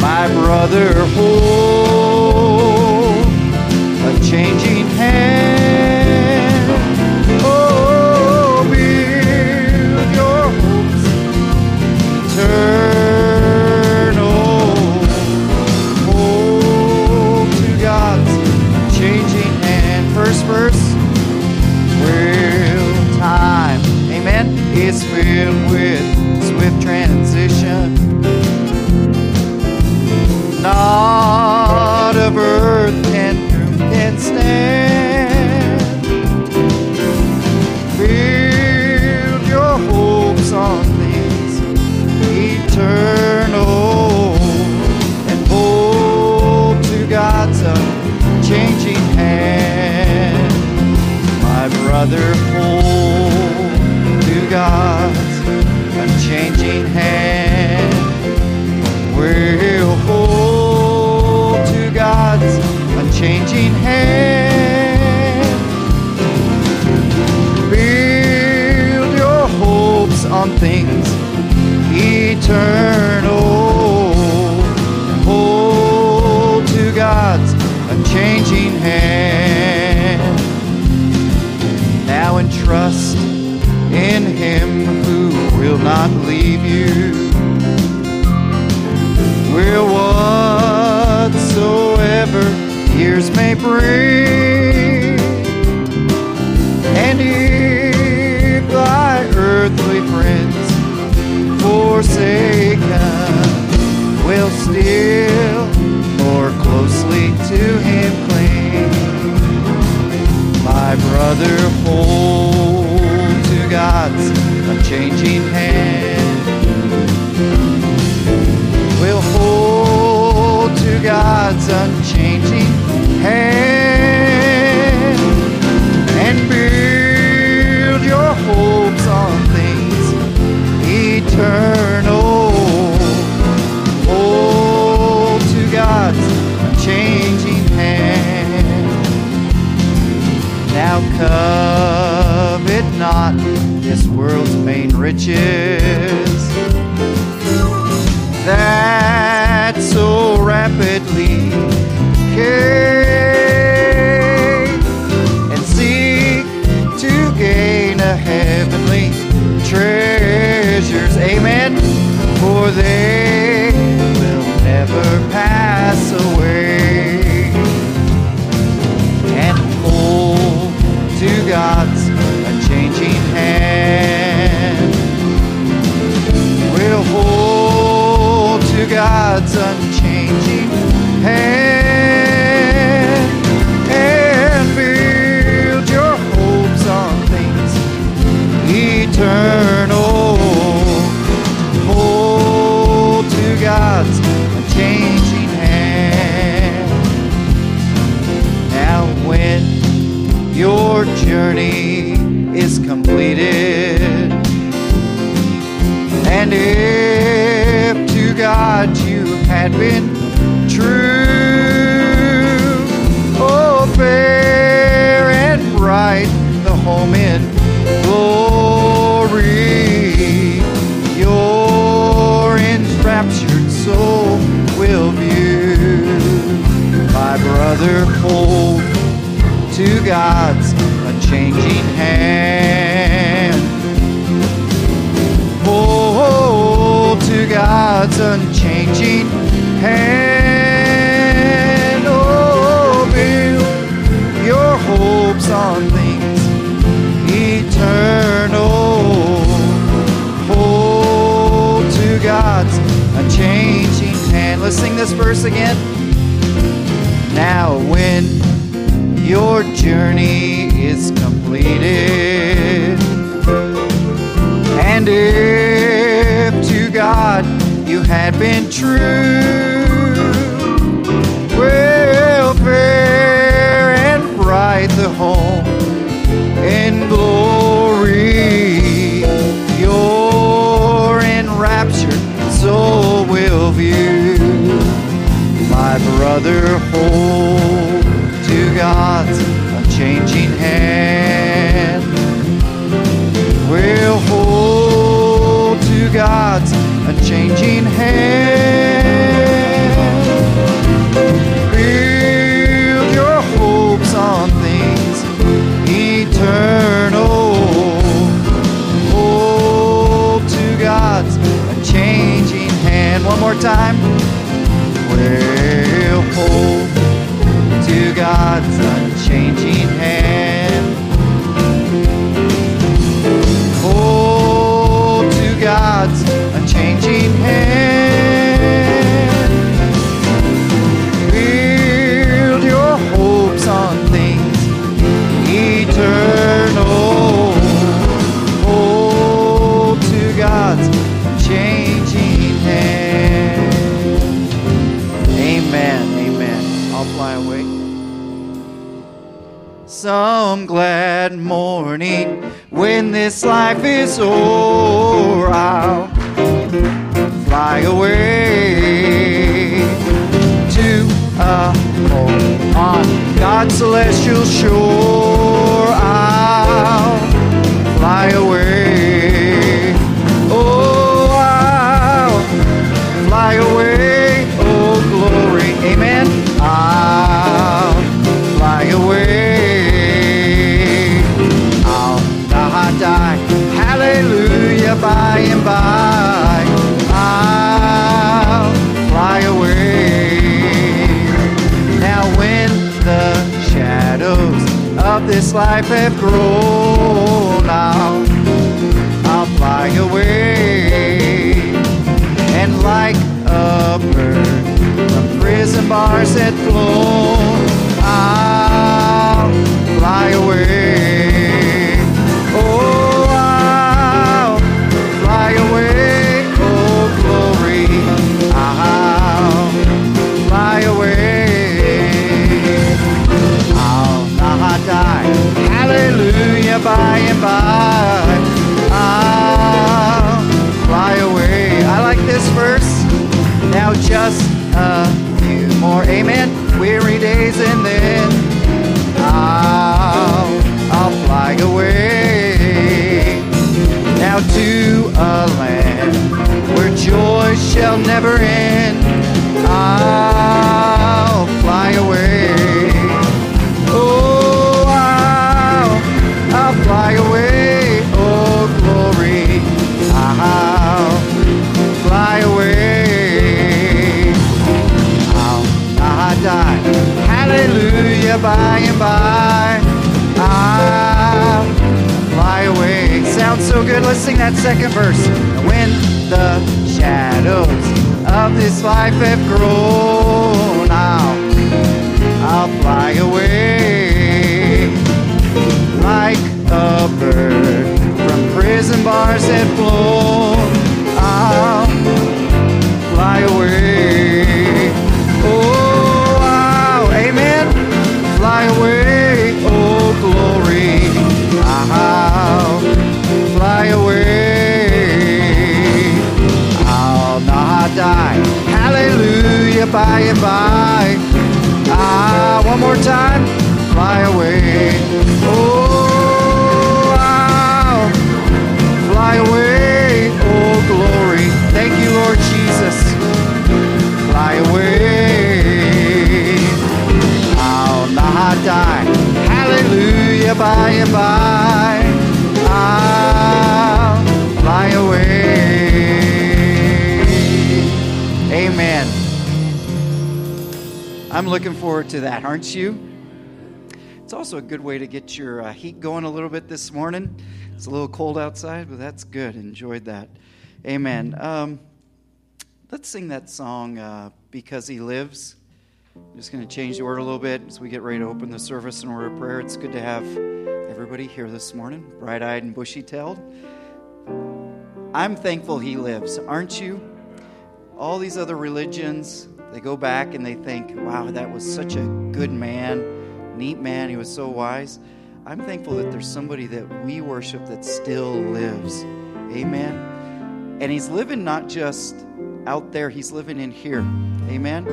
My brother, hold bring. And if thy earthly friends forsaken, will still more closely to him cling. My brother, hold to God's unchanging hand. We will hold to God's unchanging hand and build your hopes on things eternal. Hold to God's unchanging hand. Now covet not this world's main riches that so rapidly They will never pass away. And hold to God's unchanging hand. We'll hold to God's home in glory, your enraptured soul will view. My brother, hold to God's unchanging hand. Hold to God's unchanging hand. Let's sing this verse again. Now, when your journey is completed, and if to God you had been true, brother, hold to God's unchanging hand. We'll hold to God's unchanging hand. Outside, but that's good. Enjoyed that. Amen. Um, let's sing that song, uh, Because He Lives. I'm just going to change the order a little bit as we get ready to open the service in order of prayer. It's good to have everybody here this morning, bright eyed and bushy tailed. I'm thankful He lives, aren't you? All these other religions, they go back and they think, wow, that was such a good man, neat man, he was so wise. I'm thankful that there's somebody that we worship that still lives. Amen. And he's living not just out there, he's living in here. Amen.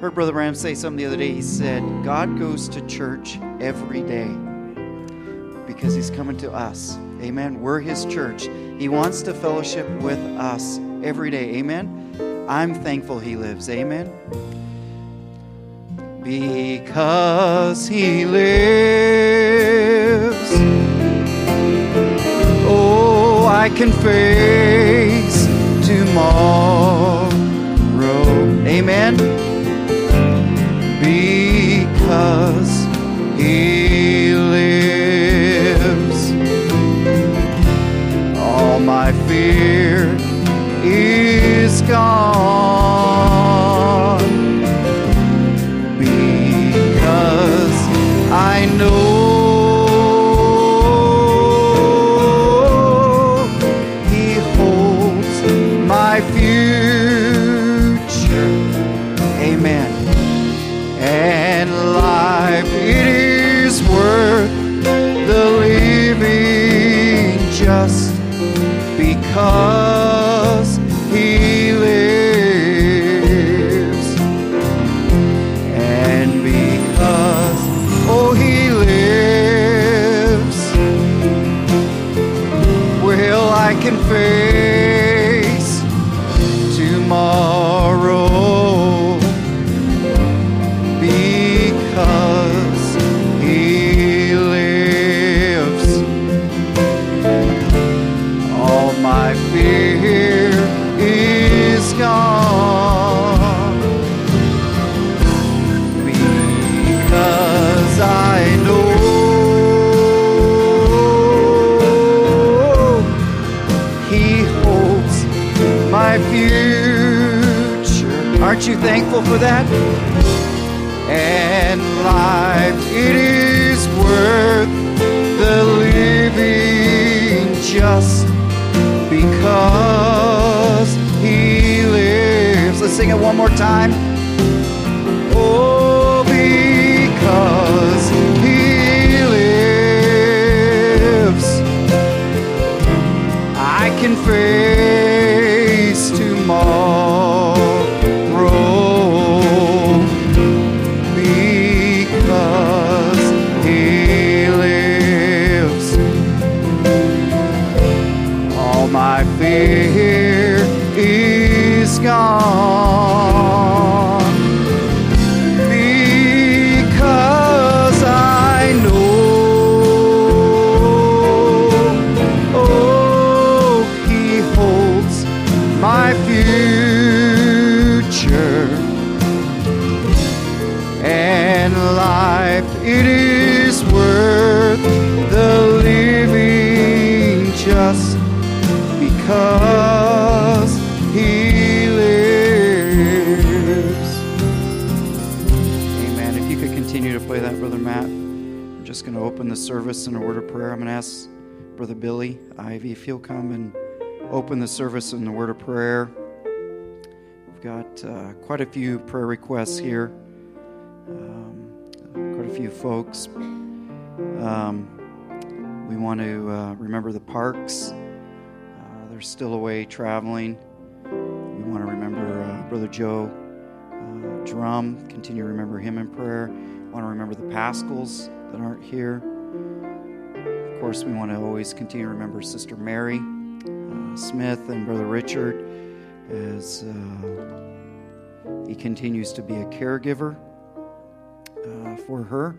Heard Brother Ram say something the other day. He said, God goes to church every day because he's coming to us. Amen. We're his church. He wants to fellowship with us every day. Amen. I'm thankful He lives. Amen. Because He lives. Oh, I can face tomorrow. Amen. That? Service in a word of prayer i'm going to ask brother billy ivy if he'll come and open the service in the word of prayer we've got uh, quite a few prayer requests here um, quite a few folks. Um, we want to uh, remember the parks. Uh, they're still away traveling. We want to remember uh, Brother Joe uh, Drum. Continue to remember him in prayer. We want to remember the Pascals that aren't here. Course, we want to always continue to remember Sister Mary uh, Smith and Brother Richard as uh, he continues to be a caregiver uh, for her.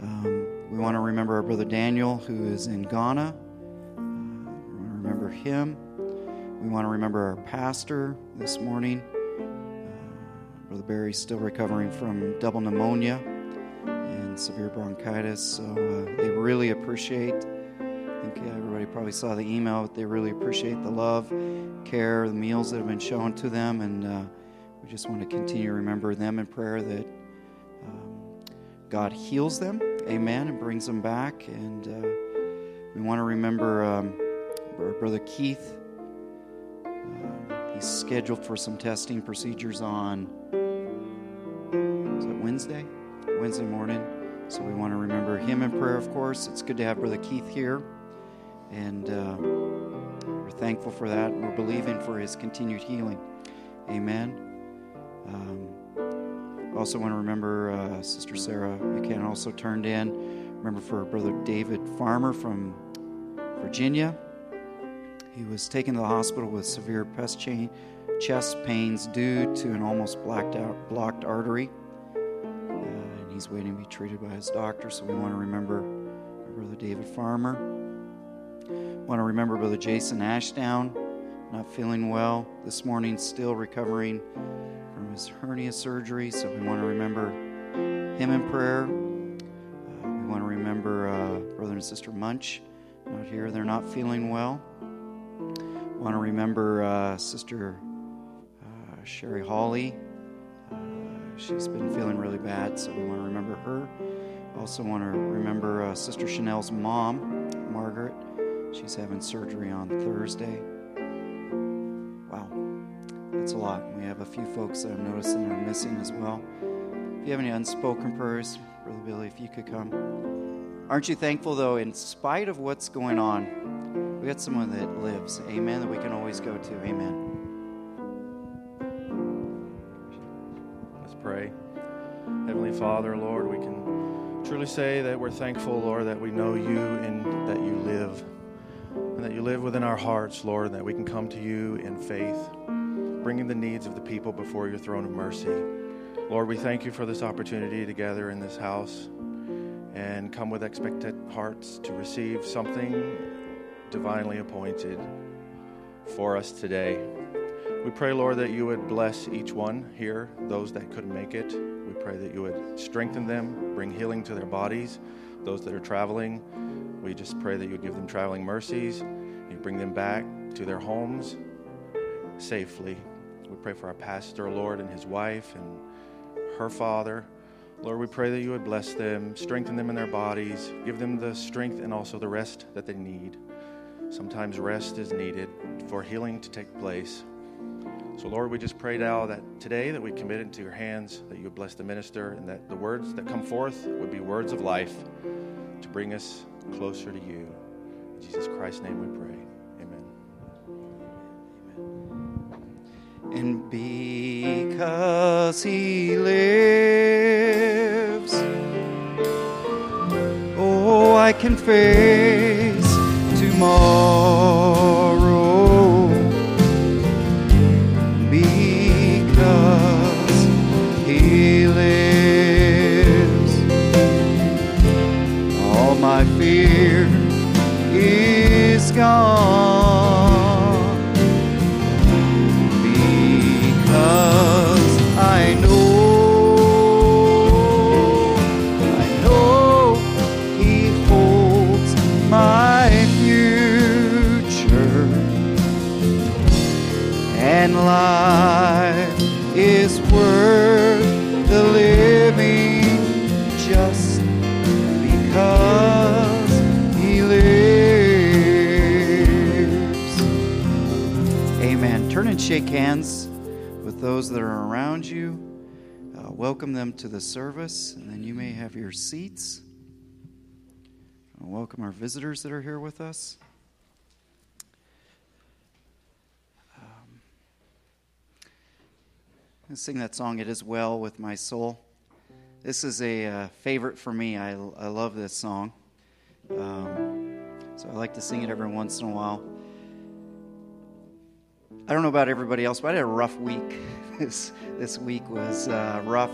Um, we want to remember our brother Daniel, who is in Ghana. Uh, we want to remember him. We want to remember our pastor this morning. Uh, brother Barry's still recovering from double pneumonia severe bronchitis, so uh, they really appreciate. I think everybody probably saw the email, but they really appreciate the love, care, the meals that have been shown to them, and uh, we just want to continue to remember them in prayer that um, God heals them, amen, and brings them back. And uh, we want to remember um, our brother Keith. Um, he's scheduled for some testing procedures on is that Wednesday, Wednesday morning. So we want to remember him in prayer, of course. It's good to have brother Keith here, and uh, we're thankful for that. We're believing for his continued healing, amen. Um, also want to remember uh, Sister Sarah Buchanan also turned in. Remember for Brother David Farmer from Virginia. He was taken to the hospital with severe chest pains due to an almost blacked out, blocked artery. He's waiting to be treated by his doctor, so we want to remember Brother David Farmer. Want to remember Brother Jason Ashdown, not feeling well this morning, still recovering from his hernia surgery, so we want to remember him in prayer. Uh, we want to remember uh, Brother and Sister Munch, not here, they're not feeling well. Want to remember uh, Sister uh, Sherry Hawley. She's been feeling really bad, so we want to remember her. Also, want to remember uh, Sister Chanel's mom, Margaret. She's having surgery on Thursday. Wow, that's a lot. We have a few folks that I'm noticing are missing as well. If you have any unspoken prayers, Brother Billy, if you could come. Aren't you thankful, though, in spite of what's going on, we got someone that lives, amen, that we can always go to, amen. Father, Lord, we can truly say that we're thankful, Lord, that we know you and that you live and that you live within our hearts, Lord, and that we can come to you in faith, bringing the needs of the people before your throne of mercy. Lord, we thank you for this opportunity to gather in this house and come with expectant hearts to receive something divinely appointed for us today. We pray, Lord, that you would bless each one here, those that couldn't make it. Pray that you would strengthen them, bring healing to their bodies, those that are traveling. We just pray that you would give them traveling mercies. You bring them back to their homes safely. We pray for our pastor, Lord, and his wife and her father. Lord, we pray that you would bless them, strengthen them in their bodies, give them the strength and also the rest that they need. Sometimes rest is needed for healing to take place. So, Lord, we just pray now that today that we commit into your hands, that you bless the minister, and that the words that come forth would be words of life to bring us closer to you. In Jesus Christ's name we pray. Amen. And because he lives, oh, I can face tomorrow. Shake hands with those that are around you. Uh, welcome them to the service, and then you may have your seats. Uh, welcome our visitors that are here with us. Um, let's sing that song, It Is Well with My Soul. This is a uh, favorite for me. I, I love this song. Um, so I like to sing it every once in a while. I don't know about everybody else, but I had a rough week. this this week was uh, rough.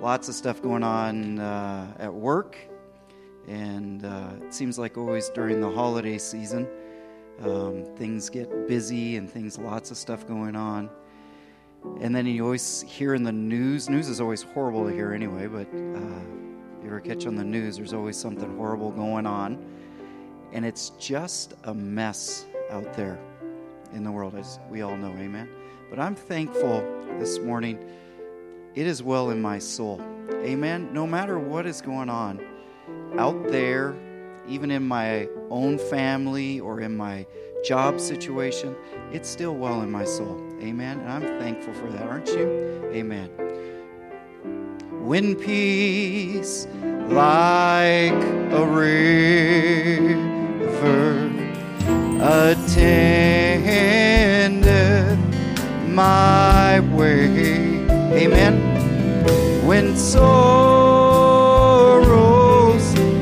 Lots of stuff going on uh, at work, and uh, it seems like always during the holiday season, um, things get busy and things, lots of stuff going on. And then you always hear in the news. News is always horrible to hear anyway, but uh, you ever catch on the news? There's always something horrible going on, and it's just a mess out there in the world, as we all know, amen. But I'm thankful this morning. It is well in my soul, amen. No matter what is going on out there, even in my own family or in my job situation, it's still well in my soul, amen. And I'm thankful for that, aren't you? Amen. When peace like a river attendeth my way. Amen. When sorrows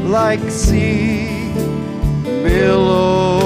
like sea billows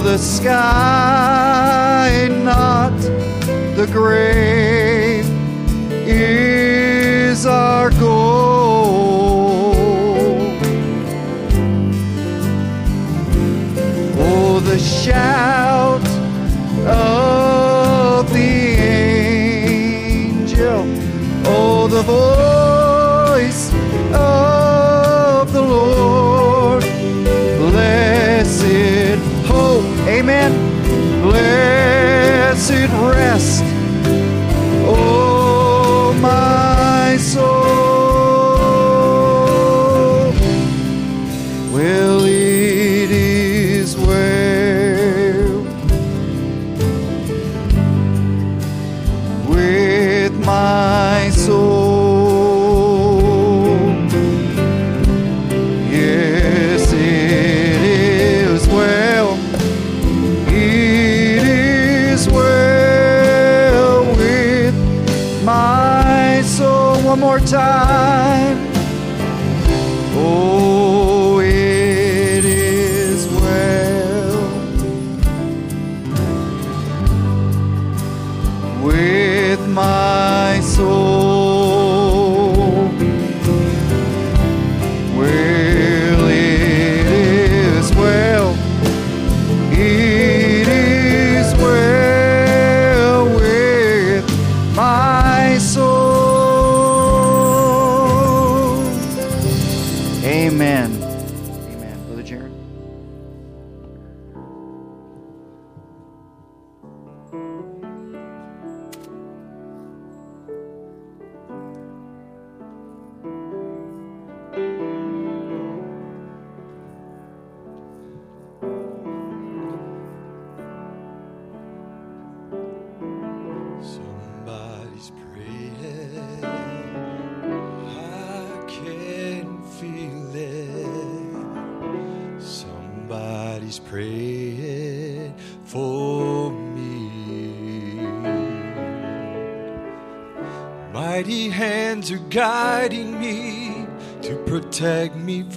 the sky, not the grave, is our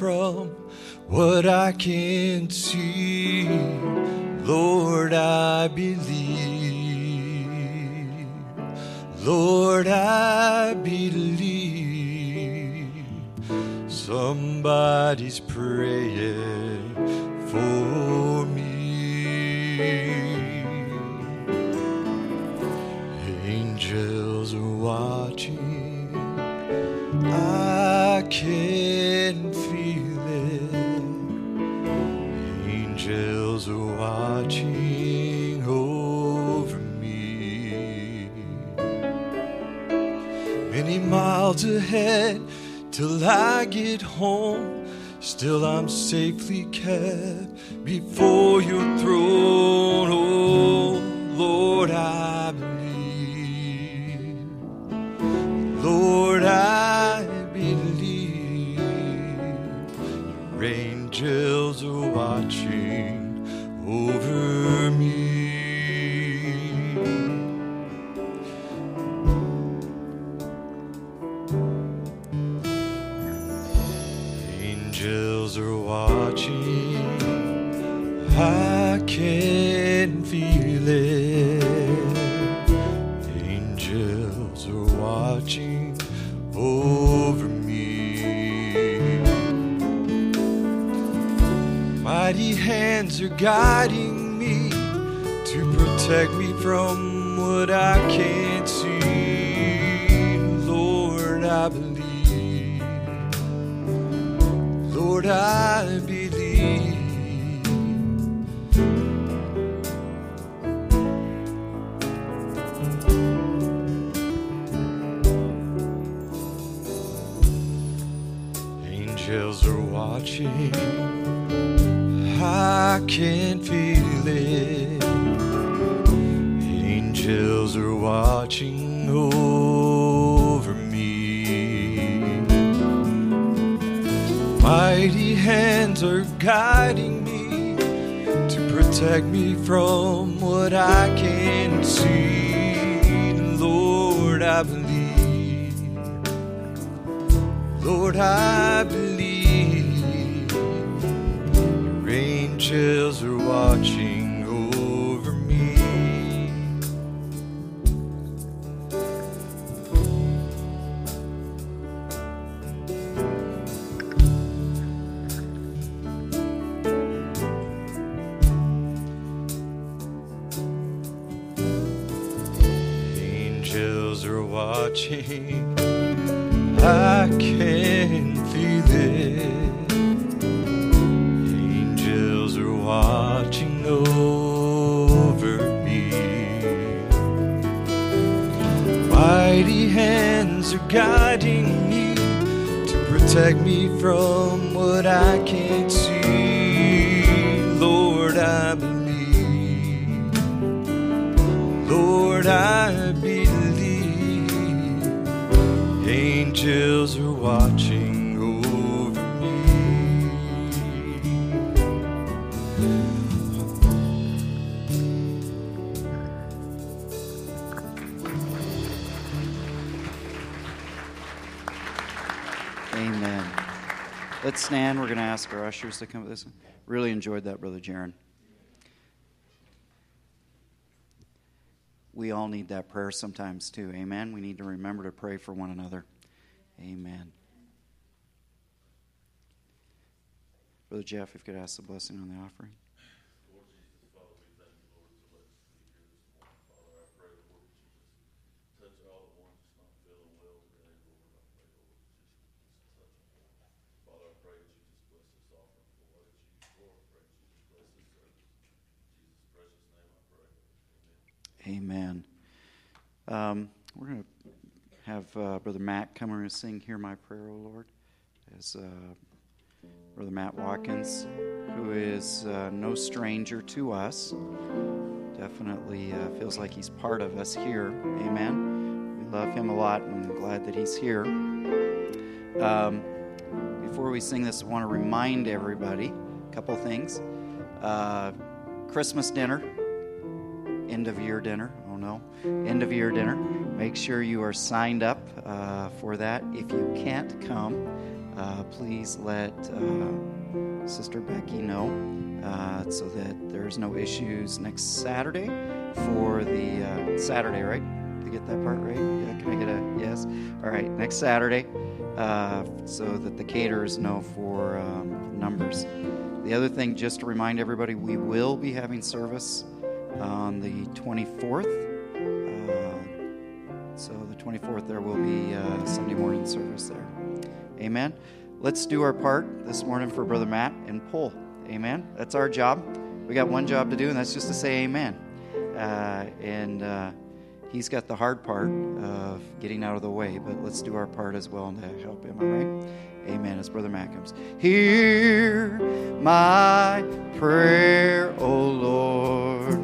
from what I can't see. Lord, I believe. Lord, I believe. Somebody's praying for me. Angels are watching. Miles ahead till I get home. Still, I'm safely kept before your throne. Oh, Lord, I believe. Lord, I believe. Your angels are watching over me. Mighty hands are guiding me to protect me from what I can't see. Lord, I believe. Lord, I believe. Angels are watching. I can feel it. Angels are watching over me. Mighty hands are guiding me to protect me from what I can't see. Lord, I believe. Lord, I believe. angels are watching over me. Angels are watching. I can't. Guiding me to protect me from what I stand. We're going to ask our ushers to come with us. Really enjoyed that, Brother Jaron. We all need that prayer sometimes too. Amen. We need to remember to pray for one another. Amen. Brother Jeff, if you could ask the blessing on the offering. Amen. Um, we're going to have uh, Brother Matt come and sing Hear My Prayer, O Lord, as uh, Brother Matt Watkins, who is uh, no stranger to us. Definitely uh, feels like he's part of us here. Amen. We love him a lot and I'm glad that he's here. Um, before we sing this, I want to remind everybody a couple things. Uh, Christmas dinner, end of year dinner. Oh no, end of year dinner. Make sure you are signed up uh, for that. If you can't come, uh, please let uh, Sister Becky know uh, so that there's no issues next Saturday for the uh, Saturday, right? To get that part right? Yeah, can I get a yes? All right, next Saturday, uh, so that the caterers know for um, numbers. The other thing, just to remind everybody, we will be having service on the 24th. Uh, so the 24th, there will be uh, Sunday morning service there. Amen. Let's do our part this morning for Brother Matt and pull. Amen. That's our job. We got one job to do, and that's just to say Amen. Uh, and uh, he's got the hard part of getting out of the way, but let's do our part as well to help him. All right. Amen. As Brother Matt comes, hear my prayer, O Lord.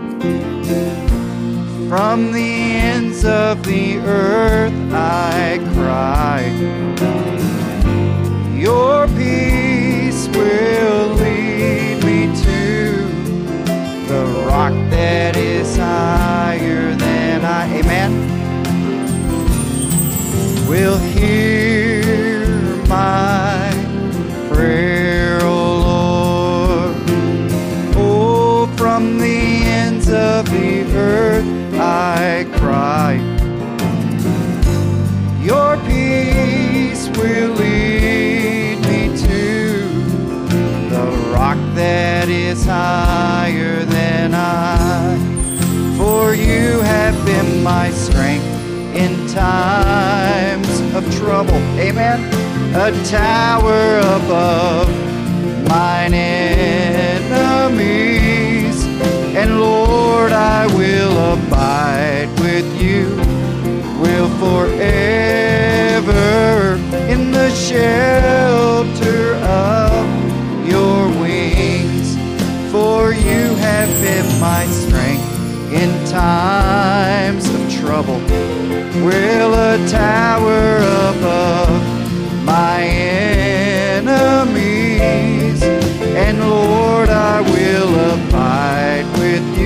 From the ends of the earth I cry. Your peace will lead me to the rock that is higher than I. Amen. Will hear my from the ends of the earth I cry. Your peace will lead me to the rock that is higher than I. For you have been my strength in times of trouble. Amen. A tower above mine enemies. Lord, I will abide with you, will forever in the shelter of your wings. For you have been my strength in times of trouble. Will a tower above my enemies. And Lord, I will abide with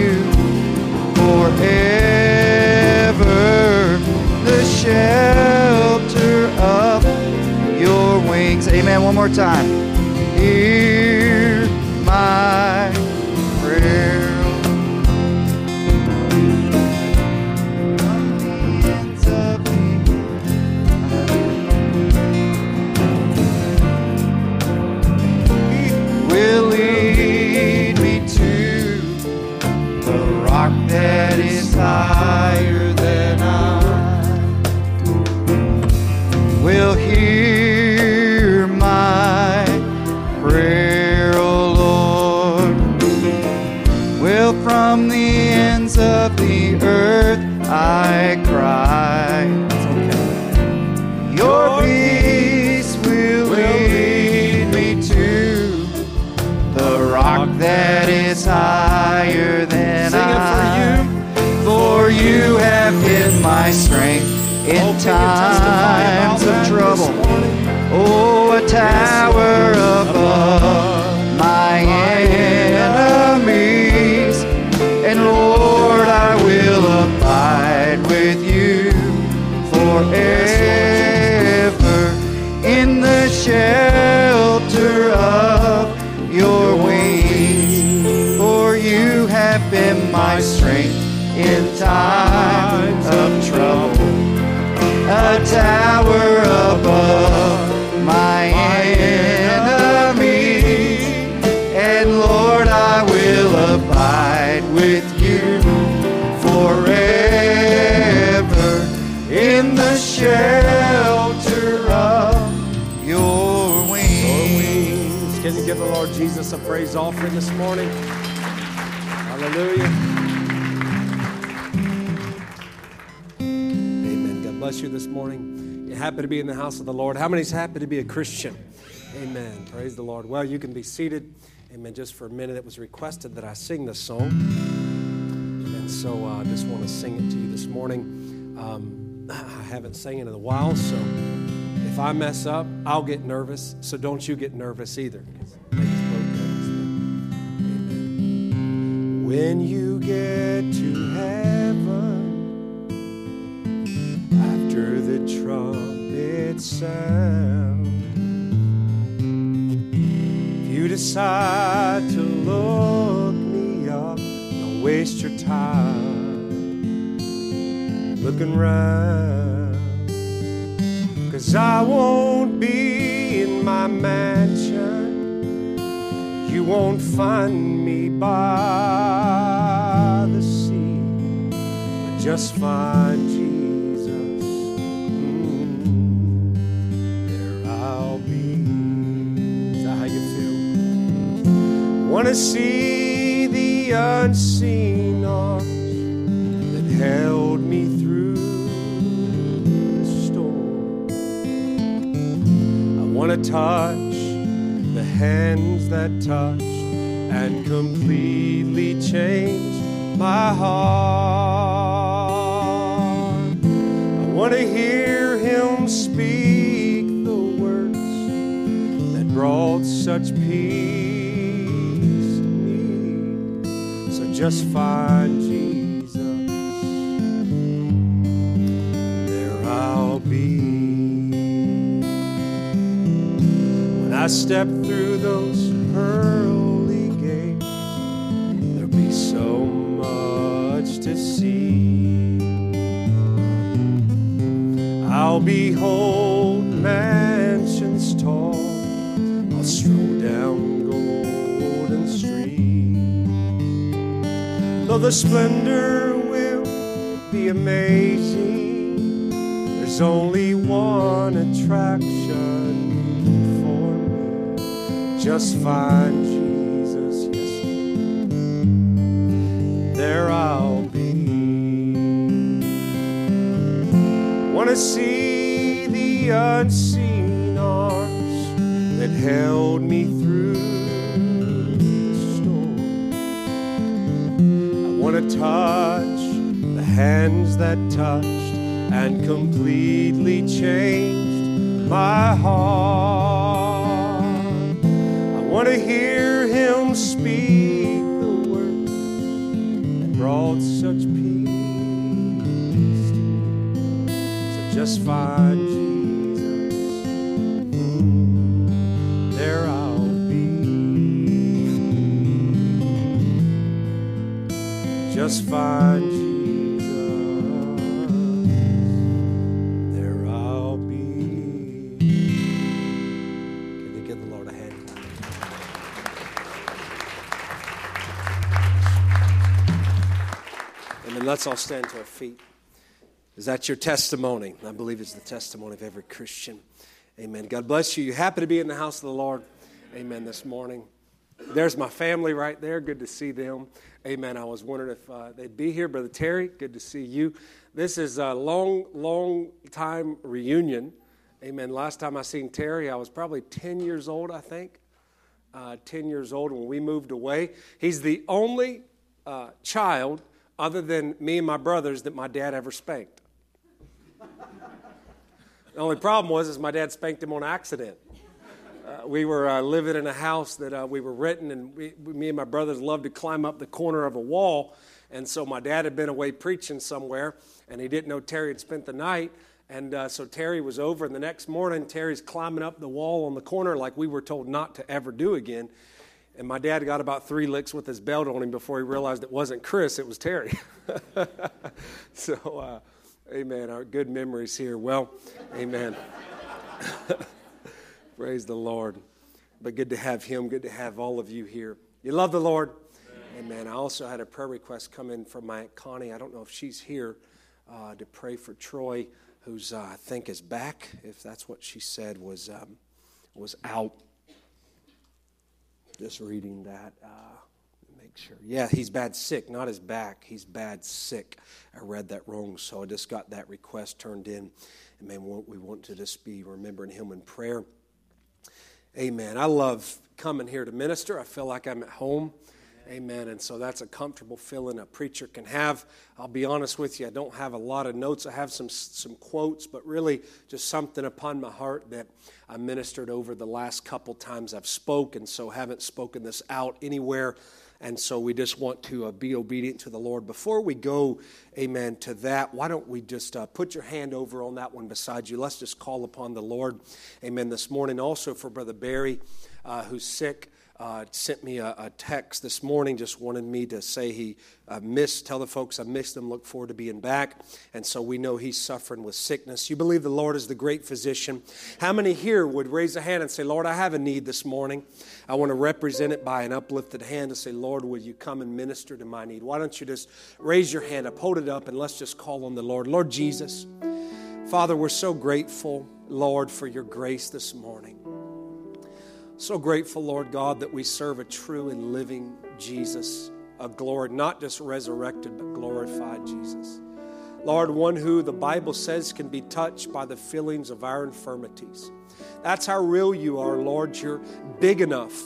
forever. The shelter of your wings. Amen. One more time. Hear my in times of trouble. Oh, a tower above my enemies. And Lord, I will abide with you forever in the shelter of your wings. For you have been my strength in times a tower above my enemies. And Lord, I will abide with you forever in the shelter of your wings. Can you give the Lord Jesus a praise offering this morning? Hallelujah. Bless you this morning. You're happy to be in the house of the Lord. How many's happy to be a Christian? Amen. Praise the Lord. Well, you can be seated. Amen. Just for a minute, it was requested that I sing this song. And so uh, I just want to sing it to you this morning. Um, I haven't sang it in a while, so if I mess up, I'll get nervous. So don't you get nervous either. When you get to heaven, after the trumpet sound, if you decide to look me up, don't waste your time looking round. Cause I won't be in my mansion. You won't find me by the sea. But just find Jesus. Feel? Wanna see the unseen arms that held me through the storm. I want to touch the hands that touched and completely changed my heart. I want to hear him speak the words that brought such peace just find Jesus there I'll be. When I step through those pearly gates, there'll be so much to see. I'll behold the splendor will be amazing, there's only one attraction for me. Just find Jesus, yes, there I'll be. Want to see the unseen arms that held me want to touch the hands that touched and completely changed my heart. I want to hear him speak the words that brought such peace. So just find Just find Jesus. There I'll be. Can you give the Lord a hand? And then let's all stand to our feet. Is that your testimony? I believe it's the testimony of every Christian. Amen. God bless you. You happy to be in the house of the Lord. Amen. This morning. There's my family right there. Good to see them. Amen. I was wondering if uh, they'd be here. Brother Terry, good to see you. This is a long, long time reunion. Amen. Last time I seen Terry, I was probably 10 years old, I think. Uh, 10 years old when we moved away. He's the only uh, child, other than me and my brothers, that my dad ever spanked. The only problem was is my dad spanked him on accident. Uh, we were uh, living in a house that uh, we were renting, and we, me and my brothers loved to climb up the corner of a wall. And so my dad had been away preaching somewhere, and he didn't know Terry had spent the night. And uh, so Terry was over, and the next morning, Terry's climbing up the wall on the corner like we were told not to ever do again. And my dad got about three licks with his belt on him before he realized it wasn't Chris, it was Terry. so, uh, amen. Our good memories here. Well, amen. Praise the Lord. But good to have him, good to have all of you here. You love the Lord? Amen. amen. I also had a prayer request come in from my Aunt Connie. I don't know if she's here uh, to pray for Troy who's uh, I think is back, if that's what she said, was um, was out. Just reading that. Uh, make sure. Yeah, he's bad sick, not his back. He's bad sick. I read that wrong, so I just got that request turned in. And man, we want to just be remembering him in prayer. Amen. I love coming here to minister. I feel like I'm at home. Amen. And so that's a comfortable feeling a preacher can have. I'll be honest with you, I don't have a lot of notes. I have some, some quotes, but really just something upon my heart that I ministered over the last couple times I've spoken, so haven't spoken this out anywhere. And so we just want to uh, be obedient to the Lord. Before we go, amen, to that, why don't we just uh, put your hand over on that one beside you? Let's just call upon the Lord, amen, this morning. Also for Brother Barry, uh, who's sick uh, sent me a, a, text this morning, just wanted me to say he uh, missed, tell the folks I missed them, look forward to being back. And so we know he's suffering with sickness. You believe the Lord is the great physician. How many here would raise a hand and say, Lord, I have a need this morning? I want to represent it by an uplifted hand and say, Lord, will you come and minister to my need? Why don't you just raise your hand up, hold it up, and let's just call on the Lord. Lord Jesus, Father, we're so grateful, Lord, for your grace this morning. So grateful, Lord God, that we serve a true and living Jesus, a glory, not just resurrected, but glorified Jesus. Lord, one who the Bible says can be touched by the feelings of our infirmities. That's how real you are, Lord. You're big enough,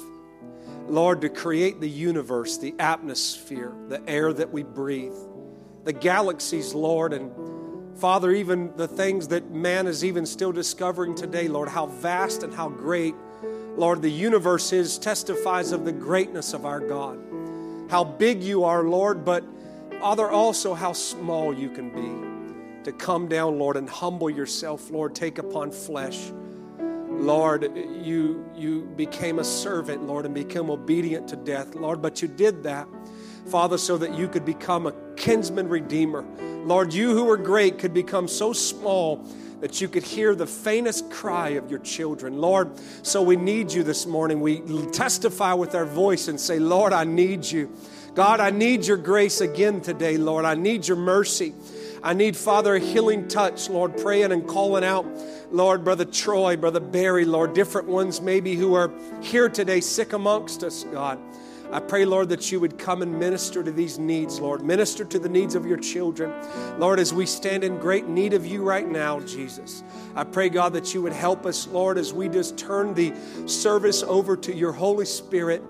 Lord, to create the universe, the atmosphere, the air that we breathe, the galaxies, Lord, and Father, even the things that man is even still discovering today, Lord, how vast and how great Lord, the universe is testifies of the greatness of our God. How big you are, Lord, but Father, also how small you can be. To come down, Lord, and humble yourself, Lord, take upon flesh. Lord, you, you became a servant, Lord, and became obedient to death, Lord, but you did that, Father, so that you could become a kinsman redeemer. Lord, you who were great could become so small that you could hear the faintest cry of your children. Lord, so we need you this morning. We testify with our voice and say, Lord, I need you. God, I need your grace again today, Lord. I need your mercy. I need, Father, a healing touch, Lord, praying and calling out, Lord, Brother Troy, Brother Barry, Lord, different ones maybe who are here today, sick amongst us, God. I pray, Lord, that you would come and minister to these needs, Lord. Minister to the needs of your children. Lord, as we stand in great need of you right now, Jesus, I pray, God, that you would help us, Lord, as we just turn the service over to your Holy Spirit.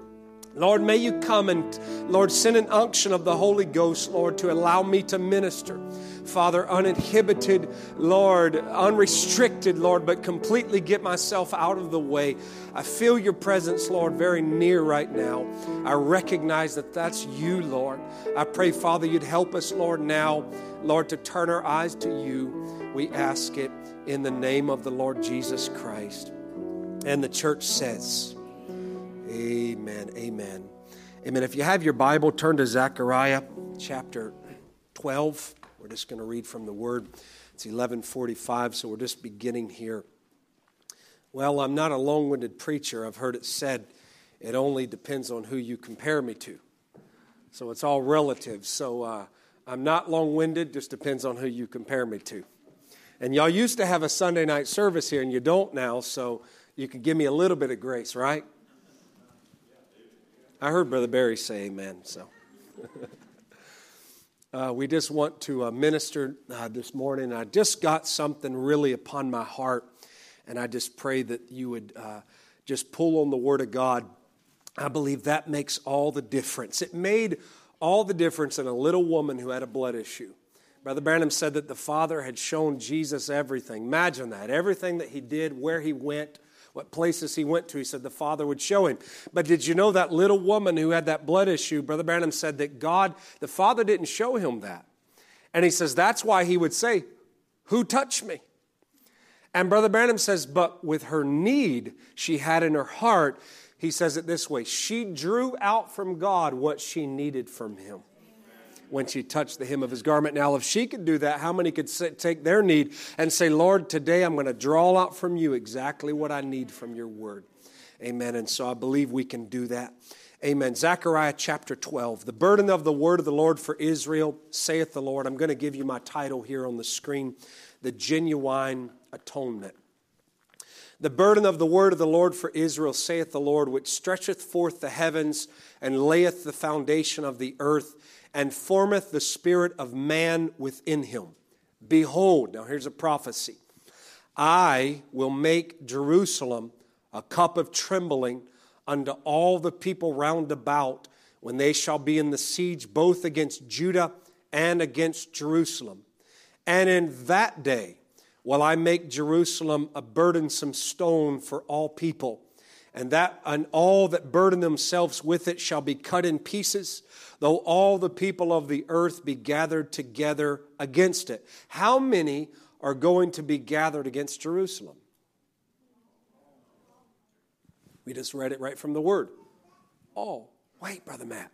Lord, may you come and, Lord, send an unction of the Holy Ghost, Lord, to allow me to minister. Father, uninhibited, Lord, unrestricted, Lord, but completely get myself out of the way. I feel your presence, Lord, very near right now. I recognize that that's you, Lord. I pray, Father, you'd help us, Lord, now, Lord, to turn our eyes to you. We ask it in the name of the Lord Jesus Christ. And the church says, Amen. Amen. Amen. If you have your Bible, turn to Zechariah chapter 12. We're just going to read from the Word. It's 1145, so we're just beginning here. Well, I'm not a long winded preacher. I've heard it said it only depends on who you compare me to. So it's all relative. So uh, I'm not long winded, just depends on who you compare me to. And y'all used to have a Sunday night service here, and you don't now, so you can give me a little bit of grace, right? I heard Brother Barry say amen, so. Uh, we just want to uh, minister uh, this morning. I just got something really upon my heart, and I just pray that you would uh, just pull on the Word of God. I believe that makes all the difference. It made all the difference in a little woman who had a blood issue Brother Branham said that the Father had shown Jesus everything. Imagine that. Everything that he did, where he went, what places he went to, he said the Father would show him. But did you know that little woman who had that blood issue? Brother Branham said that God, the Father didn't show him that. And he says that's why he would say, Who touched me? And Brother Branham says, But with her need she had in her heart, he says it this way she drew out from God what she needed from him when she touched the hem of his garment. Now, if she could do that, how many could take their need and say, Lord, today I'm going to draw out from you exactly what I need from your word? Amen. And so I believe we can do that. Amen. Zechariah chapter 12. The burden of the word of the Lord for Israel, saith the Lord. I'm going to give you my title here on the screen The Genuine Atonement. The burden of the word of the Lord for Israel, saith the Lord, which stretcheth forth the heavens and layeth the foundation of the earth and formeth the spirit of man within him. Behold, now here's a prophecy I will make Jerusalem a cup of trembling unto all the people round about when they shall be in the siege both against Judah and against Jerusalem. And in that day, will I make Jerusalem a burdensome stone for all people, and that and all that burden themselves with it shall be cut in pieces, though all the people of the earth be gathered together against it. How many are going to be gathered against Jerusalem? We just read it right from the word. Oh, wait, Brother Matt.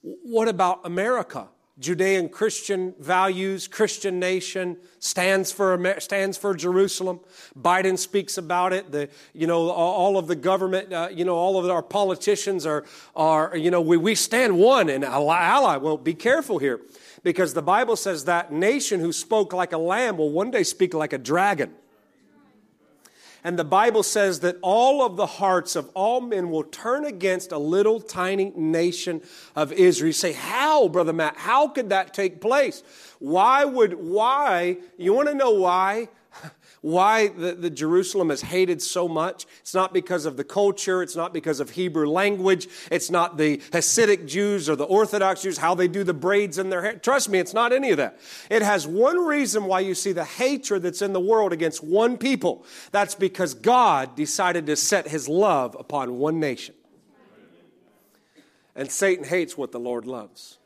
What about America? Judean Christian values, Christian nation, stands for, stands for Jerusalem. Biden speaks about it. The, you know, all of the government, uh, you know, all of our politicians are, are you know, we, we stand one and ally. Well, be careful here because the Bible says that nation who spoke like a lamb will one day speak like a dragon. And the Bible says that all of the hearts of all men will turn against a little tiny nation of Israel. You say, How, Brother Matt? How could that take place? Why would, why? You want to know why? Why the, the, Jerusalem is hated so much. It's not because of the culture. It's not because of Hebrew language. It's not the Hasidic Jews or the Orthodox Jews, how they do the braids in their hair. Trust me, it's not any of that. It has one reason why you see the hatred that's in the world against one people. That's because God decided to set his love upon one nation. And Satan hates what the Lord loves.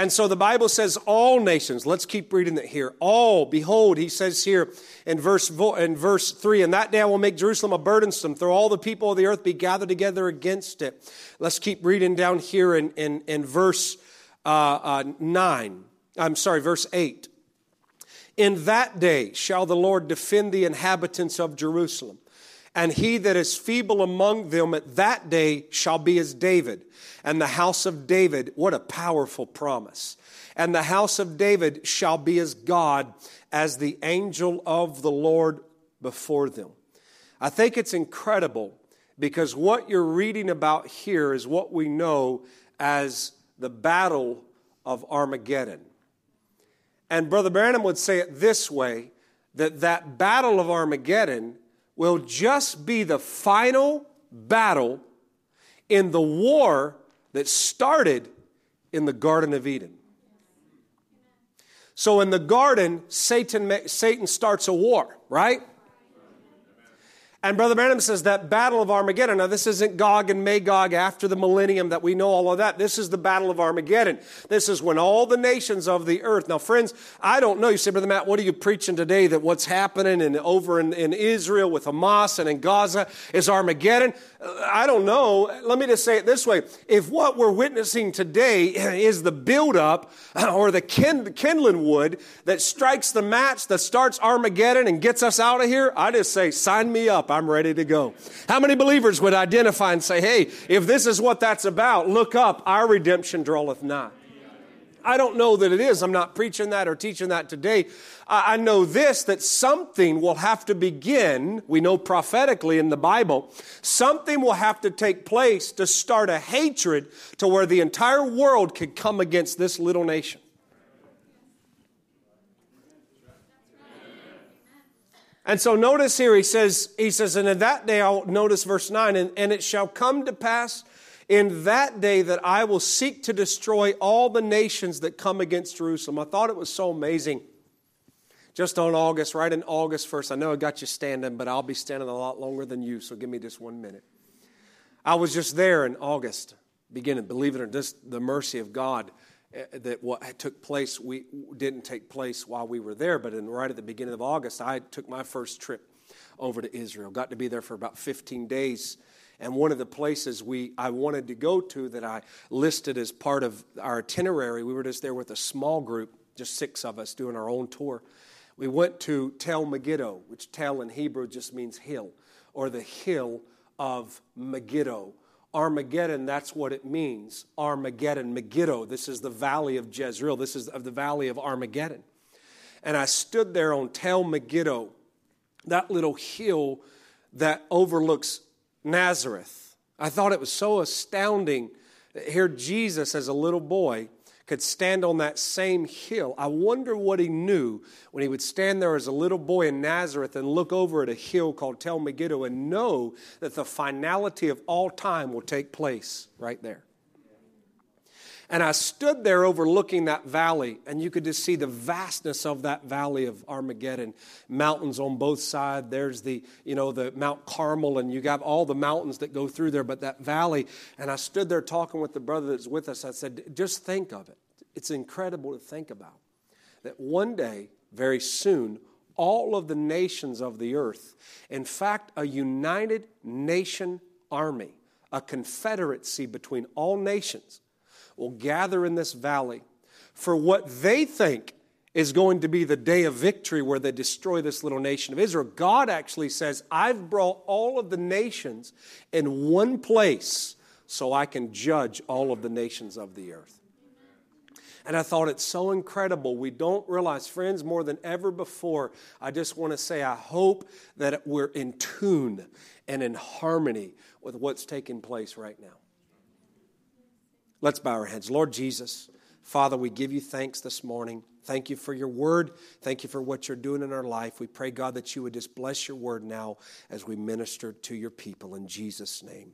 And so the Bible says, all nations, let's keep reading it here. All, behold, he says here in verse, in verse 3, and that day I will make Jerusalem a burdensome, though all the people of the earth be gathered together against it. Let's keep reading down here in, in, in verse uh, uh, 9. I'm sorry, verse 8. In that day shall the Lord defend the inhabitants of Jerusalem, and he that is feeble among them at that day shall be as David and the house of David, what a powerful promise. And the house of David shall be as God, as the angel of the Lord before them. I think it's incredible because what you're reading about here is what we know as the battle of Armageddon. And Brother Branham would say it this way that that battle of Armageddon will just be the final battle in the war that started in the Garden of Eden. So in the garden, Satan, Satan starts a war, right? And Brother Branham says that battle of Armageddon. Now, this isn't Gog and Magog after the millennium that we know all of that. This is the battle of Armageddon. This is when all the nations of the earth. Now, friends, I don't know. You say, Brother Matt, what are you preaching today that what's happening in, over in, in Israel with Hamas and in Gaza is Armageddon? Uh, I don't know. Let me just say it this way. If what we're witnessing today is the buildup or the kindling wood that strikes the match that starts Armageddon and gets us out of here, I just say, sign me up. I'm ready to go. How many believers would identify and say, hey, if this is what that's about, look up, our redemption draweth nigh. I don't know that it is. I'm not preaching that or teaching that today. I know this that something will have to begin. We know prophetically in the Bible, something will have to take place to start a hatred to where the entire world could come against this little nation. And so notice here, he says, he says, and in that day I'll notice verse 9, and, and it shall come to pass In that day that I will seek to destroy all the nations that come against Jerusalem. I thought it was so amazing. Just on August, right in August 1st, I know I got you standing, but I'll be standing a lot longer than you, so give me just one minute. I was just there in August, beginning, believe it or not, just the mercy of God Eh, that what took place we didn't take place while we were there, but in, right at the beginning of August, I took my first trip over to Israel. Got to be there for about 15 days. And one of the places we I wanted to go to that I listed as part of our itinerary, we were just there with a small group, just six of us doing our own tour. We went to Tel Megiddo, which Tel in Hebrew just means hill, or the hill of Megiddo. Armageddon, that's what it means. Armageddon, Megiddo. This is the valley of Jezreel. This is of the valley of Armageddon. And I stood there on Tel Megiddo, that little hill that overlooks Nazareth. I thought it was so astounding here Jesus, as a little boy, could stand on that same hill. I wonder what he knew when he would stand there as a little boy in Nazareth and look over at a hill called Tel Megiddo and know that the finality of all time will take place right there. And I stood there overlooking that valley, and you could just see the vastness of that valley of Armageddon. Mountains on both sides. There's the, you know, the Mount Carmel, and you got all the mountains that go through there, but that valley. And I stood there talking with the brother that's with us. I said, just think of it. It's incredible to think about that one day, very soon, all of the nations of the earth, in fact, a united nation army, a confederacy between all nations, will gather in this valley for what they think is going to be the day of victory where they destroy this little nation of Israel. God actually says, I've brought all of the nations in one place so I can judge all of the nations of the earth. And I thought it's so incredible. We don't realize, friends, more than ever before, I just want to say, I hope that we're in tune and in harmony with what's taking place right now. Let's bow our heads. Lord Jesus, Father, we give you thanks this morning. Thank you for your word. Thank you for what you're doing in our life. We pray, God, that you would just bless your word now as we minister to your people in Jesus' name.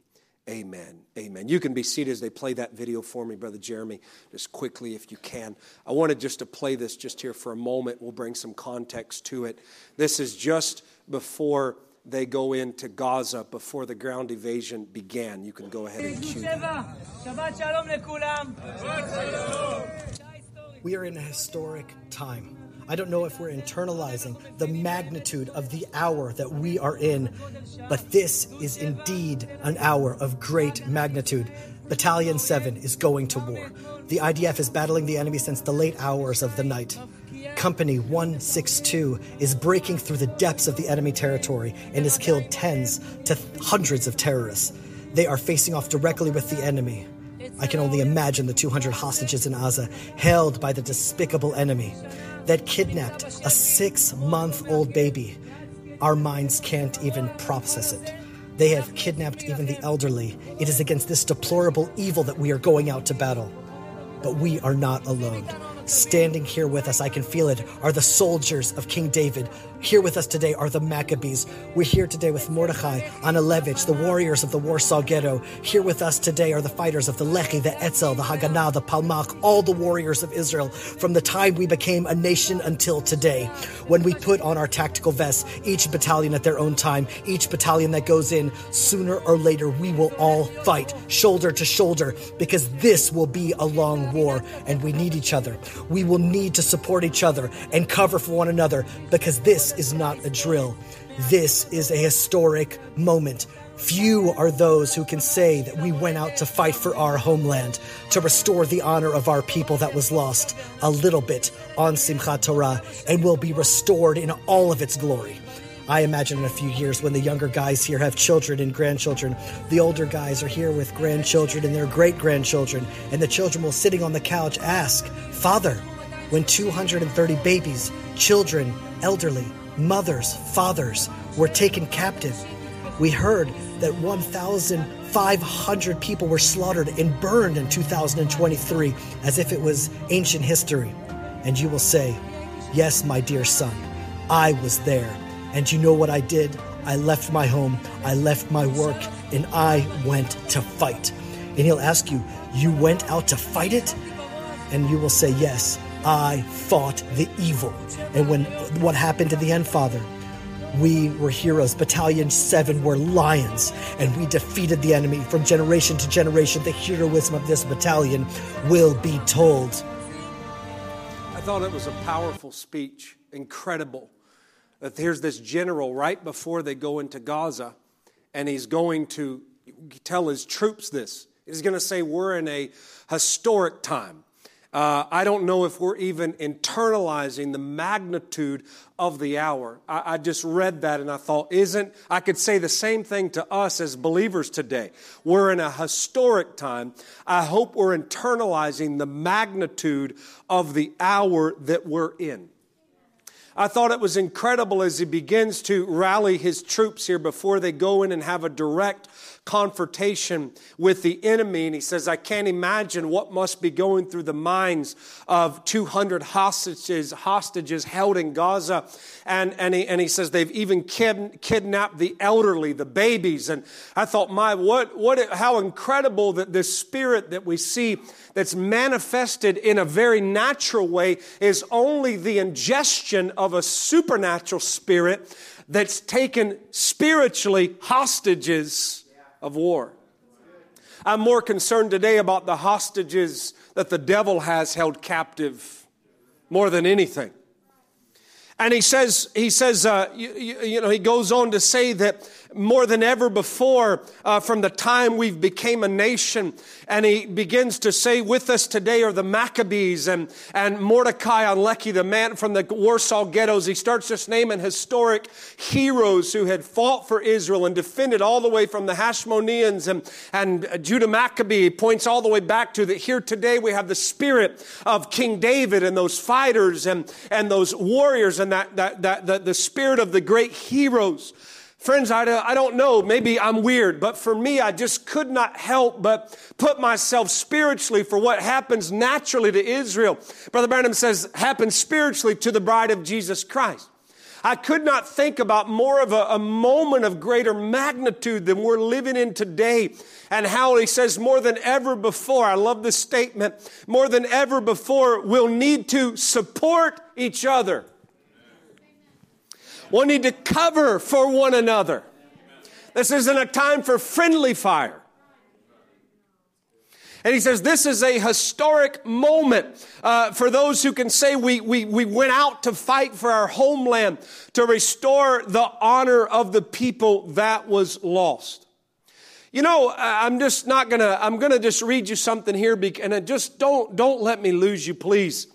Amen. Amen. You can be seated as they play that video for me, Brother Jeremy, just quickly if you can. I wanted just to play this just here for a moment. We'll bring some context to it. This is just before they go into Gaza before the ground invasion began. You can go ahead and cue We are in a historic time. I don't know if we're internalizing the magnitude of the hour that we are in, but this is indeed an hour of great magnitude. Battalion 7 is going to war. The IDF is battling the enemy since the late hours of the night. Company 162 is breaking through the depths of the enemy territory and has killed tens to hundreds of terrorists. They are facing off directly with the enemy. I can only imagine the 200 hostages in Gaza held by the despicable enemy that kidnapped a six month old baby. Our minds can't even process it. They have kidnapped even the elderly. It is against this deplorable evil that we are going out to battle. But we are not alone. Standing here with us, I can feel it, are the soldiers of King David. Here with us today are the Maccabees. We're here today with Mordechai, Anielewicz, the warriors of the Warsaw Ghetto. Here with us today are the fighters of the Lehi, the Etzel, the Haganah, the Palmach, all the warriors of Israel from the time we became a nation until today. When we put on our tactical vests, each battalion at their own time, each battalion that goes in, sooner or later we will all fight shoulder to shoulder because this will be a long war and we need each other. We will need to support each other and cover for one another because this is not a drill. This is a historic moment. Few are those who can say that we went out to fight for our homeland, to restore the honor of our people that was lost a little bit on Simchat Torah, and will be restored in all of its glory. I imagine in a few years when the younger guys here have children and grandchildren, the older guys are here with grandchildren and their great grandchildren, and the children will sitting on the couch ask, Father, when 230 babies, children, elderly, mothers, fathers were taken captive, we heard that 1,500 people were slaughtered and burned in 2023 as if it was ancient history. And you will say, Yes, my dear son, I was there. And you know what I did? I left my home, I left my work, and I went to fight. And he'll ask you, You went out to fight it? And you will say, Yes, I fought the evil. And when what happened to the end, Father? We were heroes. Battalion 7 were lions, and we defeated the enemy from generation to generation. The heroism of this battalion will be told. I thought it was a powerful speech, incredible. That here's this general right before they go into Gaza, and he's going to tell his troops this. He's going to say, We're in a historic time. Uh, I don't know if we're even internalizing the magnitude of the hour. I, I, just read that and I thought, isn't, I could say the same thing to us as believers today. We're in a historic time. I hope we're internalizing the magnitude of the hour that we're in. I thought it was incredible as he begins to rally his troops here before they go in and have a direct confrontation with the enemy. And he says, I can't imagine what must be going through the minds of 200 hostages, hostages held in Gaza. And, and, he, and he says they've even kid, kidnapped the elderly, the babies. And I thought, my, what, what, how incredible that this spirit that we see that's manifested in a very natural way is only the ingestion of a supernatural spirit that's taken spiritually hostages of war. I'm more concerned today about the hostages that the devil has held captive more than anything. And he says, he says, uh, you, you, know, he goes on to say that more than ever before, uh, from the time we've became a nation, and he begins to say with us today are the Maccabees and, and Mordecai Alechi, the man from the Warsaw ghettos. He starts just naming historic heroes who had fought for Israel and defended all the way from the Hashmoneans and, and Judah Maccabee. He points all the way back to that here today we have the spirit of King David and those fighters and, and those warriors and that, that, that, that the spirit of the great heroes. Friends, I, I don't know, maybe I'm weird, but for me, I just could not help but put myself spiritually for what happens naturally to Israel. Brother Branham says, happens spiritually to the bride of Jesus Christ. I could not think about more of a, a, moment of greater magnitude than we're living in today. And how he says, more than ever before, I love this statement, more than ever before, we'll need to support each other. We'll need to cover for one another. This isn't a time for friendly fire. And he says this is a historic moment uh, for those who can say we, we, we went out to fight for our homeland to restore the honor of the people that was lost. You know, I'm just not gonna, I'm gonna just read you something here, and just don't, don't let me lose you, please,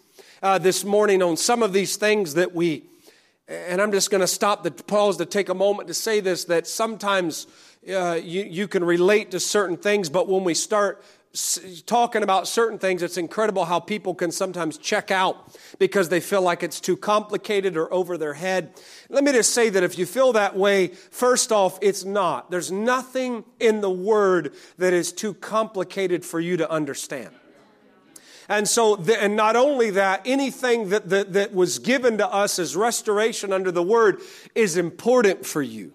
uh, this morning on some of these things that we, and I'm just going to stop the pause to take a moment to say this that sometimes uh, you, you can relate to certain things, but when we start talking about certain things, it's incredible how people can sometimes check out because they feel like it's too complicated or over their head. Let me just say that if you feel that way, first off, it's not. There's nothing in the Word that is too complicated for you to understand. And so, the, and not only that, anything that, that, that was given to us as restoration under the word is important for you.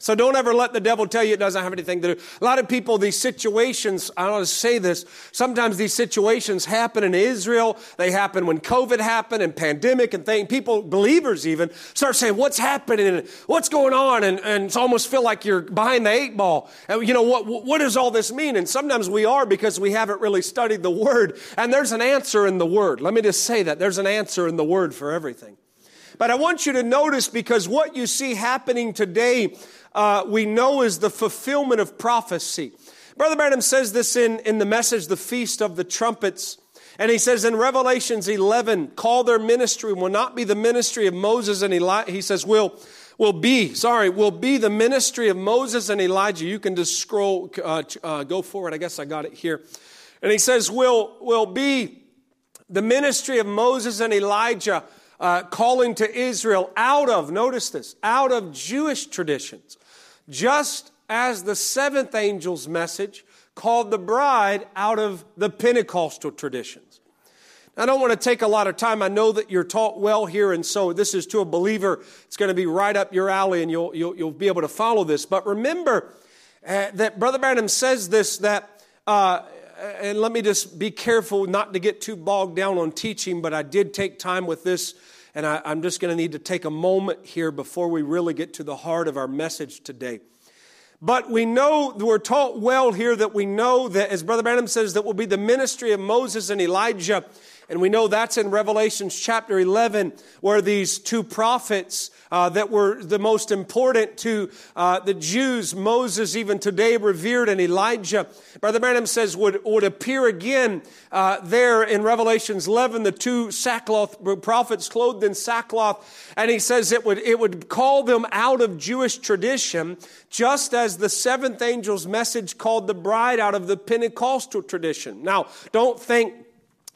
So don't ever let the devil tell you it doesn't have anything to do. A lot of people, these situations, I want to say this, sometimes these situations happen in Israel. They happen when COVID happened and pandemic and things. People, believers even, start saying, what's happening what's going on? And, and it's almost feel like you're behind the eight ball. And you know, what, what does all this mean? And sometimes we are because we haven't really studied the word. And there's an answer in the word. Let me just say that. There's an answer in the word for everything. But I want you to notice because what you see happening today uh, we know is the fulfillment of prophecy. Brother Branham says this in, in the message, The Feast of the Trumpets. And he says in Revelations 11, call their ministry will not be the ministry of Moses and Elijah. He says, will, will be, sorry, will be the ministry of Moses and Elijah. You can just scroll, uh, uh, go forward. I guess I got it here. And he says, will, will be the ministry of Moses and Elijah uh, calling to Israel out of, notice this, out of Jewish traditions just as the seventh angel's message called the bride out of the Pentecostal traditions. I don't want to take a lot of time. I know that you're taught well here, and so this is to a believer. It's going to be right up your alley, and you'll, you'll, you'll be able to follow this. But remember, uh, that Brother Branham says this that, uh, and let me just be careful not to get too bogged down on teaching, but I did take time with this, and I, I'm just going to need to take a moment here before we really get to the heart of our message today. But we know, we're taught well here that we know that, as Brother Branham says, that will be the ministry of Moses and Elijah. And we know that's in Revelations chapter 11, where these two prophets uh, that were the most important to uh, the Jews, Moses even today revered, and Elijah, Brother Branham says would, would appear again uh, there in Revelations 11, the two sackcloth prophets clothed in sackcloth. And he says it would, it would call them out of Jewish tradition, just as the seventh angel's message called the bride out of the Pentecostal tradition. Now, don't think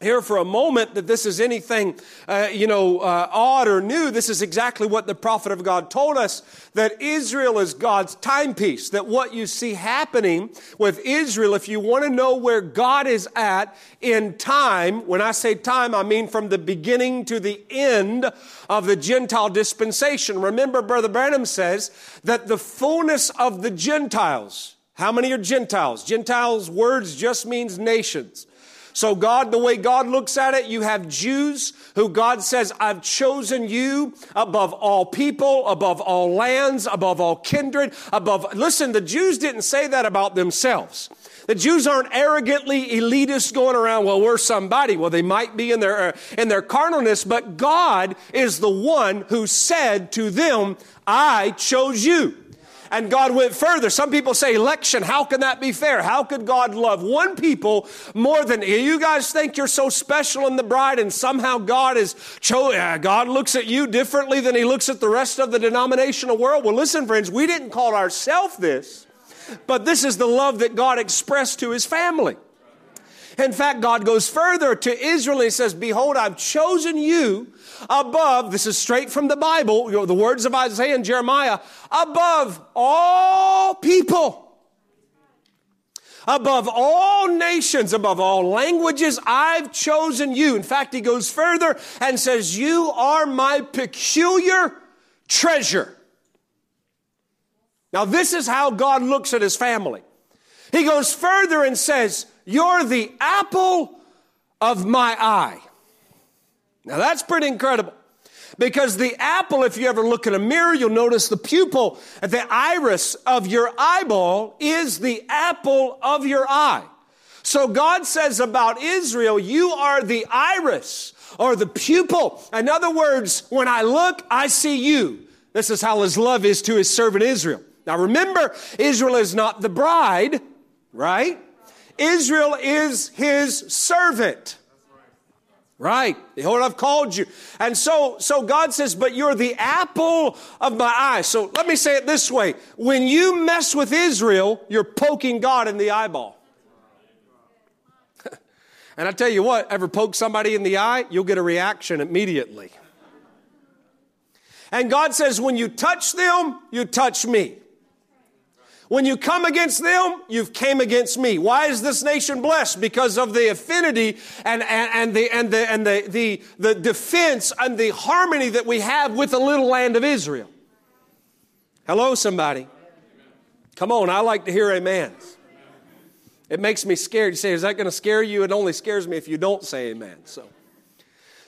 here for a moment that this is anything, uh, you know, uh, odd or new. This is exactly what the prophet of God told us that Israel is God's timepiece. That what you see happening with Israel, if you want to know where God is at in time, when I say time, I mean from the beginning to the end of the Gentile dispensation. Remember, Brother Branham says that the fullness of the Gentiles, how many are Gentiles? Gentiles words just means nations. So God, the way God looks at it, you have Jews who God says, I've chosen you above all people, above all lands, above all kindred, above, listen, the Jews didn't say that about themselves. The Jews aren't arrogantly elitist going around, well, we're somebody. Well, they might be in their, in their carnalness, but God is the one who said to them, I chose you. And God went further. Some people say election. How can that be fair? How could God love one people more than you guys think you're so special in the bride and somehow God is cho- uh, God looks at you differently than he looks at the rest of the denominational world? Well, listen, friends, we didn't call ourselves this, but this is the love that God expressed to his family. In fact, God goes further to Israel and he says, Behold, I've chosen you above, this is straight from the Bible, you know, the words of Isaiah and Jeremiah, above all people. Above all nations, above all languages, I've chosen you. In fact, he goes further and says, You are my peculiar treasure. Now, this is how God looks at his family. He goes further and says, You're the apple of my eye. Now that's pretty incredible. Because the apple, if you ever look in a mirror, you'll notice the pupil, the iris of your eyeball is the apple of your eye. So God says about Israel, you are the iris or the pupil. In other words, when I look, I see you. This is how his love is to his servant Israel. Now remember, Israel is not the bride, right? Israel is his servant. Right. Behold, I've called you. And so, so God says, but you're the apple of my eye. So let me say it this way. When you mess with Israel, you're poking God in the eyeball. and I tell you what, ever poke somebody in the eye, you'll get a reaction immediately. And God says, when you touch them, you touch me. When you come against them, you've came against me. Why is this nation blessed? Because of the affinity and, and, and, the, and, the, and the, the, the defense and the harmony that we have with the little land of Israel. Hello, somebody. Come on, I like to hear amens. It makes me scared. You say, is that going to scare you? It only scares me if you don't say amen. So.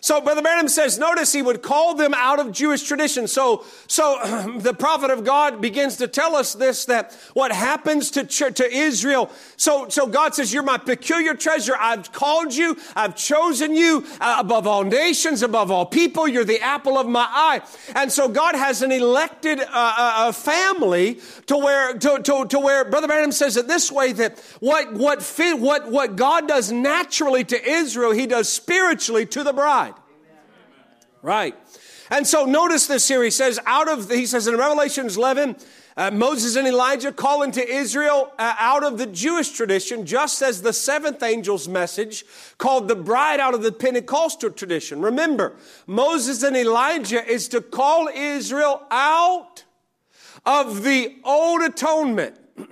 So Brother Branham says, notice he would call them out of Jewish tradition. So, so the prophet of God begins to tell us this, that what happens to, to Israel. So, so God says, you're my peculiar treasure. I've called you. I've chosen you uh, above all nations, above all people. You're the apple of my eye. And so God has an elected uh, uh, family to where, to, to, to where Brother Branham says it this way, that what, what, what, what God does naturally to Israel, he does spiritually to the bride. Right. And so notice this here. He says, out of, he says in Revelations 11, uh, Moses and Elijah call into Israel uh, out of the Jewish tradition, just as the seventh angel's message called the bride out of the Pentecostal tradition. Remember, Moses and Elijah is to call Israel out of the old atonement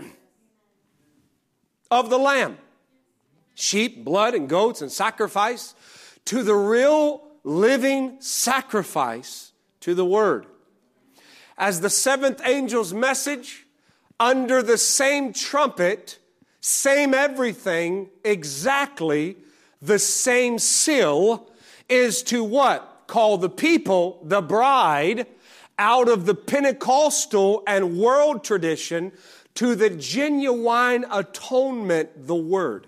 of the lamb sheep, blood, and goats, and sacrifice to the real living sacrifice to the Word. As the seventh angel's message under the same trumpet, same everything, exactly the same seal is to what? Call the people the bride out of the Pentecostal and world tradition to the genuine atonement, the word.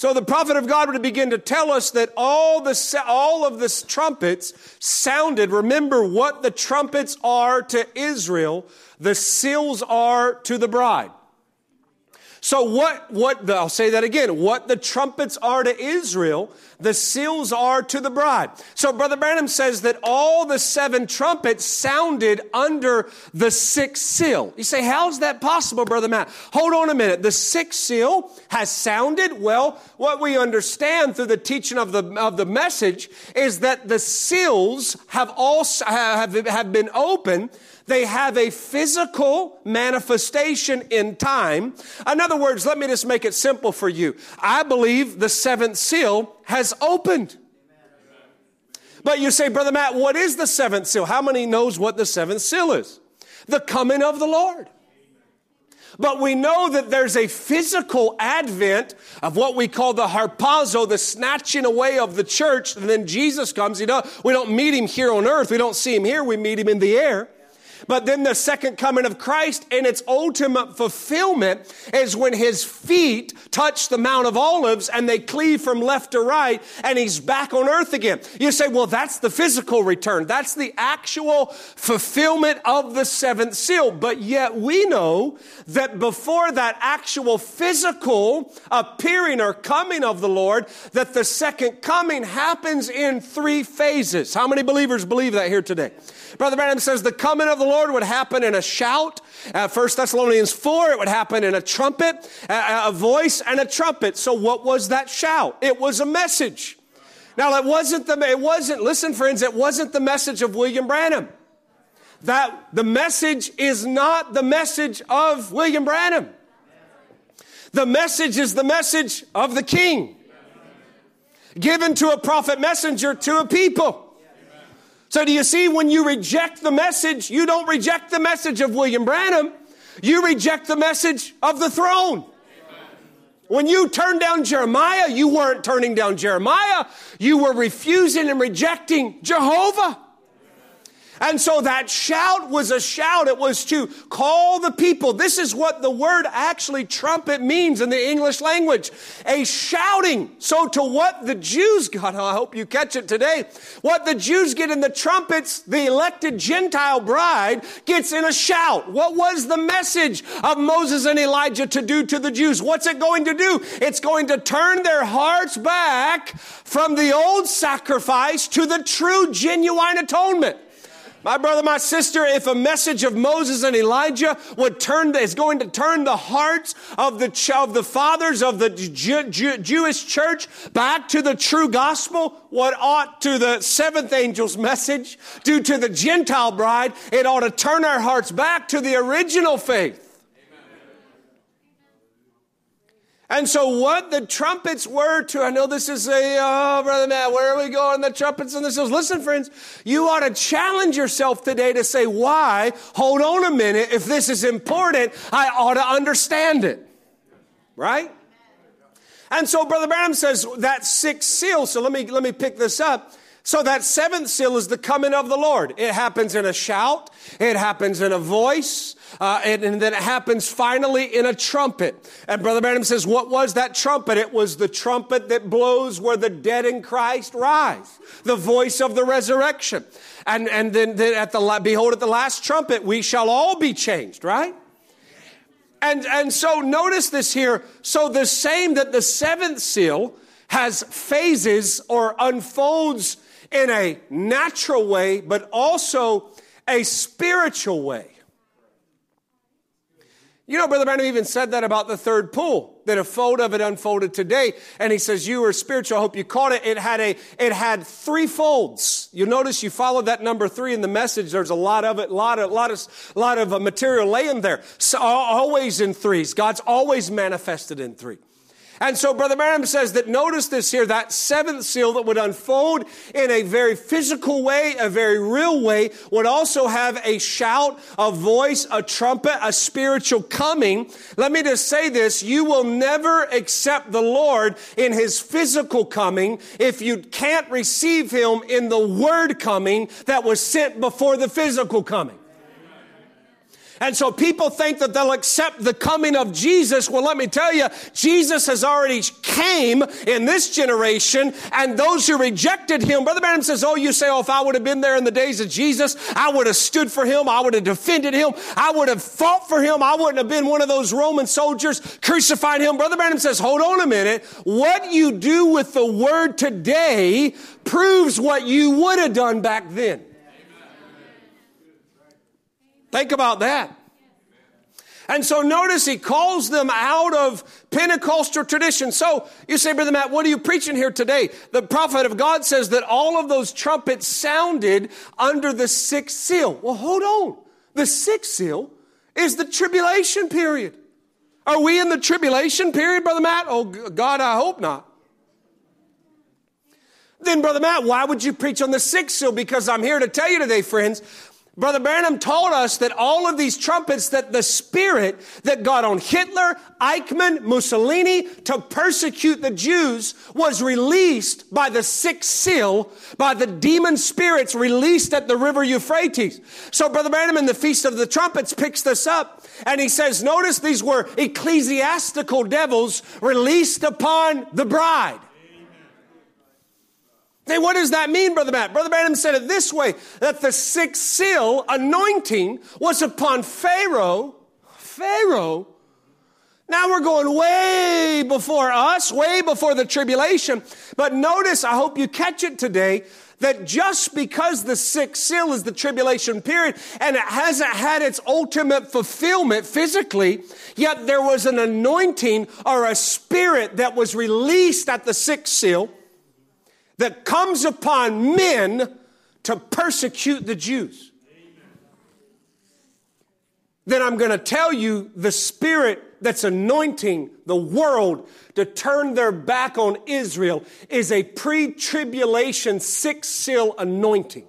So the prophet of God would begin to tell us that all the all of the trumpets sounded. Remember what the trumpets are to Israel, the seals are to the bride. So what, what, I'll say that again, what the trumpets are to Israel, the seals are to the bride. So Brother Branham says that all the seven trumpets sounded under the sixth seal. You say, how's that possible, Brother Matt? Hold on a minute. The sixth seal has sounded. Well, what we understand through the teaching of the, of the message is that the seals have also, have, have been open they have a physical manifestation in time. In other words, let me just make it simple for you. I believe the seventh seal has opened. But you say, Brother Matt, what is the seventh seal? How many knows what the seventh seal is? The coming of the Lord. But we know that there's a physical advent of what we call the harpazo, the snatching away of the church. And then Jesus comes. You know, we don't meet him here on earth. We don't see him here. We meet him in the air. But then the second coming of Christ and its ultimate fulfillment is when his feet touch the Mount of Olives and they cleave from left to right and he's back on earth again. You say, well, that's the physical return. That's the actual fulfillment of the seventh seal. But yet we know that before that actual physical appearing or coming of the Lord, that the second coming happens in three phases. How many believers believe that here today? Brother Branham says the coming of the Lord would happen in a shout. Uh, 1 Thessalonians 4, it would happen in a trumpet, a, a voice, and a trumpet. So what was that shout? It was a message. Now, it wasn't the, it wasn't, listen, friends, it wasn't the message of William Branham. That the message is not the message of William Branham. The message is the message of the king, given to a prophet messenger to a people. So do you see when you reject the message, you don't reject the message of William Branham, you reject the message of the throne. When you turned down Jeremiah, you weren't turning down Jeremiah, you were refusing and rejecting Jehovah. And so that shout was a shout. It was to call the people. This is what the word actually trumpet means in the English language. A shouting. So to what the Jews got, I hope you catch it today. What the Jews get in the trumpets, the elected Gentile bride gets in a shout. What was the message of Moses and Elijah to do to the Jews? What's it going to do? It's going to turn their hearts back from the old sacrifice to the true, genuine atonement. My brother, my sister, if a message of Moses and Elijah would turn, is going to turn the hearts of the, of the fathers of the Jew, Jew, Jewish church back to the true gospel, what ought to the seventh angel's message do to the Gentile bride, it ought to turn our hearts back to the original faith. And so, what the trumpets were to, I know this is a, oh, Brother Matt, where are we going? The trumpets and the seals. Listen, friends, you ought to challenge yourself today to say, why? Hold on a minute. If this is important, I ought to understand it. Right? And so, Brother Branham says that sixth seal, so let me, let me pick this up. So that seventh seal is the coming of the Lord. It happens in a shout. It happens in a voice. Uh, and, and, then it happens finally in a trumpet. And Brother Branham says, what was that trumpet? It was the trumpet that blows where the dead in Christ rise. The voice of the resurrection. And, and then, then at the, behold, at the last trumpet, we shall all be changed, right? And, and so notice this here. So the same that the seventh seal has phases or unfolds in a natural way, but also a spiritual way. You know, Brother Branham even said that about the third pull, that a fold of it unfolded today. And he says, you were spiritual. I hope you caught it. It had a, it had three folds. You notice you followed that number three in the message. There's a lot of it, lot of, lot of, lot of uh, material laying there. So, always in threes. God's always manifested in three. And so Brother Branham says that notice this here, that seventh seal that would unfold in a very physical way, a very real way, would also have a shout, a voice, a trumpet, a spiritual coming. Let me just say this, you will never accept the Lord in his physical coming if you can't receive him in the word coming that was sent before the physical coming. And so people think that they'll accept the coming of Jesus. Well, let me tell you, Jesus has already came in this generation and those who rejected him, Brother Branham says, oh, you say, oh, if I would have been there in the days of Jesus, I would have stood for him. I would have defended him. I would have fought for him. I wouldn't have been one of those Roman soldiers crucified him. Brother Branham says, hold on a minute. What you do with the word today proves what you would have done back then. Think about that. And so notice he calls them out of Pentecostal tradition. So you say, Brother Matt, what are you preaching here today? The prophet of God says that all of those trumpets sounded under the sixth seal. Well, hold on. The sixth seal is the tribulation period. Are we in the tribulation period, Brother Matt? Oh, God, I hope not. Then, Brother Matt, why would you preach on the sixth seal? Because I'm here to tell you today, friends, Brother Branham told us that all of these trumpets, that the spirit that got on Hitler, Eichmann, Mussolini to persecute the Jews was released by the sixth seal, by the demon spirits released at the river Euphrates. So Brother Branham in the Feast of the Trumpets picks this up and he says, notice these were ecclesiastical devils released upon the bride. Hey, what does that mean, Brother Matt? Brother Branham said it this way that the sixth seal anointing was upon Pharaoh. Pharaoh. Now we're going way before us, way before the tribulation. But notice, I hope you catch it today, that just because the sixth seal is the tribulation period and it hasn't had its ultimate fulfillment physically, yet there was an anointing or a spirit that was released at the sixth seal that comes upon men to persecute the Jews. Then I'm going to tell you the spirit that's anointing the world to turn their back on Israel is a pre tribulation six seal anointing.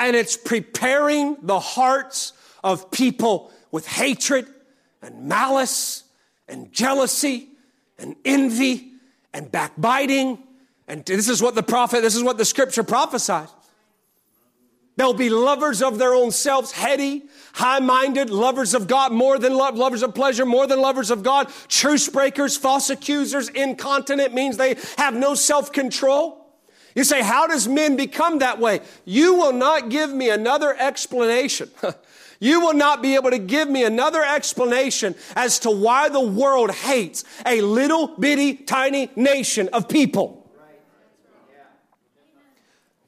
And it's preparing the hearts of people with hatred and malice and jealousy and envy and backbiting. And this is what the prophet, this is what the scripture prophesies. They'll be lovers of their own selves, heady, high-minded, lovers of God more than love, lovers of pleasure more than lovers of God, truce breakers, false accusers, incontinent means they have no self-control. You say, how does men become that way? You will not give me another explanation. You will not be able to give me another explanation as to why the world hates a little bitty tiny nation of people.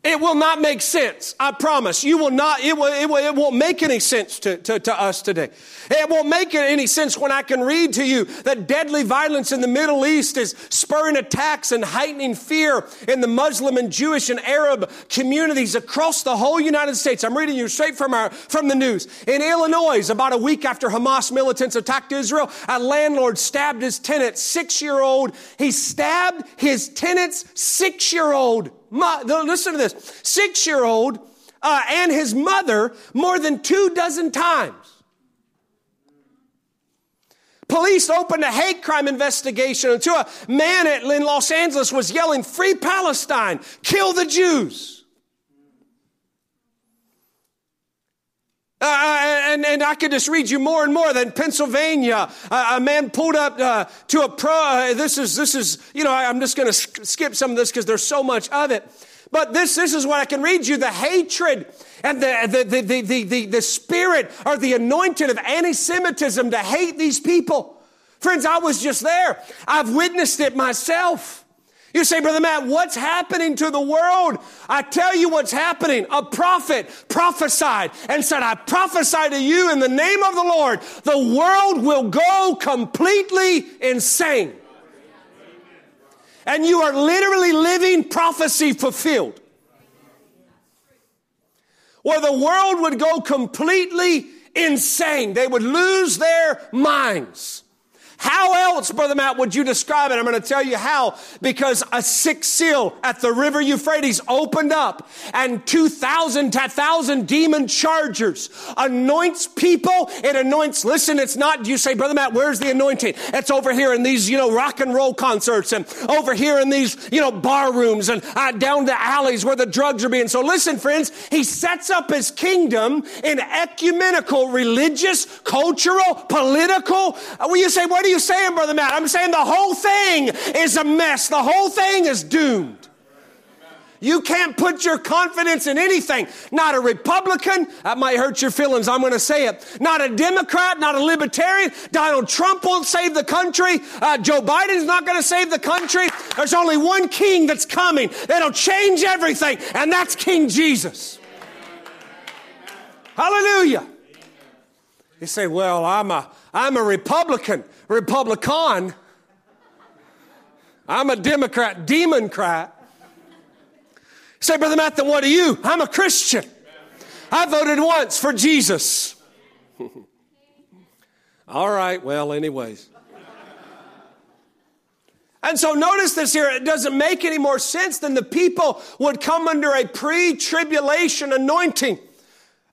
It will not make sense. I promise. You will not, it, will, it, will, it won't make any sense to, to, to us today. It won't make any sense when I can read to you that deadly violence in the Middle East is spurring attacks and heightening fear in the Muslim and Jewish and Arab communities across the whole United States. I'm reading you straight from our, from the news. In Illinois, about a week after Hamas militants attacked Israel, a landlord stabbed his tenant, six year old. He stabbed his tenant's six year old listen to this, six year old uh, and his mother more than two dozen times. Police opened a hate crime investigation into a man in Los Angeles was yelling, Free Palestine, kill the Jews. Uh, uh, and, and I could just read you more and more. Then Pennsylvania, uh, a man pulled up uh, to a pro. Uh, this is this is you know I'm just going to skip some of this because there's so much of it. But this this is what I can read you: the hatred and the the the the the, the, spirit or the anointing of anti-Semitism to hate these people. Friends, I was just there. I've witnessed it myself. You say, Brother Matt, what's happening to the world? I tell you what's happening. A prophet prophesied and said, I prophesy to you in the name of the Lord, the world will go completely insane. And you are literally living prophecy fulfilled. Where the world would go completely insane. They would lose their minds. How else, Brother Matt, would you describe it? I'm going to tell you how. Because a sixth seal at the river Euphrates opened up and 2,000 to 1,000 demon chargers anoints people. It anoints, listen, it's not, you say, Brother Matt, where's the anointing? It's over here in these, you know, rock and roll concerts and over here in these, you know, bar rooms and uh, down the alleys where the drugs are being. So listen, friends, he sets up his kingdom in ecumenical, religious, cultural, political. Uh, well, you say, what are you saying, Brother Matt? I'm saying the whole thing is a mess. The whole thing is doomed. You can't put your confidence in anything. Not a Republican. That might hurt your feelings. I'm going to say it. Not a Democrat, not a Libertarian. Donald Trump won't save the country. Uh, Joe Biden's not going to save the country. There's only one king that's coming that'll change everything, and that's King Jesus. Hallelujah. You say, well, I'm a, I'm a Republican. Republican. I'm a Democrat, Democrat. Say, Brother Matt, then what are you? I'm a Christian. I voted once for Jesus. All right, well, anyways. And so notice this here, it doesn't make any more sense than the people would come under a pre tribulation anointing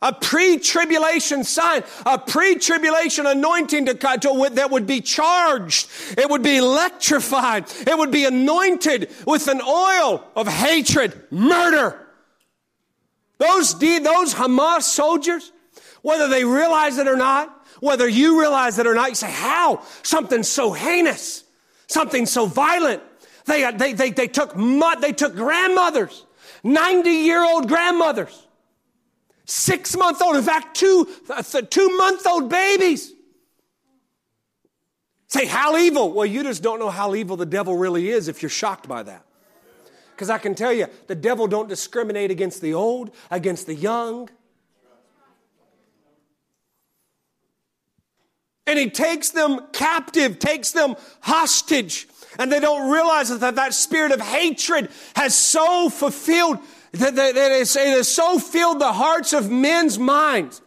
a pre-tribulation sign, a pre-tribulation anointing to, to, that would be charged. It would be electrified. It would be anointed with an oil of hatred, murder. Those, those Hamas soldiers, whether they realize it or not, whether you realize it or not, you say, how? Something so heinous, something so violent. They, they, they, they took, they took grandmothers, 90 year old grandmothers, six month old, in fact, two, uh, two month old babies. Say, how evil? Well, you just don't know how evil the devil really is if you're shocked by that. Because I can tell you, the devil don't discriminate against the old, against the young. And he takes them captive, takes them hostage. And they don't realize that that spirit of hatred has so fulfilled that, that it has so filled the hearts of men's minds.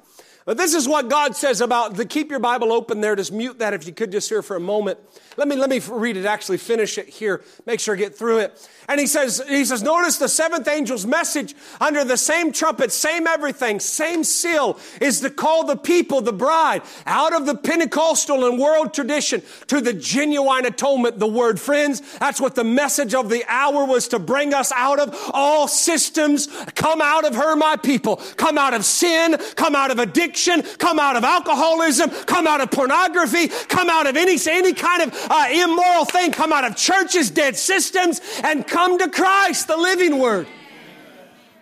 But this is what God says about the keep your Bible open there. Just mute that if you could just hear for a moment. Let me, let me read it, actually finish it here. Make sure I get through it. And he says, he says, notice the seventh angel's message under the same trumpet, same everything, same seal is to call the people, the bride, out of the Pentecostal and world tradition to the genuine atonement, the word. Friends, that's what the message of the hour was to bring us out of. All systems come out of her, my people. Come out of sin, come out of addiction, come out of alcoholism, come out of pornography, come out of any, any kind of uh, immoral thing, come out of churches, dead systems, and come to Christ, the living word.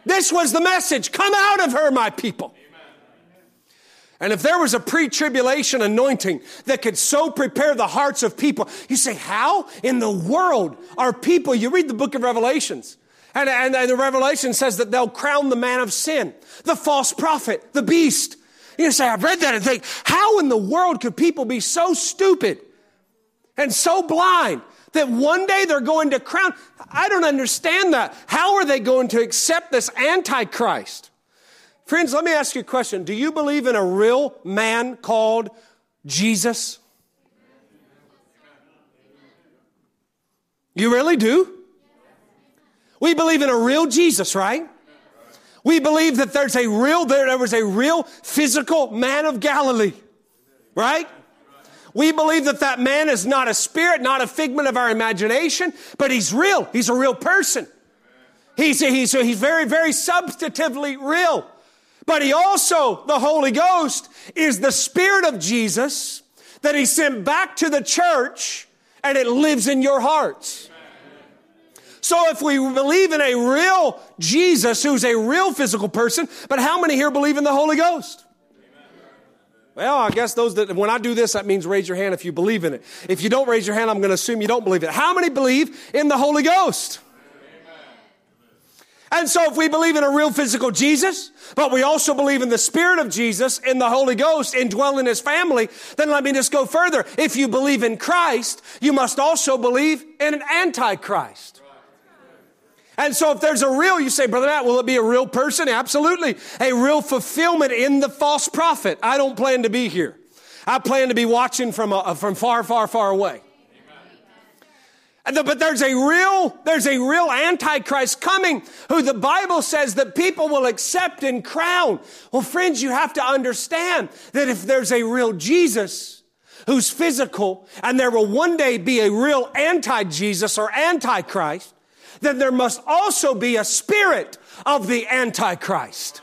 This was the message. Come out of her, my people. And if there was a pre tribulation anointing that could so prepare the hearts of people, you say, How in the world are people? You read the book of Revelations, and, and, and the Revelation says that they'll crown the man of sin, the false prophet, the beast. You say, I've read that and think, How in the world could people be so stupid and so blind that one day they're going to crown. I don't understand that. How are they going to accept this Antichrist? Friends, let me ask you a question. Do you believe in a real man called Jesus? You really do? We believe in a real Jesus, right? We believe that there's a real, there was a real physical man of Galilee, right? We believe that that man is not a spirit, not a figment of our imagination, but he's real. He's a real person. He's, he's, he's very, very substantively real. But he also, the Holy Ghost, is the Spirit of Jesus that he sent back to the church and it lives in your hearts. So if we believe in a real Jesus who's a real physical person, but how many here believe in the Holy Ghost? Well, I guess those that, when I do this, that means raise your hand if you believe in it. If you don't raise your hand, I'm going to assume you don't believe it. How many believe in the Holy Ghost? And so if we believe in a real physical Jesus, but we also believe in the Spirit of Jesus, in the Holy Ghost, indwelling His family, then let me just go further. If you believe in Christ, you must also believe in an Antichrist. And so if there's a real, you say, Brother Matt, will it be a real person? Absolutely. A real fulfillment in the false prophet. I don't plan to be here. I plan to be watching from, a, from far, far, far away. But there's a real, there's a real antichrist coming who the Bible says that people will accept and crown. Well, friends, you have to understand that if there's a real Jesus who's physical and there will one day be a real anti-Jesus or antichrist, then there must also be a spirit of the antichrist.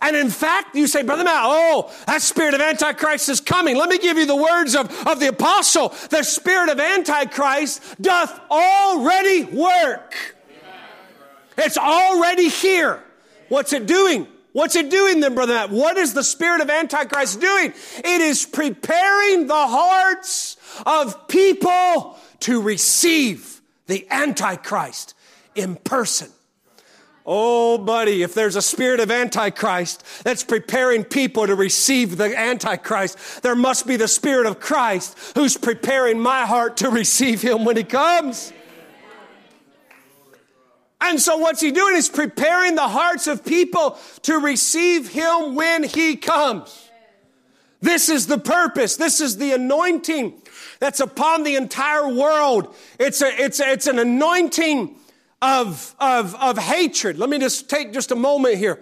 And in fact, you say, Brother Matt, oh, that spirit of Antichrist is coming. Let me give you the words of, of the apostle. The spirit of Antichrist doth already work. It's already here. What's it doing? What's it doing then, Brother Matt? What is the spirit of Antichrist doing? It is preparing the hearts of people to receive the Antichrist in person. Oh, buddy, if there's a spirit of Antichrist that's preparing people to receive the Antichrist, there must be the Spirit of Christ who's preparing my heart to receive him when he comes. And so what's he doing? He's preparing the hearts of people to receive him when he comes. This is the purpose. This is the anointing that's upon the entire world. It's a, it's a, it's an anointing of, of, of hatred. Let me just take just a moment here.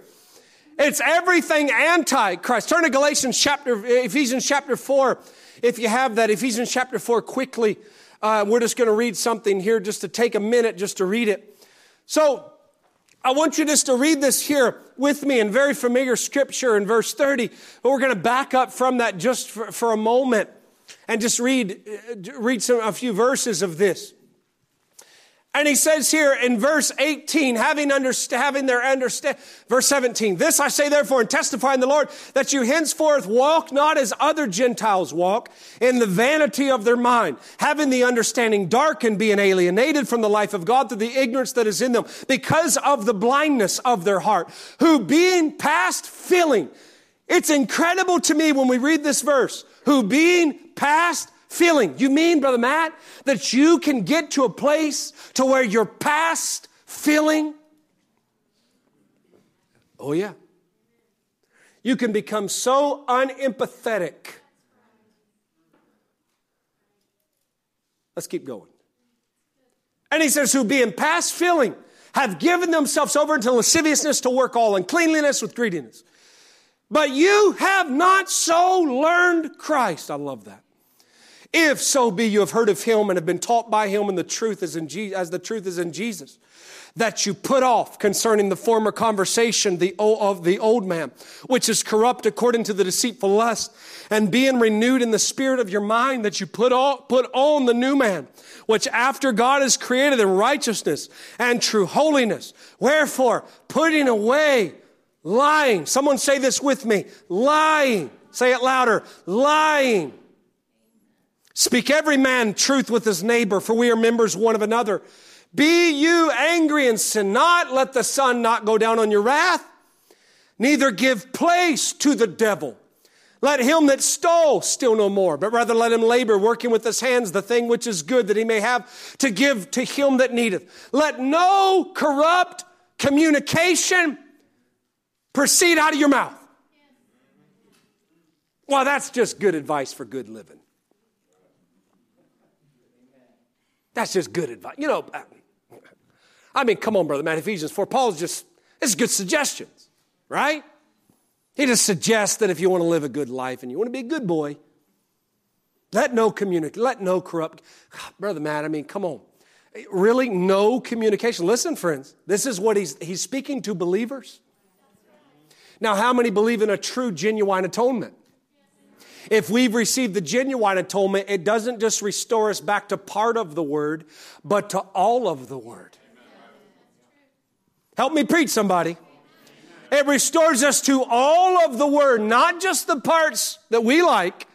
It's everything anti-Christ. Turn to Galatians chapter, Ephesians chapter 4. If you have that, Ephesians chapter 4 quickly. Uh, we're just going to read something here just to take a minute just to read it. So, I want you just to read this here with me in very familiar scripture in verse 30. But we're going to back up from that just for, for a moment and just read, uh, read some, a few verses of this. And he says here in verse 18, having, underst- having their understand, verse 17, this I say therefore and testify in the Lord that you henceforth walk not as other Gentiles walk in the vanity of their mind, having the understanding darkened, being alienated from the life of God through the ignorance that is in them because of the blindness of their heart, who being past feeling, it's incredible to me when we read this verse, who being past feeling. You mean, Brother Matt, that you can get to a place to where you're past feeling? Oh, yeah. You can become so unempathetic. Let's keep going. And he says, who being past feeling have given themselves over to lasciviousness to work all uncleanliness with greediness. But you have not so learned Christ. I love that. If so be you have heard of him and have been taught by him and the truth is in as the truth is in Jesus, that you put off concerning the former conversation the, of the old man, which is corrupt according to the deceitful lust, and being renewed in the spirit of your mind, that you put, all, put on the new man, which after God is created in righteousness and true holiness. Wherefore, putting away lying. Someone say this with me. Lying. Say it louder. Lying Speak every man truth with his neighbor, for we are members one of another. Be you angry and sin not. Let the sun not go down on your wrath. Neither give place to the devil. Let him that stole steal no more, but rather let him labor, working with his hands the thing which is good that he may have to give to him that needeth. Let no corrupt communication proceed out of your mouth. Well, that's just good advice for good living. That's just good advice. You know, I mean, come on, brother, man. Ephesians 4, Paul's just, it's good suggestions, right? He just suggests that if you want to live a good life and you want to be a good boy, let no communicate, let no corrupt. Brother Matt, I mean, come on. Really, no communication. Listen, friends, this is what he's, he's speaking to believers. Now, how many believe in a true, genuine atonement? If we've received the genuine atonement, it doesn't just restore us back to part of the word, but to all of the word. Help me preach somebody. It restores us to all of the word, not just the parts that we like.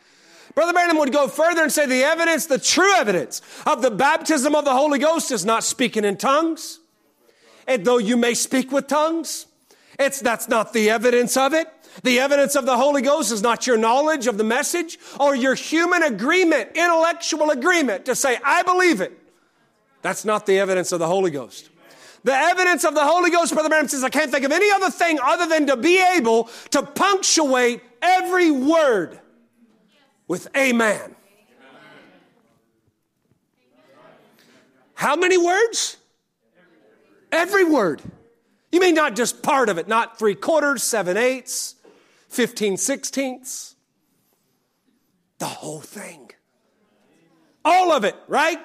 Brother Branham would go further and say the evidence, the true evidence of the baptism of the Holy Ghost is not speaking in tongues. And though you may speak with tongues, it's, that's not the evidence of it. The evidence of the Holy Ghost is not your knowledge of the message or your human agreement, intellectual agreement to say, I believe it. That's not the evidence of the Holy Ghost. The evidence of the Holy Ghost, Brother Branham says, I can't think of any other thing other than to be able to punctuate every word with Amen. How many words? Every word. You mean not just part of it, not three quarters, seven eighths, fifteen sixteenths. The whole thing. All of it, right?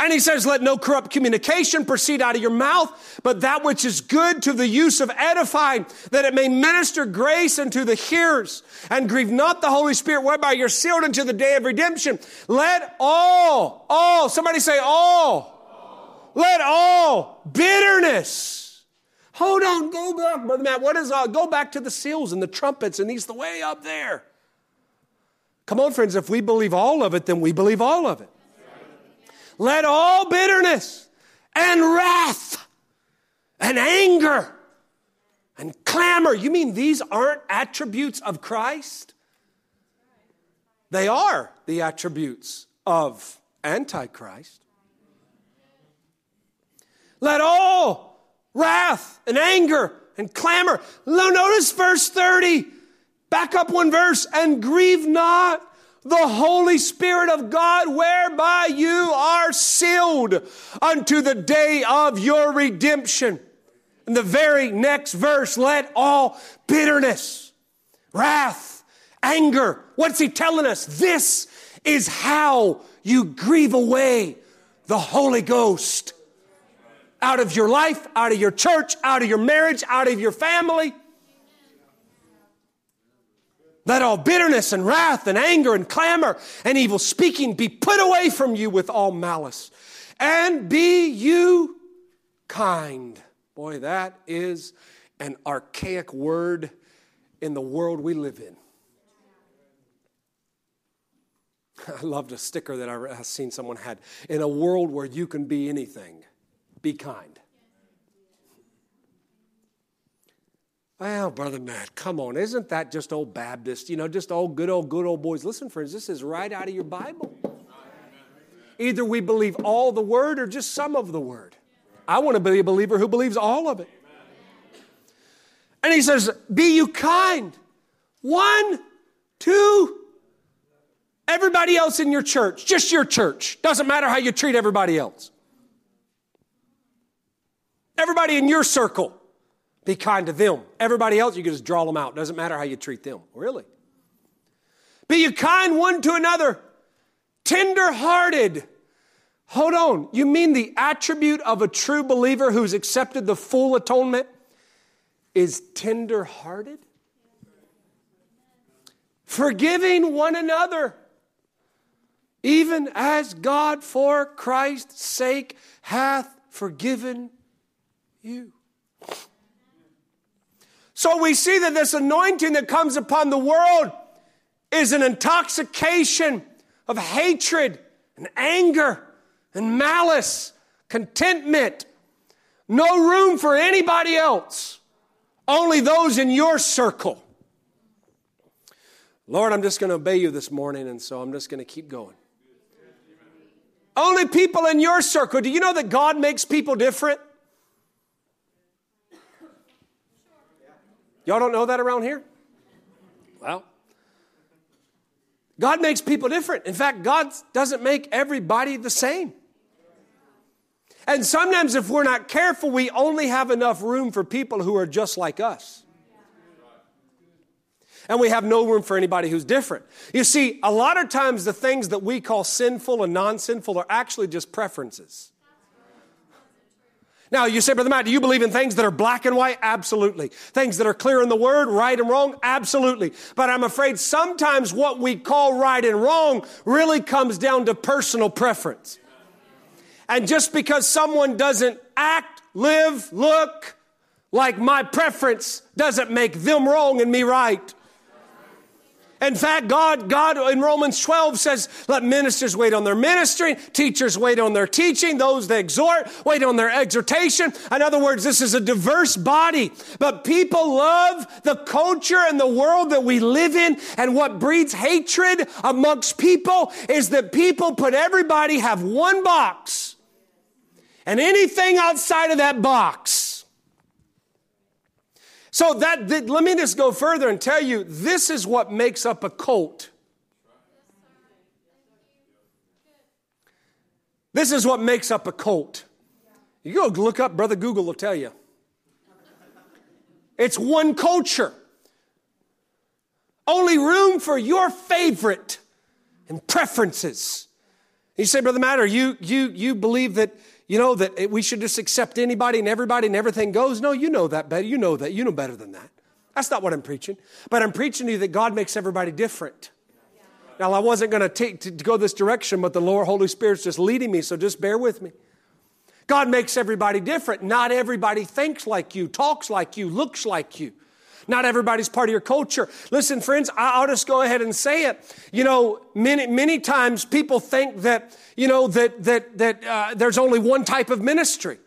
And he says, Let no corrupt communication proceed out of your mouth, but that which is good to the use of edifying, that it may minister grace unto the hearers. And grieve not the Holy Spirit, whereby you're sealed unto the day of redemption. Let all, all, somebody say all. all. Let all bitterness. Hold on, go back, Brother Matt. What is all? Go back to the seals and the trumpets, and he's the way up there. Come on, friends, if we believe all of it, then we believe all of it. Let all bitterness and wrath and anger and clamor. You mean these aren't attributes of Christ? They are the attributes of Antichrist. Let all wrath and anger and clamor. Notice verse 30. Back up one verse and grieve not the Holy Spirit of God, whereby you are sealed unto the day of your redemption. In the very next verse, let all bitterness, wrath, anger, what's he telling us? This is how you grieve away the Holy Ghost out of your life, out of your church, out of your marriage, out of your family. Let all bitterness and wrath and anger and clamor and evil speaking be put away from you with all malice. And be you kind. Boy, that is an archaic word in the world we live in. I loved a sticker that I seen someone had. In a world where you can be anything, be kind. Well, Brother Matt, come on. Isn't that just old Baptist? You know, just old good old good old boys. Listen, friends, this is right out of your Bible. Either we believe all the word or just some of the word. I want to be a believer who believes all of it. And he says, Be you kind. One, two, everybody else in your church, just your church. Doesn't matter how you treat everybody else. Everybody in your circle. Be kind to them. Everybody else, you can just draw them out. Doesn't matter how you treat them. Really. Be you kind one to another, tender hearted. Hold on. You mean the attribute of a true believer who's accepted the full atonement is tender hearted? Forgiving one another, even as God for Christ's sake hath forgiven you. So we see that this anointing that comes upon the world is an intoxication of hatred and anger and malice, contentment. No room for anybody else, only those in your circle. Lord, I'm just going to obey you this morning, and so I'm just going to keep going. Only people in your circle. Do you know that God makes people different? Y'all don't know that around here? Well, God makes people different. In fact, God doesn't make everybody the same. And sometimes, if we're not careful, we only have enough room for people who are just like us. And we have no room for anybody who's different. You see, a lot of times the things that we call sinful and non sinful are actually just preferences. Now, you say, Brother Matt, do you believe in things that are black and white? Absolutely. Things that are clear in the Word, right and wrong? Absolutely. But I'm afraid sometimes what we call right and wrong really comes down to personal preference. And just because someone doesn't act, live, look like my preference doesn't make them wrong and me right. In fact, God, God in Romans 12 says, let ministers wait on their ministry, teachers wait on their teaching, those that exhort wait on their exhortation. In other words, this is a diverse body, but people love the culture and the world that we live in. And what breeds hatred amongst people is that people put everybody have one box and anything outside of that box so that, let me just go further and tell you this is what makes up a cult. This is what makes up a cult. You go look up brother Google will tell you. It's one culture. Only room for your favorite and preferences. You say, Brother Matter, you, you, you believe that you know, that we should just accept anybody and everybody and everything goes? No, you know that better. You know that. You know better than that. That's not what I'm preaching. But I'm preaching to you that God makes everybody different. Now, I wasn't going to, take to go this direction, but the Lord Holy Spirit's just leading me, so just bear with me. God makes everybody different. Not everybody thinks like you, talks like you, looks like you. Not everybody's part of your culture. Listen, friends, I'll just go ahead and say it. You know, many, many times people think that, you know, that, that, that uh, there's only one type of ministry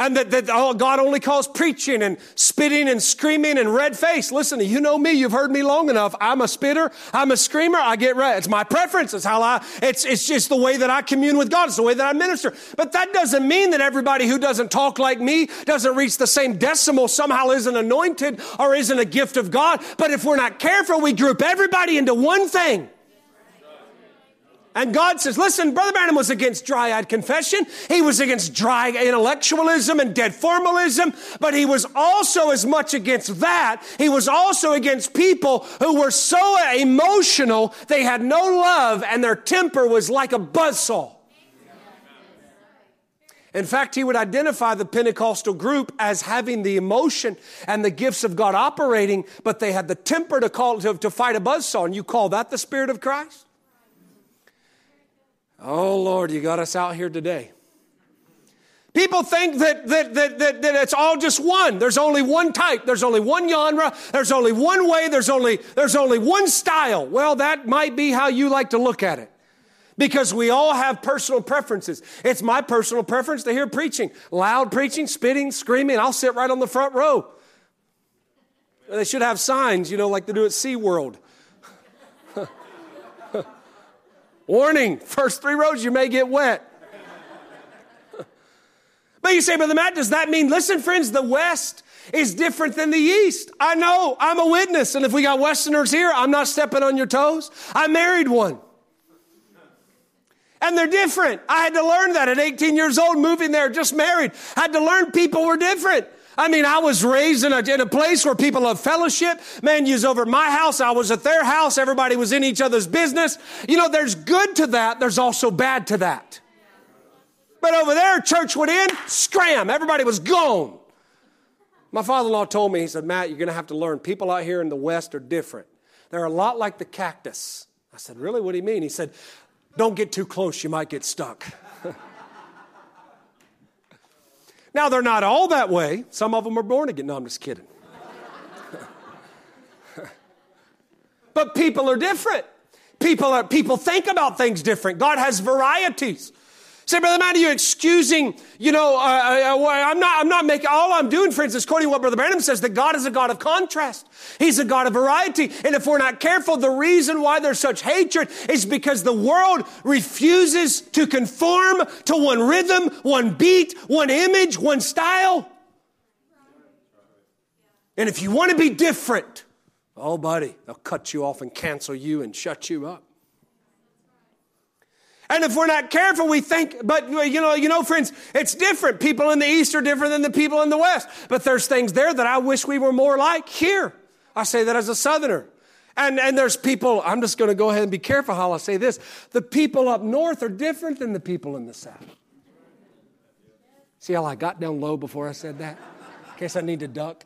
and that, that God only calls preaching and spitting and screaming and red face. Listen, you know me, you've heard me long enough. I'm a spitter, I'm a screamer, I get red. It's my preference, it's how I, it's, it's just the way that I commune with God, it's the way that I minister. But that doesn't mean that everybody who doesn't talk like me, doesn't reach the same decimal, somehow isn't anointed or isn't a gift of God. But if we're not careful, we group everybody into one thing. And God says, listen, Brother Branham was against dry eyed confession. He was against dry intellectualism and dead formalism, but he was also as much against that. He was also against people who were so emotional, they had no love, and their temper was like a buzzsaw. In fact, he would identify the Pentecostal group as having the emotion and the gifts of God operating, but they had the temper to call to, to fight a buzzsaw. And you call that the Spirit of Christ? Oh, Lord, you got us out here today. People think that, that, that, that, that it's all just one. There's only one type. There's only one genre. There's only one way. There's only, there's only one style. Well, that might be how you like to look at it. Because we all have personal preferences. It's my personal preference to hear preaching. Loud preaching, spitting, screaming. I'll sit right on the front row. They should have signs, you know, like they do at SeaWorld. Warning, first three rows you may get wet. but you say, Brother Matt, does that mean, listen, friends, the West is different than the East? I know, I'm a witness, and if we got Westerners here, I'm not stepping on your toes. I married one. And they're different. I had to learn that at 18 years old, moving there, just married. I had to learn people were different. I mean, I was raised in a, in a place where people have fellowship. Man, you was over at my house. I was at their house. Everybody was in each other's business. You know, there's good to that. There's also bad to that. But over there, church went in, scram. Everybody was gone. My father-in-law told me, he said, Matt, you're going to have to learn. People out here in the West are different. They're a lot like the cactus. I said, really? What do you mean? He said, don't get too close. You might get stuck. Now, they're not all that way. Some of them are born again. No, I'm just kidding. but people are different. People, are, people think about things different. God has varieties. Say, Brother Matt, are you excusing, you know, uh, uh, uh I'm not, I'm not making, all I'm doing, for instance, quoting what Brother Branham says, that God is a God of contrast. He's a God of variety. And if we're not careful, the reason why there's such hatred is because the world refuses to conform to one rhythm, one beat, one image, one style. And if you want to be different, oh, buddy, they'll cut you off and cancel you and shut you up. And if we're not careful, we think, but you know, you know, friends, it's different. People in the East are different than the people in the West. But there's things there that I wish we were more like here. I say that as a Southerner. And, and there's people, I'm just going to go ahead and be careful how I say this. The people up north are different than the people in the south. See how I got down low before I said that? In case I need to duck.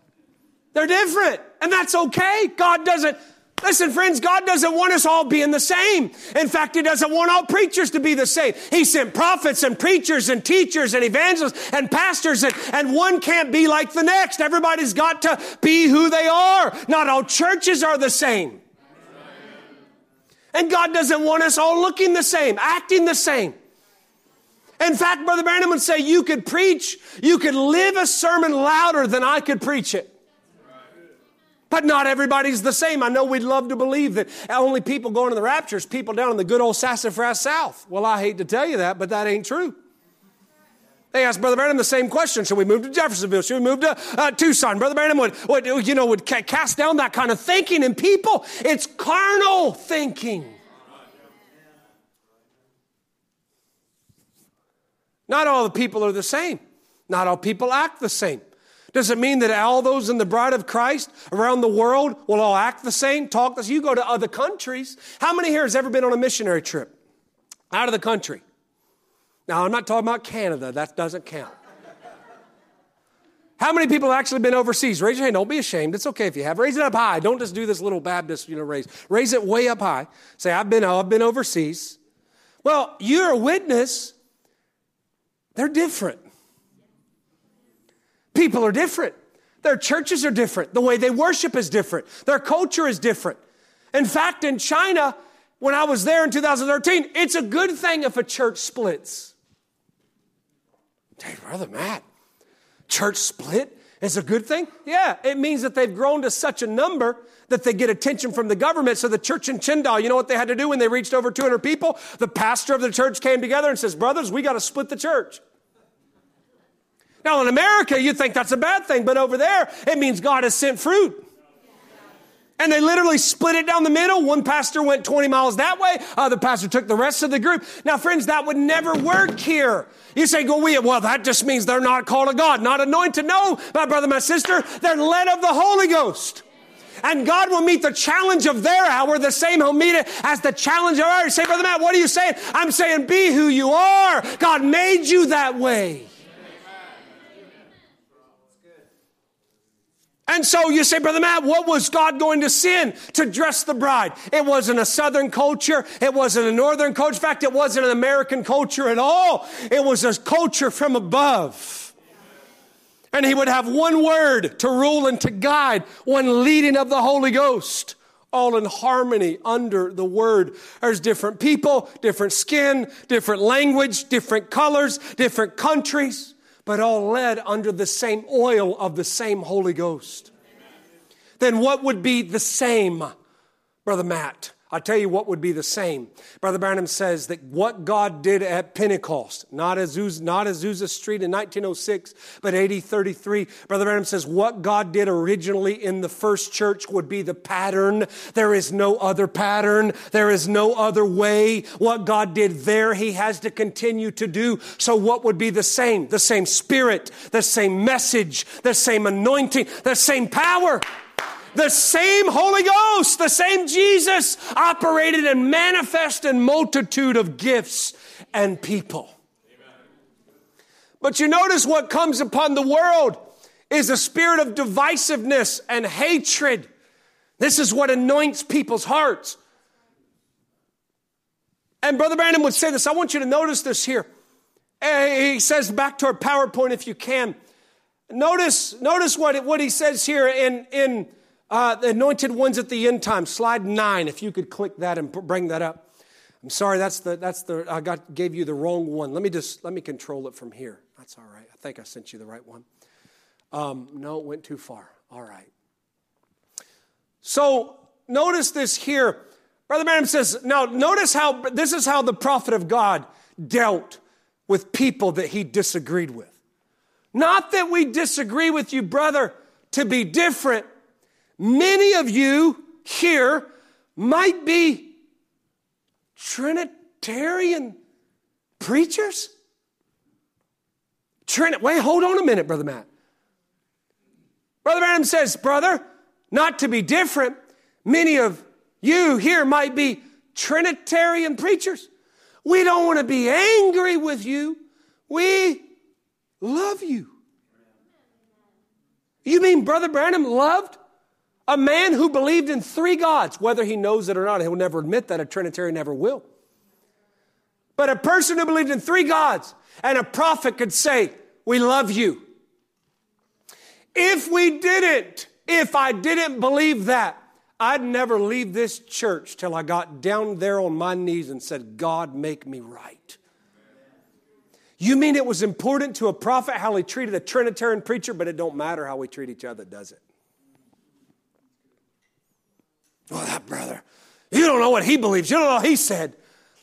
They're different, and that's okay. God doesn't Listen, friends, God doesn't want us all being the same. In fact, He doesn't want all preachers to be the same. He sent prophets and preachers and teachers and evangelists and pastors, and, and one can't be like the next. Everybody's got to be who they are. Not all churches are the same. And God doesn't want us all looking the same, acting the same. In fact, Brother Branham would say you could preach, you could live a sermon louder than I could preach it. But not everybody's the same. I know we'd love to believe that only people going to the rapture is people down in the good old Sassafras South. Well, I hate to tell you that, but that ain't true. They asked Brother Branham the same question. Should we move to Jeffersonville? Should we move to uh, Tucson? Brother Branham would, would, you know, would cast down that kind of thinking in people. It's carnal thinking. Not all the people are the same. Not all people act the same. Does it mean that all those in the bride of Christ around the world will all act the same, talk the same? You go to other countries. How many here has ever been on a missionary trip out of the country? Now, I'm not talking about Canada. That doesn't count. How many people have actually been overseas? Raise your hand. Don't be ashamed. It's okay if you have. Raise it up high. Don't just do this little Baptist, you know, raise. Raise it way up high. Say, I've been, I've been overseas. Well, you're a witness. They're different. People are different. Their churches are different. The way they worship is different. Their culture is different. In fact, in China, when I was there in 2013, it's a good thing if a church splits. Hey, Brother Matt, church split is a good thing? Yeah, it means that they've grown to such a number that they get attention from the government. So the church in Qingdao, you know what they had to do when they reached over 200 people? The pastor of the church came together and says, brothers, we got to split the church. Now, in America, you'd think that's a bad thing, but over there, it means God has sent fruit. And they literally split it down the middle. One pastor went 20 miles that way. Other pastor took the rest of the group. Now, friends, that would never work here. You say, go, well, that just means they're not called of God, not anointed. No, my brother, my sister, they're led of the Holy Ghost. And God will meet the challenge of their hour the same He'll meet it as the challenge of ours. Say, Brother Matt, what are you saying? I'm saying be who you are. God made you that way. And so you say, Brother Matt, what was God going to sin to dress the bride? It wasn't a southern culture. It wasn't a northern culture. In fact, it wasn't an American culture at all. It was a culture from above. And he would have one word to rule and to guide, one leading of the Holy Ghost, all in harmony under the word. There's different people, different skin, different language, different colors, different countries but all led under the same oil of the same Holy Ghost. Then what would be the same, Brother Matt? I'll tell you what would be the same. Brother Branham says that what God did at Pentecost, not Azusa, not Azusa Street in 1906, but 8033, Brother Branham says what God did originally in the first church would be the pattern. There is no other pattern. There is no other way. What God did there, He has to continue to do. So what would be the same? The same spirit, the same message, the same anointing, the same power. The same Holy Ghost, the same Jesus operated and manifest in multitude of gifts and people. But you notice what comes upon the world is a spirit of divisiveness and hatred. This is what anoints people's hearts. And Brother Branham would say this. I want you to notice this here. Eh, he says back to our PowerPoint if you can. Notice, notice what, what he says here in, in uh, the anointed ones at the end time. Slide nine, if you could click that and bring that up. I'm sorry, that's the that's the I got gave you the wrong one. Let me just let me control it from here. That's all right. I think I sent you the right one. Um, no, it went too far. All right. So notice this here. Brother Branham says, now notice how this is how the prophet of God dealt with people that he disagreed with. Not that we disagree with you, brother, to be different, Many of you here might be Trinitarian preachers. Trinit, wait, hold on a minute, Brother Matt. Brother Branham says, brother, not to be different, many of you here might be Trinitarian preachers. We don't want to be angry with you. We love you. You mean Brother Branham loved a man who believed in three gods, whether he knows it or not, he'll never admit that, a Trinitarian never will. But a person who believed in three gods and a prophet could say, We love you. If we didn't, if I didn't believe that, I'd never leave this church till I got down there on my knees and said, God, make me right. You mean it was important to a prophet how he treated a Trinitarian preacher, but it don't matter how we treat each other, does it? Oh, that brother. You don't know what he believes. You don't know what he said.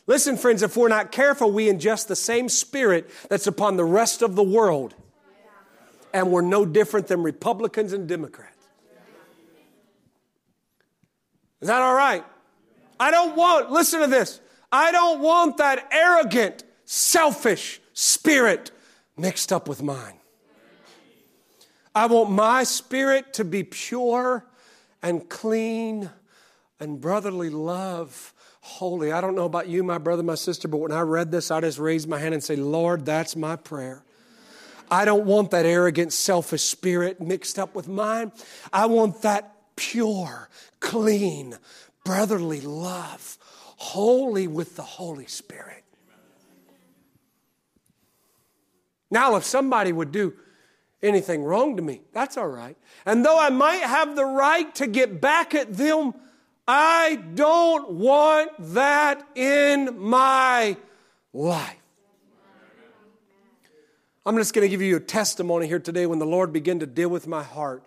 Listen, friends, if we're not careful, we ingest the same spirit that's upon the rest of the world. And we're no different than Republicans and Democrats. Is that all right? I don't want, listen to this. I don't want that arrogant, selfish spirit mixed up with mine. I want my spirit to be pure and clean and brotherly love, holy. I don't know about you, my brother, my sister, but when I read this, I just raised my hand and say, Lord, that's my prayer. I don't want that arrogant, selfish spirit mixed up with mine. I want that pure, clean, brotherly love, holy with the Holy Spirit. Now, if somebody would do anything wrong to me, that's all right. And though I might have the right to get back at them, I don't want that in my life. I'm just going to give you a testimony here today when the Lord began to deal with my heart.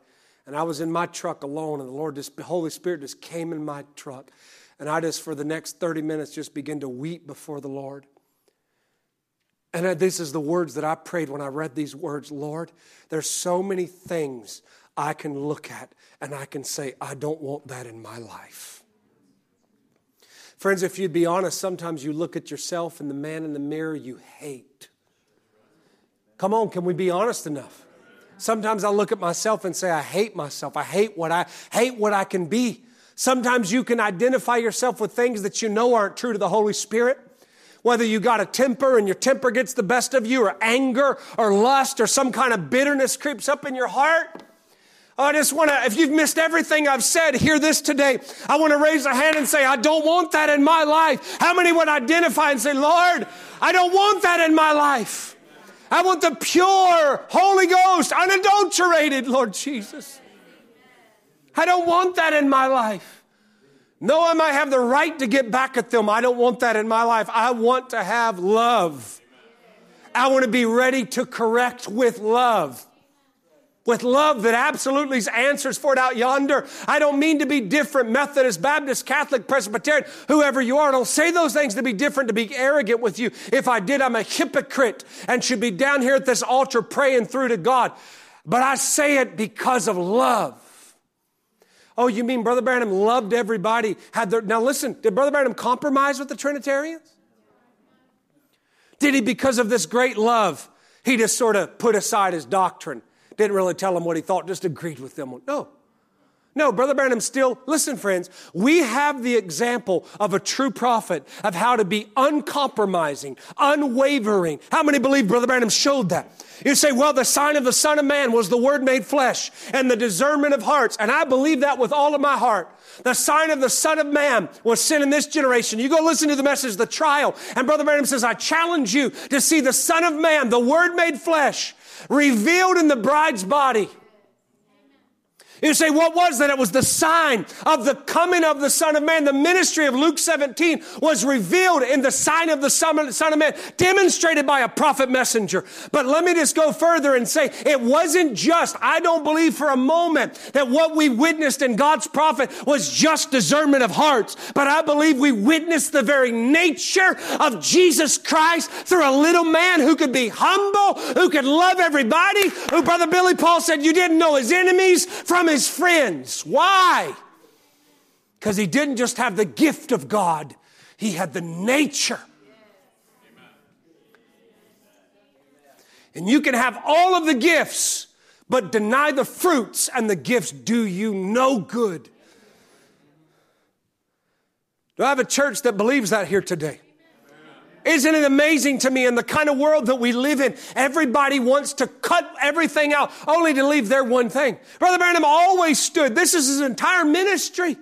And I was in my truck alone, and the Lord, just, the Holy Spirit just came in my truck. And I just, for the next 30 minutes, just began to weep before the Lord. And this is the words that I prayed when I read these words Lord, there's so many things I can look at and I can say, I don't want that in my life. Friends, if you'd be honest, sometimes you look at yourself and the man in the mirror you hate. Come on, can we be honest enough? Sometimes I look at myself and say, I hate myself. I hate what I hate what I can be. Sometimes you can identify yourself with things that you know aren't true to the Holy Spirit. Whether you got a temper and your temper gets the best of you, or anger, or lust, or some kind of bitterness creeps up in your heart. I just want to, if you've missed everything I've said, hear this today. I want to raise a hand and say, I don't want that in my life. How many would identify and say, Lord, I don't want that in my life? I want the pure Holy Ghost, unadulterated, Lord Jesus. I don't want that in my life. No, I might have the right to get back at them. I don't want that in my life. I want to have love. I want to be ready to correct with love with love that absolutely answers for it out yonder. I don't mean to be different, Methodist, Baptist, Catholic, Presbyterian, whoever you are. I don't say those things to be different, to be arrogant with you. If I did, I'm a hypocrite and should be down here at this altar praying through to God. But I say it because of love. Oh, you mean Brother Branham loved everybody? Had their, now listen, did Brother Branham compromise with the Trinitarians? Did he, because of this great love, he just sort of put aside his doctrine didn't really tell them what he thought, just agreed with them. No. No, Brother Branham still, listen, friends, we have the example of a true prophet of how to be uncompromising, unwavering. How many believe Brother Branham showed that? You say, well, the sign of the Son of Man was the Word made flesh and the discernment of hearts. And I believe that with all of my heart. The sign of the Son of Man was sin in this generation. You go listen to the message, the trial. And Brother Branham says, I challenge you to see the Son of Man, the Word made flesh, revealed in the bride's body. You say, what was that? It was the sign of the coming of the Son of Man. The ministry of Luke 17 was revealed in the sign of the Son of Man, demonstrated by a prophet messenger. But let me just go further and say, it wasn't just, I don't believe for a moment that what we witnessed in God's prophet was just discernment of hearts. But I believe we witnessed the very nature of Jesus Christ through a little man who could be humble, who could love everybody, who Brother Billy Paul said you didn't know his enemies from from his friends. Why? Because he didn't just have the gift of God, he had the nature. And you can have all of the gifts, but deny the fruits, and the gifts do you no good. Do I have a church that believes that here today? Isn't it amazing to me in the kind of world that we live in? Everybody wants to cut everything out only to leave their one thing. Brother Branham always stood, this is his entire ministry.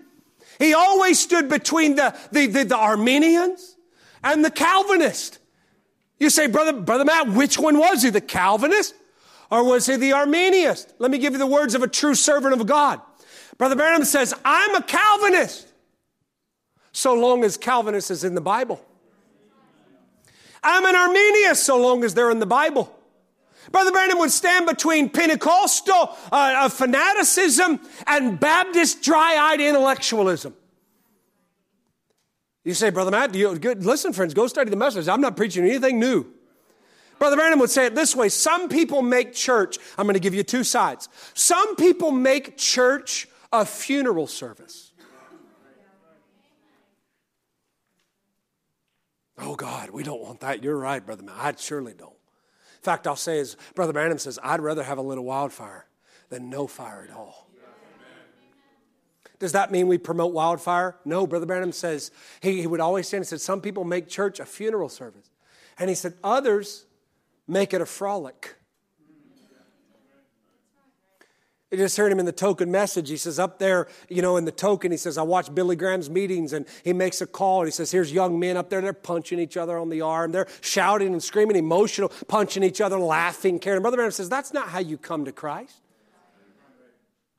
He always stood between the, the, the, the Arminians and the Calvinists. You say, Brother, Brother Matt, which one was he? The Calvinist or was he the Arminianist? Let me give you the words of a true servant of God. Brother Branham says, I'm a Calvinist. So long as Calvinist is in the Bible. I'm an Arminian so long as they're in the Bible. Brother Branham would stand between Pentecostal uh, uh, fanaticism and Baptist dry-eyed intellectualism. You say, Brother Matt, do you, good, listen, friends, go study the message. I'm not preaching anything new. Brother Branham would say it this way Some people make church, I'm going to give you two sides. Some people make church a funeral service. Oh, God, we don't want that. You're right, Brother Man. I surely don't. In fact, I'll say, as Brother Branham says, I'd rather have a little wildfire than no fire at all. Does that mean we promote wildfire? No, Brother Branham says, he, he would always say, and said, some people make church a funeral service. And he said, others make it a frolic. I just heard him in the token message. He says, up there, you know, in the token, he says, I watch Billy Graham's meetings and he makes a call and he says, here's young men up there, they're punching each other on the arm. They're shouting and screaming, emotional, punching each other, laughing, caring. Brother Branham says, that's not how you come to Christ.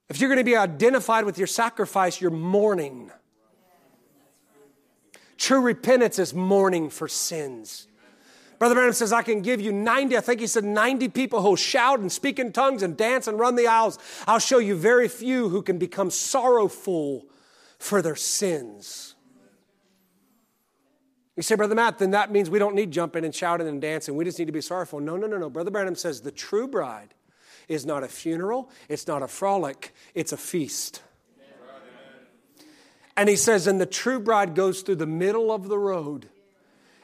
If you're going to be identified with your sacrifice, you're mourning. True repentance is mourning for sins. Brother Branham says, I can give you 90, I think he said 90 people who'll shout and speak in tongues and dance and run the aisles. I'll show you very few who can become sorrowful for their sins. You say, Brother Matt, then that means we don't need jumping and shouting and dancing. We just need to be sorrowful. No, no, no, no. Brother Branham says the true bride is not a funeral, it's not a frolic, it's a feast. And he says, and the true bride goes through the middle of the road.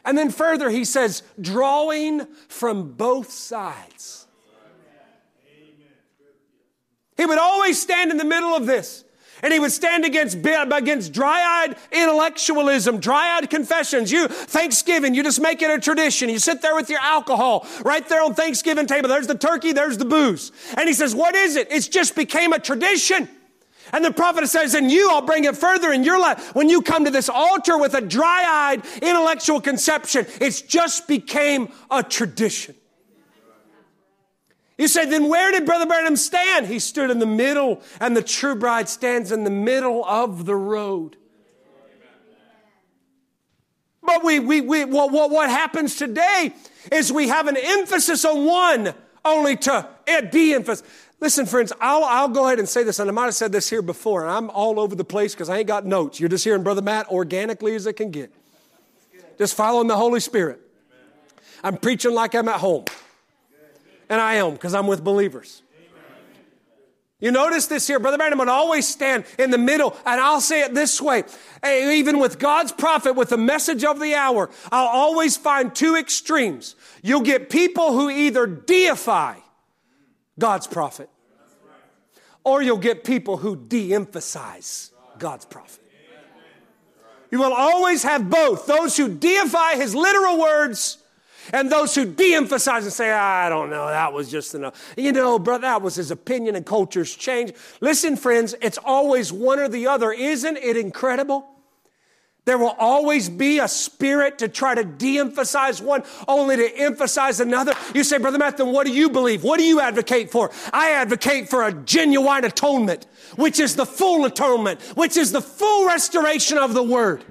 And then further, he says, drawing from both sides. He would always stand in the middle of this. And he would stand against, against dry-eyed intellectualism, dry-eyed confessions. You, Thanksgiving, you just make it a tradition. You sit there with your alcohol right there on Thanksgiving table. There's the turkey, there's the booze. And he says, what is it? It's just became a tradition. And the prophet says, and you, I'll bring it further in your life. When you come to this altar with a dry-eyed intellectual conception, it's just became a tradition. You say, then where did Brother Branham stand? He stood in the middle, and the true bride stands in the middle of the road. But we, we, we what, what, what happens today is we have an emphasis on one only to de-emphasize. Listen, friends, I'll, I'll go ahead and say this, and I might have said this here before, and I'm all over the place because I ain't got notes. You're just hearing Brother Matt organically as it can get. Just following the Holy Spirit. I'm preaching like I'm at home. And I am because I'm with believers. You notice this here. Brother Branham would always stand in the middle, and I'll say it this way. Even with God's prophet, with the message of the hour, I'll always find two extremes. You'll get people who either deify God's prophet, or you'll get people who de emphasize God's prophet. You will always have both those who deify his literal words and those who de emphasize and say, I don't know, that was just enough. You know, brother, that was his opinion and cultures change. Listen, friends, it's always one or the other. Isn't it incredible? There will always be a spirit to try to de emphasize one, only to emphasize another. You say, Brother Matt, then what do you believe? What do you advocate for? I advocate for a genuine atonement, which is the full atonement, which is the full restoration of the Word.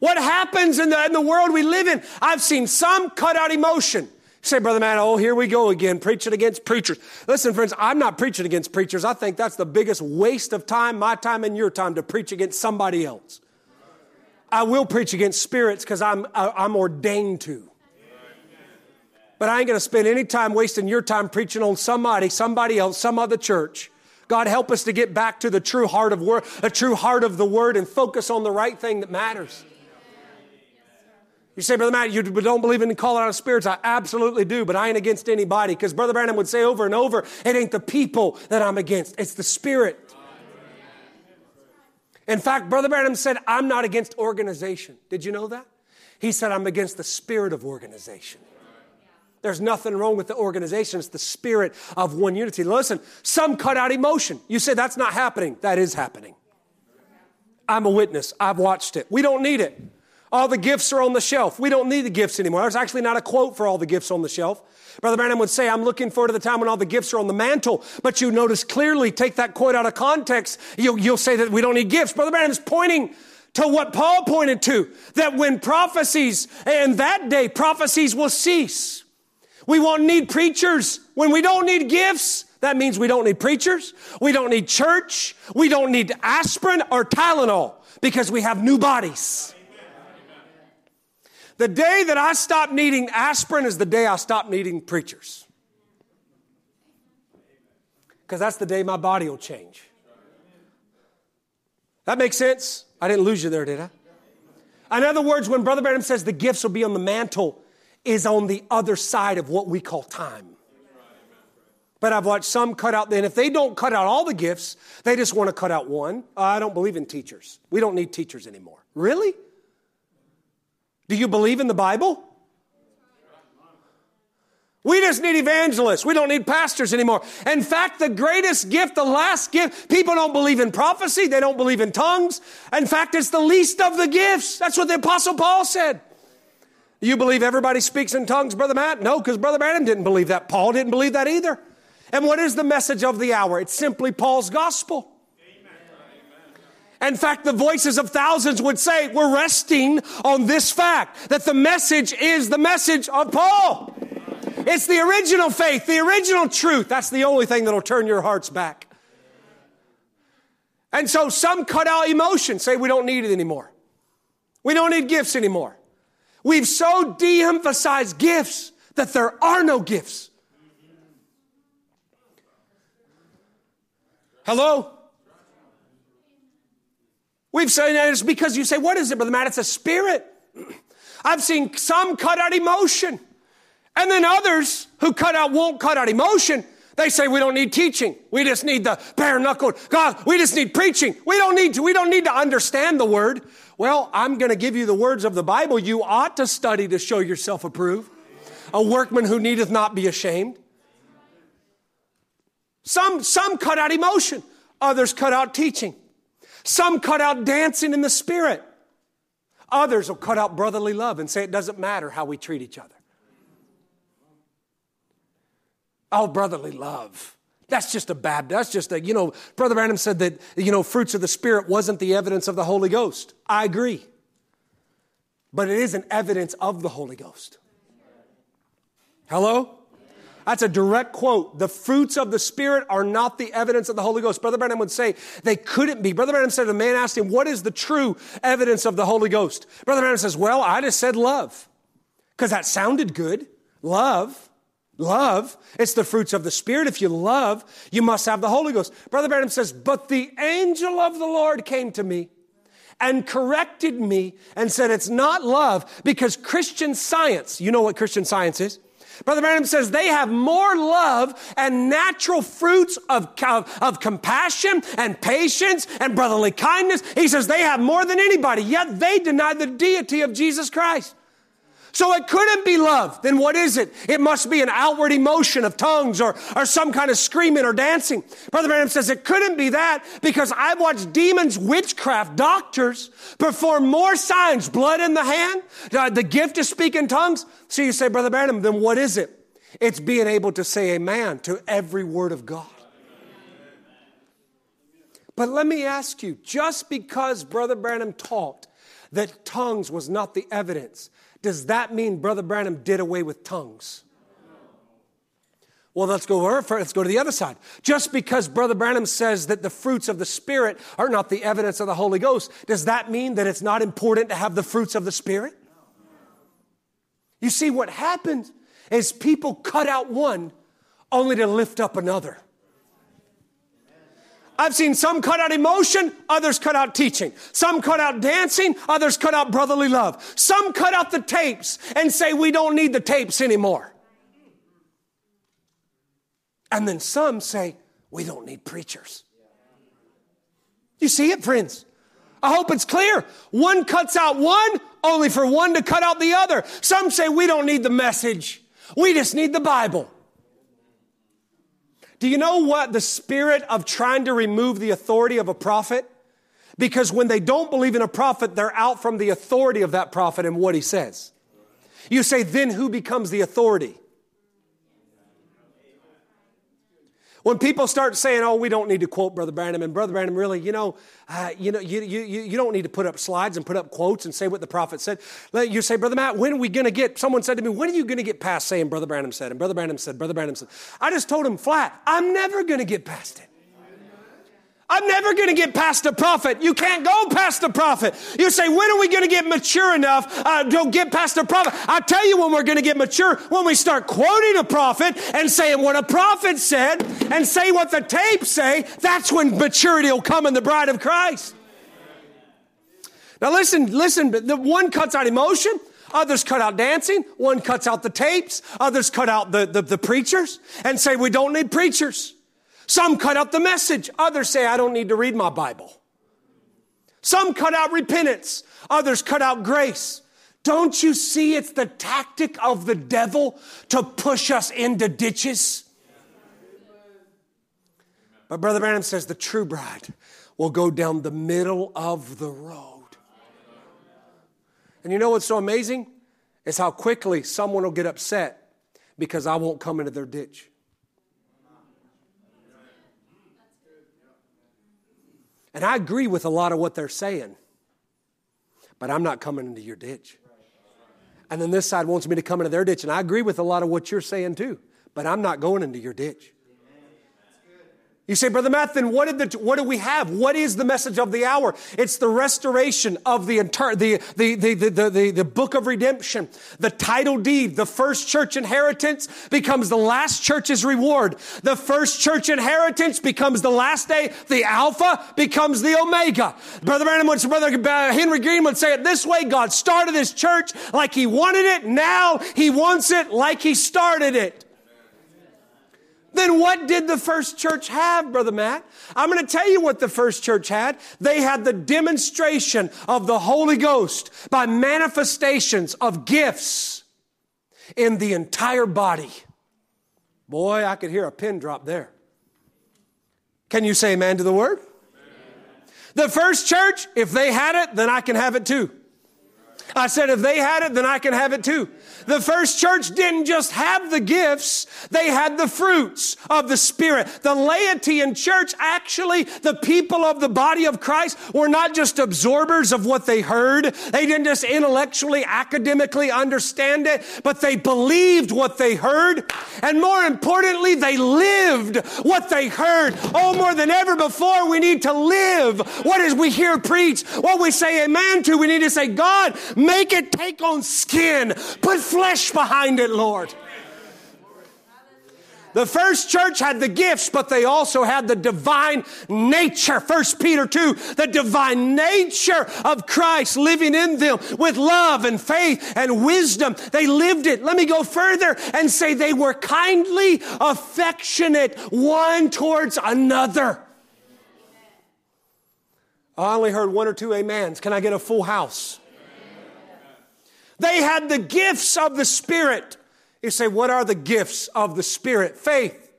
What happens in the, in the world we live in? I've seen some cut out emotion. Say, Brother Matt, oh, here we go again, preaching against preachers. Listen, friends, I'm not preaching against preachers. I think that's the biggest waste of time, my time and your time, to preach against somebody else. I will preach against spirits because I'm, I'm ordained to. But I ain't going to spend any time wasting your time preaching on somebody, somebody else, some other church. God help us to get back to the true heart of word, a true heart of the word and focus on the right thing that matters. You say, Brother Matt, you don't believe in calling out of spirits. I absolutely do, but I ain't against anybody because Brother Branham would say over and over, it ain't the people that I'm against, it's the spirit. In fact, Brother Branham said, I'm not against organization. Did you know that? He said, I'm against the spirit of organization. There's nothing wrong with the organization. It's the spirit of one unity. Listen, some cut out emotion. You say that's not happening. That is happening. I'm a witness. I've watched it. We don't need it. All the gifts are on the shelf. We don't need the gifts anymore. There's actually not a quote for all the gifts on the shelf. Brother Branham would say, I'm looking forward to the time when all the gifts are on the mantle. But you notice clearly, take that quote out of context, you'll, you'll say that we don't need gifts. Brother Branham's pointing to what Paul pointed to, that when prophecies, in that day, prophecies will cease. We won't need preachers. When we don't need gifts, that means we don't need preachers. We don't need church. We don't need aspirin or Tylenol because we have new bodies. The day that I stop needing aspirin is the day I stop needing preachers. Because that's the day my body will change. That makes sense? I didn't lose you there, did I? In other words, when Brother Branham says the gifts will be on the mantle, is on the other side of what we call time. But I've watched some cut out, then if they don't cut out all the gifts, they just want to cut out one. I don't believe in teachers. We don't need teachers anymore. Really? Do you believe in the Bible? We just need evangelists. We don't need pastors anymore. In fact, the greatest gift, the last gift, people don't believe in prophecy. They don't believe in tongues. In fact, it's the least of the gifts. That's what the apostle Paul said. You believe everybody speaks in tongues, Brother Matt? No, because Brother Branham didn't believe that. Paul didn't believe that either. And what is the message of the hour? It's simply Paul's gospel. In fact, the voices of thousands would say, we're resting on this fact that the message is the message of Paul. It's the original faith, the original truth. That's the only thing that'll turn your hearts back. And so some cut out emotion, say we don't need it anymore. We don't need gifts anymore. We've so de emphasized gifts that there are no gifts. Hello? We've said it's because you say, what is it, Brother Matt? It's a spirit. I've seen some cut out emotion. And then others who cut out won't cut out emotion. They say we don't need teaching. We just need the bare knuckled. God, we just need preaching. We don't need to, we don't need to understand the word. Well, I'm going to give you the words of the Bible. You ought to study to show yourself approved. A workman who needeth not be ashamed. Some, some cut out emotion, others cut out teaching. Some cut out dancing in the spirit. Others will cut out brotherly love and say it doesn't matter how we treat each other. Oh, brotherly love. That's just a bad, that's just a, you know, Brother Branham said that, you know, fruits of the Spirit wasn't the evidence of the Holy Ghost. I agree. But it is an evidence of the Holy Ghost. Hello? That's a direct quote. The fruits of the Spirit are not the evidence of the Holy Ghost. Brother Branham would say they couldn't be. Brother Branham said, a man asked him, What is the true evidence of the Holy Ghost? Brother Branham says, Well, I just said love. Because that sounded good. Love. Love. It's the fruits of the Spirit. If you love, you must have the Holy Ghost. Brother Branham says, But the angel of the Lord came to me and corrected me and said, It's not love because Christian science, you know what Christian science is? Brother Branham says they have more love and natural fruits of, of, of, compassion and patience and brotherly kindness. He says they have more than anybody, yet they deny the deity of Jesus Christ. So it couldn't be love. Then what is it? It must be an outward emotion of tongues or, or some kind of screaming or dancing. Brother Branham says it couldn't be that because I've watched demons, witchcraft, doctors perform more signs, blood in the hand, the gift to speak in tongues. So you say, Brother Branham, then what is it? It's being able to say amen to every word of God. But let me ask you, just because Brother Branham taught that tongues was not the evidence, does that mean Brother Branham did away with tongues? Well, let's go over, let's go to the other side. Just because Brother Branham says that the fruits of the Spirit are not the evidence of the Holy Ghost, does that mean that it's not important to have the fruits of the Spirit? You see, what happens is people cut out one only to lift up another. I've seen some cut out emotion, others cut out teaching. Some cut out dancing, others cut out brotherly love. Some cut out the tapes and say we don't need the tapes anymore. And then some say we don't need preachers. You see it, friends? I hope it's clear. One cuts out one only for one to cut out the other. Some say we don't need the message. We just need the Bible. Do you know what the spirit of trying to remove the authority of a prophet? Because when they don't believe in a prophet, they're out from the authority of that prophet and what he says. You say, then who becomes the authority? When people start saying, "Oh, we don't need to quote Brother Branham," and Brother Branham, really, you know, uh, you know, you, you, you don't need to put up slides and put up quotes and say what the prophet said. You say, Brother Matt, when are we going to get? Someone said to me, "When are you going to get past saying Brother Branham said?" And Brother Branham said, "Brother Branham said." I just told him flat, I'm never going to get past it. I'm never going to get past a prophet. You can't go past a prophet. You say, when are we going to get mature enough uh, to get past a prophet? I tell you when we're going to get mature, when we start quoting a prophet and saying what a prophet said and say what the tapes say, that's when maturity will come in the bride of Christ. Now listen, listen, the one cuts out emotion, others cut out dancing, one cuts out the tapes, others cut out the, the, the preachers and say we don't need preachers. Some cut out the message, others say I don't need to read my Bible. Some cut out repentance, others cut out grace. Don't you see it's the tactic of the devil to push us into ditches? But Brother Branham says the true bride will go down the middle of the road. And you know what's so amazing? Is how quickly someone will get upset because I won't come into their ditch. And I agree with a lot of what they're saying, but I'm not coming into your ditch. And then this side wants me to come into their ditch, and I agree with a lot of what you're saying too, but I'm not going into your ditch. You say, Brother Matt, then what, did the, what do we have? What is the message of the hour? It's the restoration of the entire, the, the, the, the, the, the book of redemption. The title deed, the first church inheritance becomes the last church's reward. The first church inheritance becomes the last day. The Alpha becomes the Omega. Brother Branham would, Brother Henry Green would say it this way. God started his church like he wanted it. Now he wants it like he started it. Then what did the first church have, Brother Matt? I'm going to tell you what the first church had. They had the demonstration of the Holy Ghost by manifestations of gifts in the entire body. Boy, I could hear a pin drop there. Can you say amen to the word? The first church, if they had it, then I can have it too. I said, if they had it, then I can have it too. The first church didn't just have the gifts, they had the fruits of the Spirit. The laity in church, actually, the people of the body of Christ were not just absorbers of what they heard. They didn't just intellectually, academically understand it, but they believed what they heard. And more importantly, they lived what they heard. Oh, more than ever before, we need to live what is we hear preached, what we say amen to. We need to say, God, make it take on skin. Put flesh behind it, Lord. The first church had the gifts, but they also had the divine nature. First Peter 2, the divine nature of Christ living in them with love and faith and wisdom. They lived it. Let me go further and say they were kindly affectionate one towards another. I only heard one or two amens. Can I get a full house? They had the gifts of the Spirit. You say, what are the gifts of the Spirit? Faith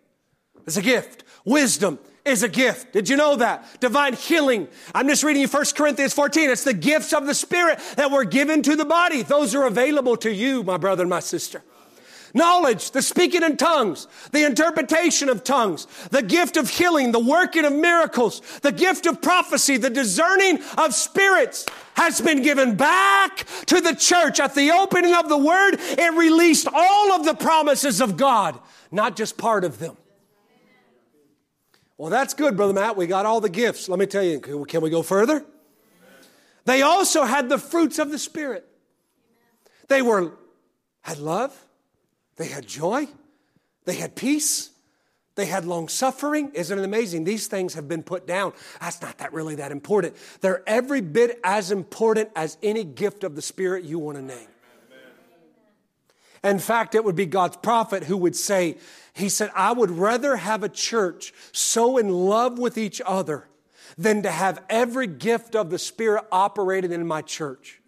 is a gift. Wisdom is a gift. Did you know that? Divine healing. I'm just reading you 1 Corinthians 14. It's the gifts of the Spirit that were given to the body. Those are available to you, my brother and my sister knowledge, the speaking in tongues, the interpretation of tongues, the gift of healing, the working of miracles, the gift of prophecy, the discerning of spirits has been given back to the church. At the opening of the word, it released all of the promises of God, not just part of them. Well, that's good, Brother Matt. We got all the gifts. Let me tell you, can we go further? They also had the fruits of the Spirit. They were, had love, they had joy. They had peace. They had long suffering. Isn't it amazing? These things have been put down. That's not that really that important. They're every bit as important as any gift of the Spirit you want to name. In fact, it would be God's prophet who would say, He said, I would rather have a church so in love with each other than to have every gift of the Spirit operated in my church.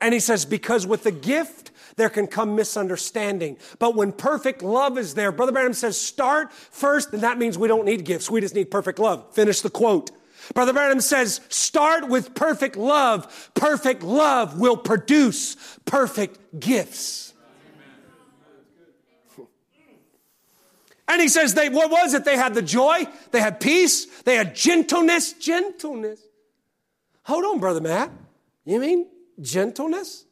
And he says, because with the gift, there can come misunderstanding. But when perfect love is there, Brother Branham says, start first, and that means we don't need gifts. We just need perfect love. Finish the quote. Brother Branham says, start with perfect love. Perfect love will produce perfect gifts. And he says, they, what was it? They had the joy, they had peace, they had gentleness. Gentleness. Hold on, Brother Matt. You mean gentleness?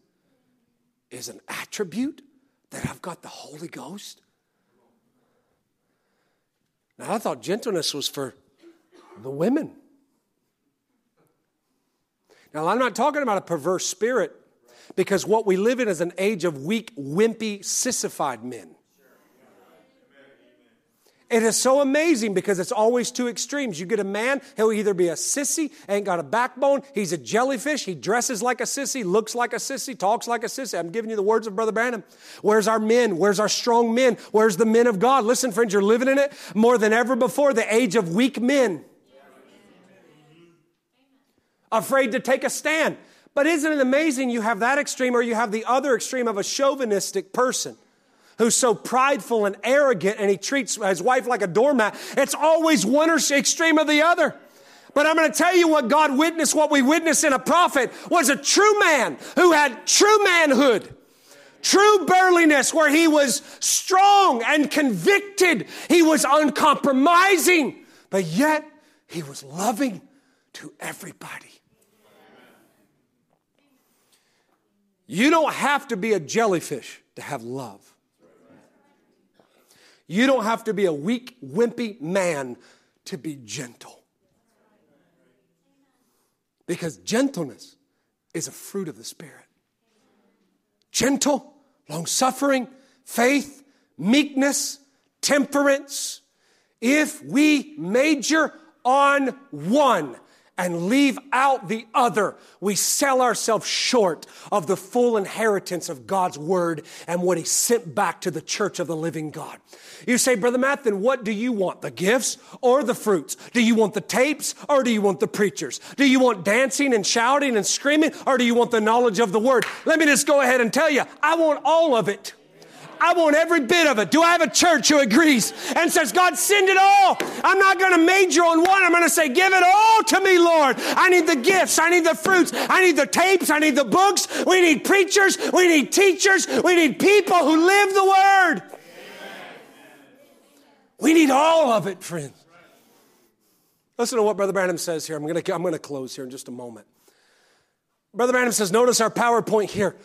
Is an attribute that I've got the Holy Ghost? Now, I thought gentleness was for the women. Now, I'm not talking about a perverse spirit because what we live in is an age of weak, wimpy, sissified men. It is so amazing because it's always two extremes. You get a man, he'll either be a sissy, ain't got a backbone, he's a jellyfish, he dresses like a sissy, looks like a sissy, talks like a sissy. I'm giving you the words of Brother Branham. Where's our men? Where's our strong men? Where's the men of God? Listen, friends, you're living in it more than ever before, the age of weak men. Afraid to take a stand. But isn't it amazing you have that extreme or you have the other extreme of a chauvinistic person? Who's so prideful and arrogant and he treats his wife like a doormat. It's always one extreme or the other. But I'm going to tell you what God witnessed, what we witnessed in a prophet was a true man who had true manhood. True burliness, where he was strong and convicted. He was uncompromising, but yet he was loving to everybody. You don't have to be a jellyfish to have love. You don't have to be a weak, wimpy man to be gentle. Because gentleness is a fruit of the Spirit. Gentle, long suffering, faith, meekness, temperance. If we major on one, and leave out the other, we sell ourselves short of the full inheritance of God's word and what He sent back to the church of the living God. You say, Brother Matt, then what do you want? The gifts or the fruits? Do you want the tapes or do you want the preachers? Do you want dancing and shouting and screaming or do you want the knowledge of the word? Let me just go ahead and tell you, I want all of it. I want every bit of it. Do I have a church who agrees and says, God, send it all? I'm not going to major on one. I'm going to say, give it all to me, Lord. I need the gifts. I need the fruits. I need the tapes. I need the books. We need preachers. We need teachers. We need people who live the word. We need all of it, friends. Listen to what Brother Branham says here. I'm going to, I'm going to close here in just a moment. Brother Branham says, notice our PowerPoint here.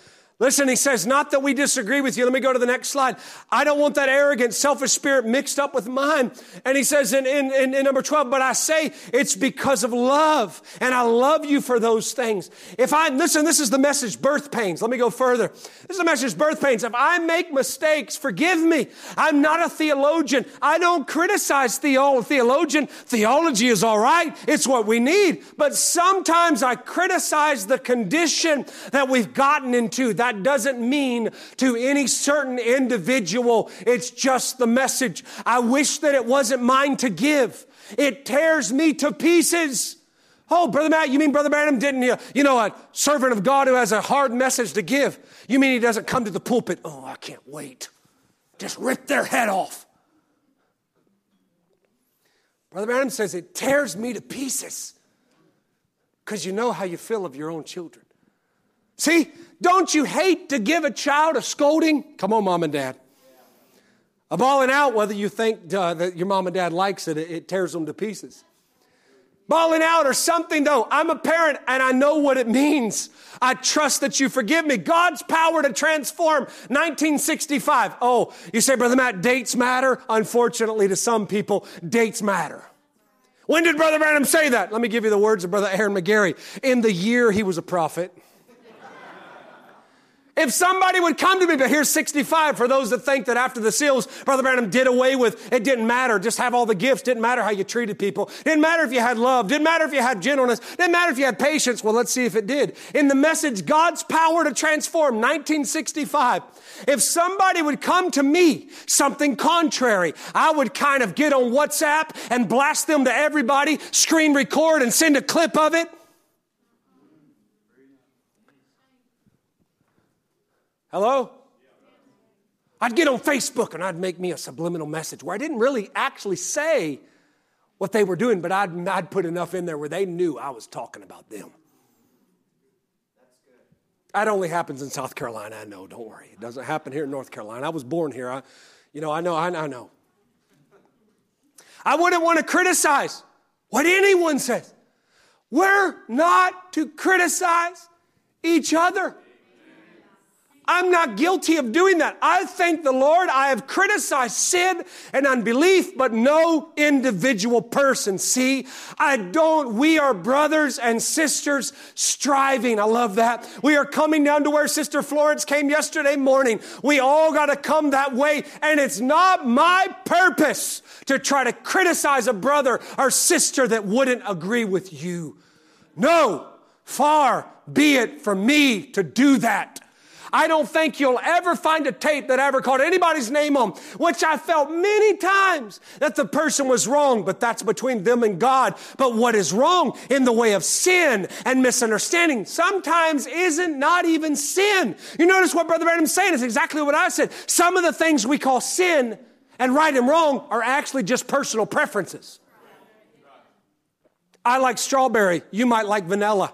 Listen, he says, not that we disagree with you. Let me go to the next slide. I don't want that arrogant, selfish spirit mixed up with mine. And he says in, in, in, in, number 12, but I say it's because of love. And I love you for those things. If I, listen, this is the message, birth pains. Let me go further. This is the message, birth pains. If I make mistakes, forgive me. I'm not a theologian. I don't criticize theo- theologian. Theology is all right. It's what we need. But sometimes I criticize the condition that we've gotten into that doesn't mean to any certain individual. It's just the message. I wish that it wasn't mine to give. It tears me to pieces. Oh, Brother Matt, you mean Brother Branham didn't, you, you know, a servant of God who has a hard message to give. You mean he doesn't come to the pulpit? Oh, I can't wait. Just rip their head off. Brother Branham says it tears me to pieces because you know how you feel of your own children. See, don't you hate to give a child a scolding? Come on, mom and dad. A bawling out, whether you think uh, that your mom and dad likes it, it tears them to pieces. Bawling out or something, though. I'm a parent and I know what it means. I trust that you forgive me. God's power to transform 1965. Oh, you say, Brother Matt, dates matter? Unfortunately, to some people, dates matter. When did Brother Branham say that? Let me give you the words of Brother Aaron McGarry. In the year he was a prophet. If somebody would come to me, but here's 65 for those that think that after the seals, Brother Branham did away with, it didn't matter. Just have all the gifts. Didn't matter how you treated people. Didn't matter if you had love. Didn't matter if you had gentleness. Didn't matter if you had patience. Well, let's see if it did. In the message, God's power to transform, 1965. If somebody would come to me, something contrary, I would kind of get on WhatsApp and blast them to everybody, screen record and send a clip of it. Hello? I'd get on Facebook and I'd make me a subliminal message where I didn't really actually say what they were doing, but I'd, I'd put enough in there where they knew I was talking about them. That's good. That only happens in South Carolina, I know, don't worry. It doesn't happen here in North Carolina. I was born here. I, you know, I know, I, I know. I wouldn't want to criticize what anyone says. We're not to criticize each other. I'm not guilty of doing that. I thank the Lord. I have criticized sin and unbelief, but no individual person. See, I don't, we are brothers and sisters striving. I love that. We are coming down to where Sister Florence came yesterday morning. We all got to come that way. And it's not my purpose to try to criticize a brother or sister that wouldn't agree with you. No, far be it from me to do that. I don't think you'll ever find a tape that ever called anybody's name on, which I felt many times that the person was wrong, but that's between them and God. But what is wrong in the way of sin and misunderstanding sometimes isn't not even sin. You notice what Brother Branham's saying is exactly what I said. Some of the things we call sin and right and wrong are actually just personal preferences. I like strawberry, you might like vanilla.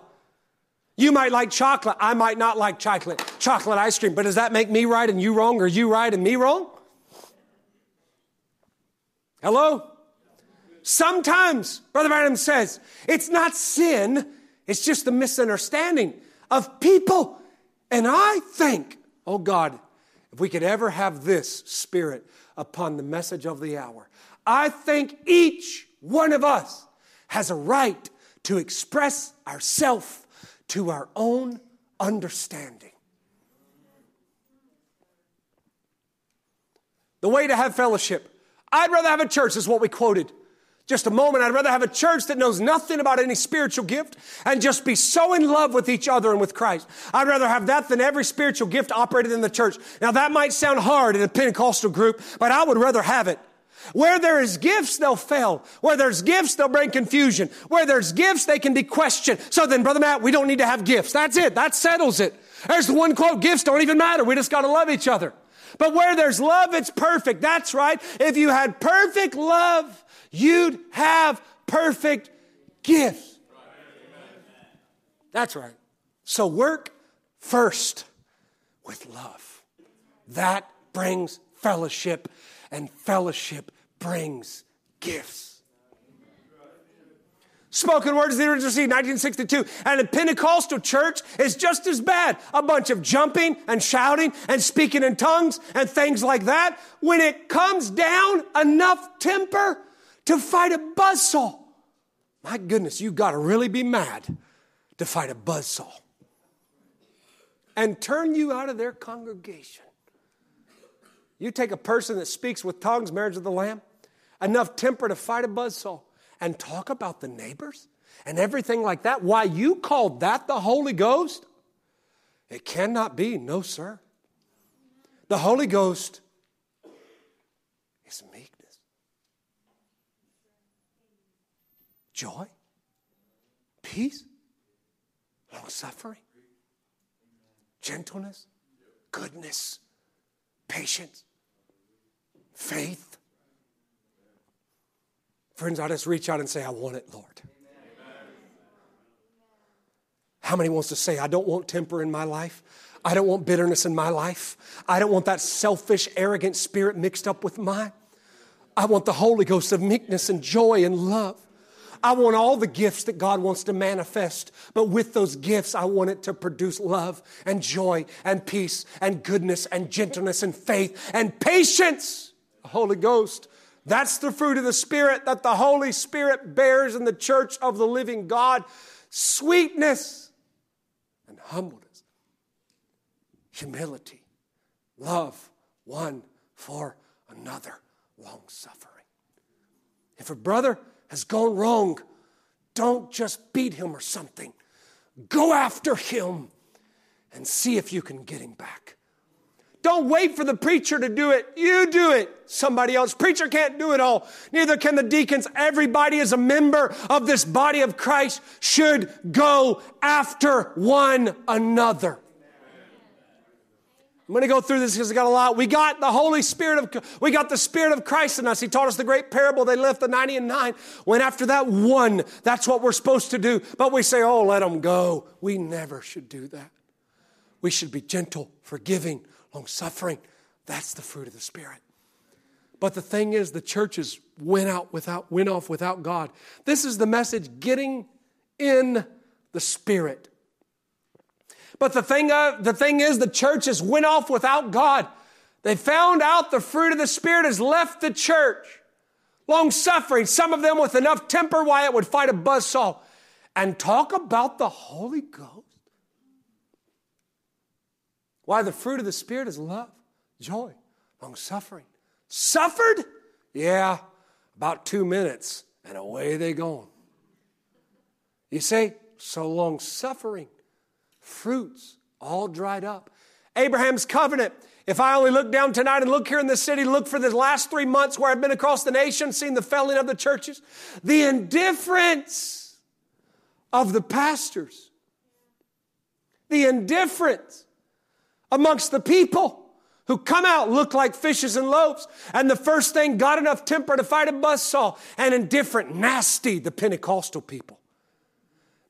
You might like chocolate. I might not like chocolate, chocolate ice cream. But does that make me right and you wrong or you right and me wrong? Hello? Sometimes, Brother Branham says, it's not sin, it's just the misunderstanding of people. And I think, oh God, if we could ever have this spirit upon the message of the hour, I think each one of us has a right to express ourselves to our own understanding. The way to have fellowship. I'd rather have a church, is what we quoted. Just a moment, I'd rather have a church that knows nothing about any spiritual gift and just be so in love with each other and with Christ. I'd rather have that than every spiritual gift operated in the church. Now that might sound hard in a Pentecostal group, but I would rather have it. Where there is gifts, they'll fail. Where there's gifts, they'll bring confusion. Where there's gifts, they can be questioned. So then, Brother Matt, we don't need to have gifts. That's it. That settles it. There's the one quote, gifts don't even matter. We just got to love each other. But where there's love, it's perfect. That's right. If you had perfect love, you'd have perfect gifts. That's right. So work first with love. That brings fellowship and fellowship brings gifts. Spoken Word is the original seed, 1962. And a Pentecostal church is just as bad. A bunch of jumping and shouting and speaking in tongues and things like that. When it comes down, enough temper to fight a buzzsaw. My goodness, you got to really be mad to fight a buzzsaw and turn you out of their congregation. You take a person that speaks with tongues, marriage of the Lamb, enough temper to fight a buzzsaw, and talk about the neighbors and everything like that. Why you called that the Holy Ghost? It cannot be, no, sir. The Holy Ghost is meekness, joy, peace, long suffering, gentleness, goodness, patience, faith. Friends, I just reach out and say, I want it, Lord. How many wants to say, I don't want temper in my life? I don't want bitterness in my life. I don't want that selfish, arrogant spirit mixed up with mine. I want the Holy Ghost of meekness and joy and love. I want all the gifts that God wants to manifest, but with those gifts, I want it to produce love and joy and peace and goodness and gentleness and faith and patience. Holy Ghost. That's the fruit of the Spirit that the Holy Spirit bears in the church of the living God sweetness and humbleness, humility, love one for another, long suffering. If a brother has gone wrong, don't just beat him or something. Go after him and see if you can get him back. Don't wait for the preacher to do it. You do it. Somebody else. Preacher can't do it all. Neither can the deacons. Everybody as a member of this body of Christ should go after one another. I'm going to go through this because I got a lot. We got the Holy Spirit of, we got the Spirit of Christ in us. He taught us the great parable. They left the 90 and 9. Went after that one. That's what we're supposed to do. But we say, oh, let them go. We never should do that. We should be gentle, forgiving, long suffering. That's the fruit of the Spirit. But the thing is, the churches went out without, went off without God. This is the message getting in the Spirit. But the thing, uh, the thing is, the churches went off without God. They found out the fruit of the Spirit has left the church. Long suffering, some of them with enough temper why it would fight a buzzsaw. And talk about the Holy Ghost. Why the fruit of the Spirit is love, joy, long suffering. Suffered? Yeah, about two minutes, and away they go. You say, so long suffering, fruits all dried up. Abraham's covenant. If I only look down tonight and look here in the city, look for the last three months where I've been across the nation, seen the felling of the churches, the indifference of the pastors, the indifference amongst the people who come out look like fishes and loaves. And the first thing got enough temper to fight a buzzsaw and indifferent, nasty, the Pentecostal people.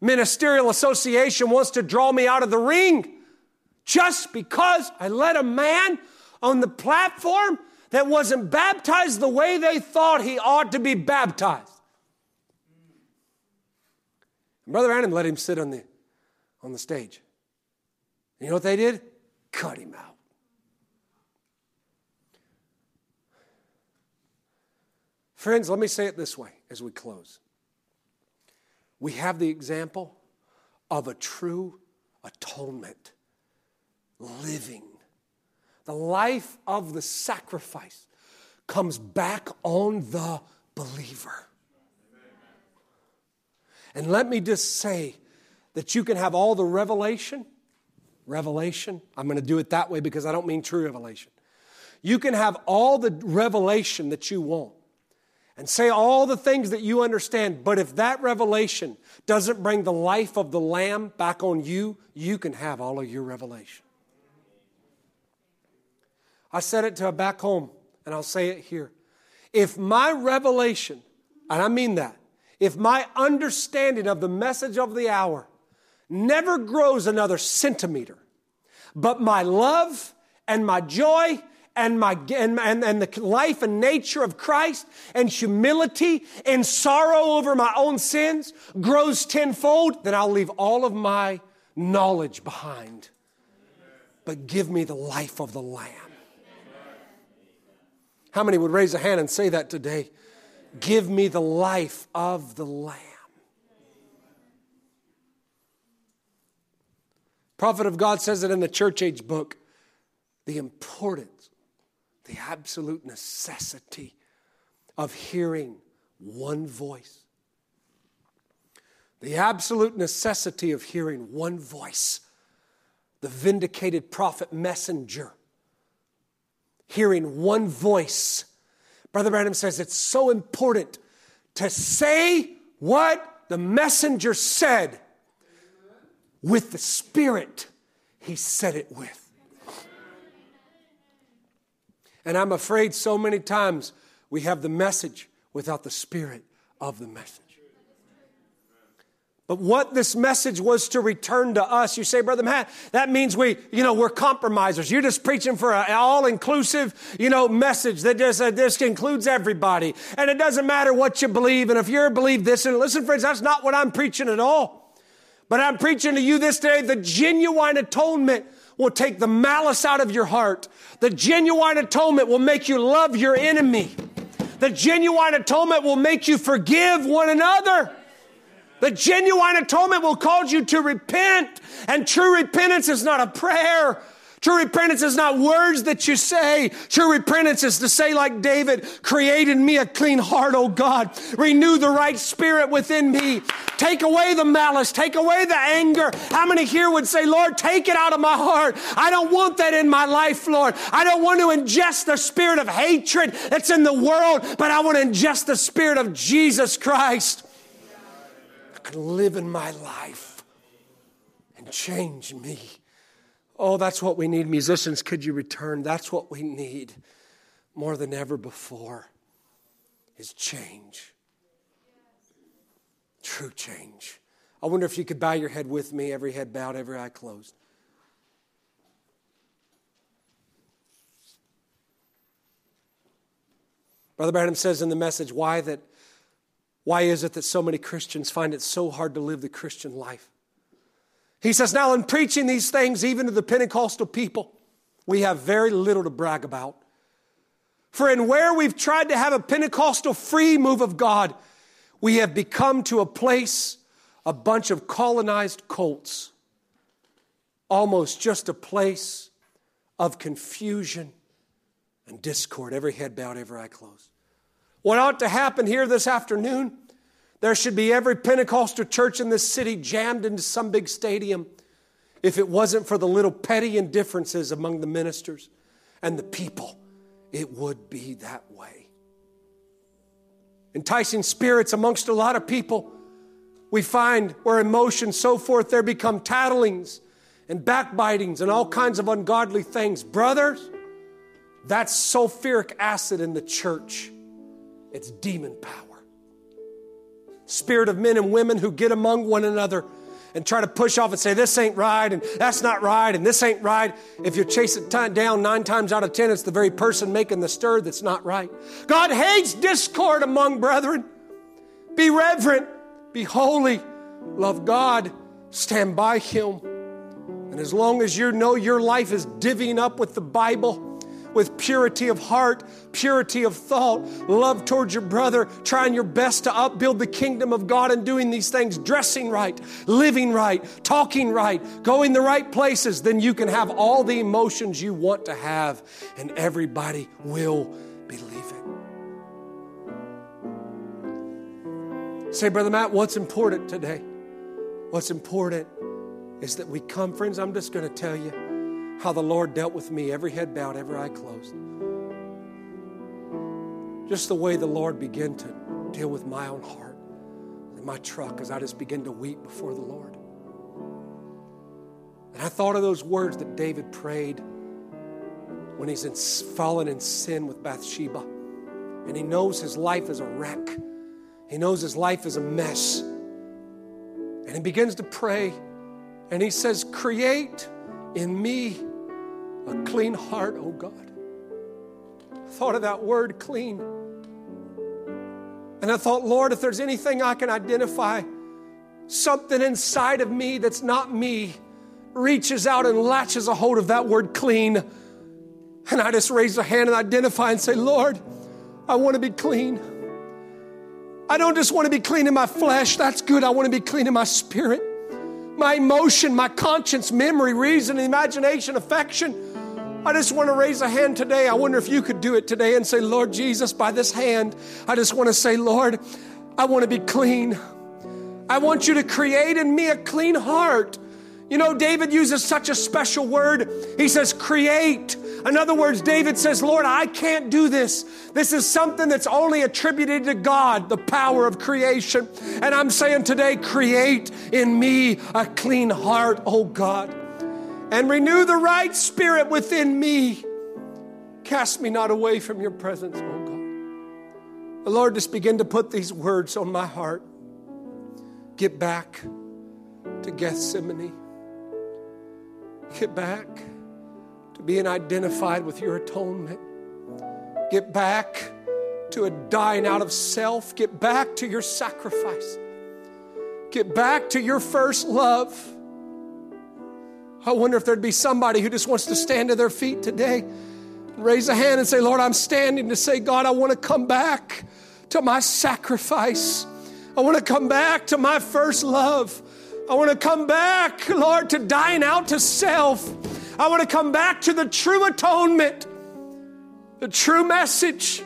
Ministerial association wants to draw me out of the ring just because I let a man on the platform that wasn't baptized the way they thought he ought to be baptized. Brother Adam let him sit on the, on the stage. And you know what they did? Cut him out. Friends, let me say it this way as we close. We have the example of a true atonement living. The life of the sacrifice comes back on the believer. And let me just say that you can have all the revelation, revelation. I'm going to do it that way because I don't mean true revelation. You can have all the revelation that you want and say all the things that you understand, but if that revelation doesn't bring the life of the Lamb back on you, you can have all of your revelation. I said it to a back home, and I'll say it here. If my revelation, and I mean that, if my understanding of the message of the hour never grows another centimeter, but my love and my joy and, my, and, and, and the life and nature of Christ and humility and sorrow over my own sins grows tenfold, then I'll leave all of my knowledge behind. But give me the life of the Lamb. How many would raise a hand and say that today? Give me the life of the Lamb. Prophet of God says it in the church age book the importance, the absolute necessity of hearing one voice. The absolute necessity of hearing one voice, the vindicated prophet messenger, hearing one voice. Brother Branham says it's so important to say what the messenger said with the spirit he said it with. And I'm afraid so many times we have the message without the spirit of the message. But what this message was to return to us, you say, Brother Matt, that means we, you know, we're compromisers. You're just preaching for an all-inclusive, you know, message that just, uh, this includes everybody. And it doesn't matter what you believe. And if you're believe this, and listen, friends, that's not what I'm preaching at all. But I'm preaching to you this day, the genuine atonement will take the malice out of your heart. The genuine atonement will make you love your enemy. The genuine atonement will make you forgive one another. The genuine atonement will cause you to repent. And true repentance is not a prayer. True repentance is not words that you say. True repentance is to say, like David, create in me a clean heart, O God. Renew the right spirit within me. Take away the malice. Take away the anger. How many here would say, Lord, take it out of my heart? I don't want that in my life, Lord. I don't want to ingest the spirit of hatred that's in the world, but I want to ingest the spirit of Jesus Christ I can live in my life and change me. Oh, that's what we need. Musicians, could you return? That's what we need more than ever before is change. True change. I wonder if you could bow your head with me, every head bowed, every eye closed. Brother Branham says in the message why that why is it that so many Christians find it so hard to live the Christian life? He says, Now, in preaching these things, even to the Pentecostal people, we have very little to brag about. For in where we've tried to have a Pentecostal free move of God, we have become to a place a bunch of colonized cults, almost just a place of confusion and discord. Every head bowed, every eye closed. What ought to happen here this afternoon? There should be every Pentecostal church in this city jammed into some big stadium if it wasn't for the little petty indifferences among the ministers and the people. It would be that way. Enticing spirits amongst a lot of people, we find where emotions, so forth, there become tattlings and backbitings and all kinds of ungodly things. Brothers, that's sulfuric acid in the church. It's demon power. Spirit of men and women who get among one another and try to push off and say, this ain't right, and that's not right, and this ain't right. If you chase it down nine times out of ten, it's the very person making the stir that's not right. God hates discord among brethren. Be reverent, be holy, love God, stand by Him. And as long as you know your life is divvying up with the Bible, with purity of heart, purity of thought, love towards your brother, trying your best to upbuild the kingdom of God and doing these things, dressing right, living right, talking right, going the right places, then you can have all the emotions you want to have, and everybody will believe it. Say, Brother Matt, what's important today? What's important is that we come, friends. I'm just going to tell you how the Lord dealt with me, every head bowed, every eye closed. Just the way the Lord began to deal with my own heart in my truck as I just began to weep before the Lord. And I thought of those words that David prayed when he's in, fallen in sin with Bathsheba. And he knows his life is a wreck, he knows his life is a mess. And he begins to pray, and he says, Create in me a clean heart, oh God. I thought of that word clean. And I thought, Lord, if there's anything I can identify, something inside of me that's not me reaches out and latches a hold of that word clean. And I just raise a hand and identify and say, Lord, I want to be clean. I don't just want to be clean in my flesh, that's good. I want to be clean in my spirit, my emotion, my conscience, memory, reason, imagination, affection. I just want to raise a hand today. I wonder if you could do it today and say, Lord Jesus, by this hand, I just want to say, Lord, I want to be clean. I want you to create in me a clean heart. You know, David uses such a special word. He says, create. In other words, David says, Lord, I can't do this. This is something that's only attributed to God, the power of creation. And I'm saying today, create in me a clean heart, oh God and renew the right spirit within me. Cast me not away from your presence, oh God. The Lord just began to put these words on my heart. Get back to Gethsemane. Get back to being identified with your atonement. Get back to a dying out of self. Get back to your sacrifice. Get back to your first love. I wonder if there'd be somebody who just wants to stand to their feet today, raise a hand and say, Lord, I'm standing to say, God, I want to come back to my sacrifice. I want to come back to my first love. I want to come back, Lord, to dying out to self. I want to come back to the true atonement, the true message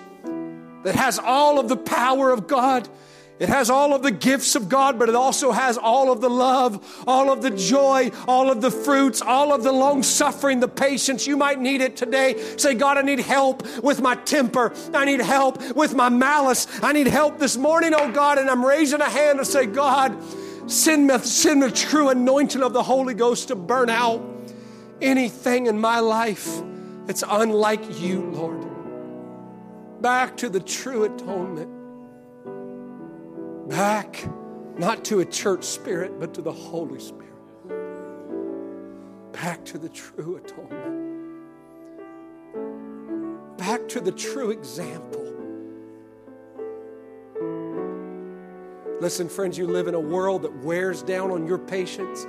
that has all of the power of God it has all of the gifts of God, but it also has all of the love, all of the joy, all of the fruits, all of the long suffering, the patience. You might need it today. Say, God, I need help with my temper. I need help with my malice. I need help this morning, oh God. And I'm raising a hand to say, God, send me, send the true anointing of the Holy Ghost to burn out anything in my life that's unlike you, Lord. Back to the true atonement back not to a church spirit, but to the Holy Spirit. Back to the true atonement. Back to the true example. Listen, friends, you live in a world that wears down on your patience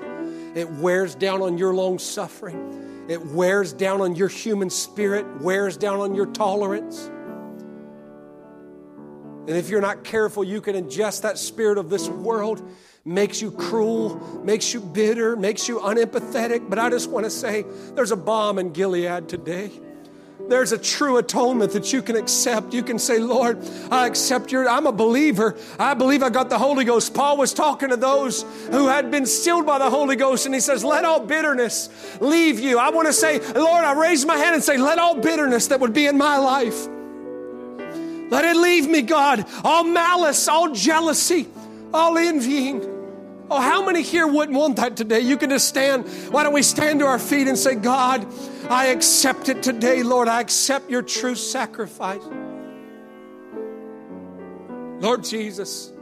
It wears down on your long suffering. It wears down on your human spirit, wears down on your tolerance. And if you're not careful, you can ingest that spirit of this world, makes you cruel, makes you bitter, makes you unempathetic. But I just want to say there's a balm in Gilead today. There's a true atonement that you can accept. You can say, Lord, I accept your, I'm a believer. I believe I got the Holy Ghost. Paul was talking to those who had been sealed by the Holy Ghost, and he says, Let all bitterness leave you. I want to say, Lord, I raise my hand and say, Let all bitterness that would be in my life, let it leave me, God. All malice, all jealousy, all envying. Oh, how many here wouldn't want that today? You can just stand. Why don't we stand to our feet and say, God, I accept it today, Lord. I accept your true sacrifice. Lord Jesus,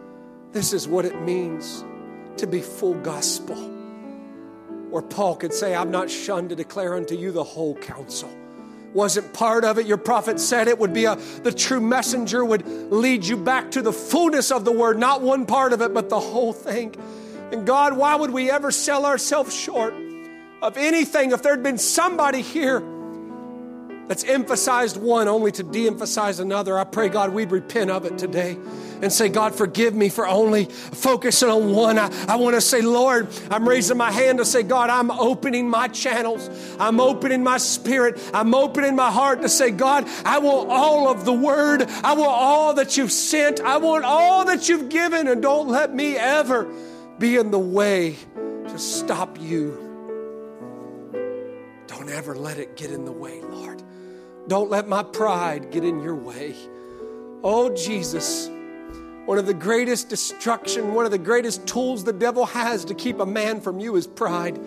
this is what it means to be full gospel. Where Paul could say, I've not shunned to declare unto you the whole counsel. Wasn't part of it. Your prophet said it would be a, the true messenger would lead you back to the fullness of the word, not one part of it, but the whole thing. And God, why would we ever sell ourselves short of anything if there'd been somebody here that's emphasized one only to de emphasize another? I pray, God, we'd repent of it today and say, God, forgive me for only focusing on one. I, I want to say, Lord, I'm raising my hand to say, God, I'm opening my channels. I'm opening my spirit. I'm opening my heart to say, God, I want all of the word. I want all that you've sent. I want all that you've given. And don't let me ever be in the way to stop you. Don't ever let it get in the way, Lord. Don't let my pride get in your way. Oh, Jesus, one of the greatest destruction, one of the greatest tools the devil has to keep a man from you is pride.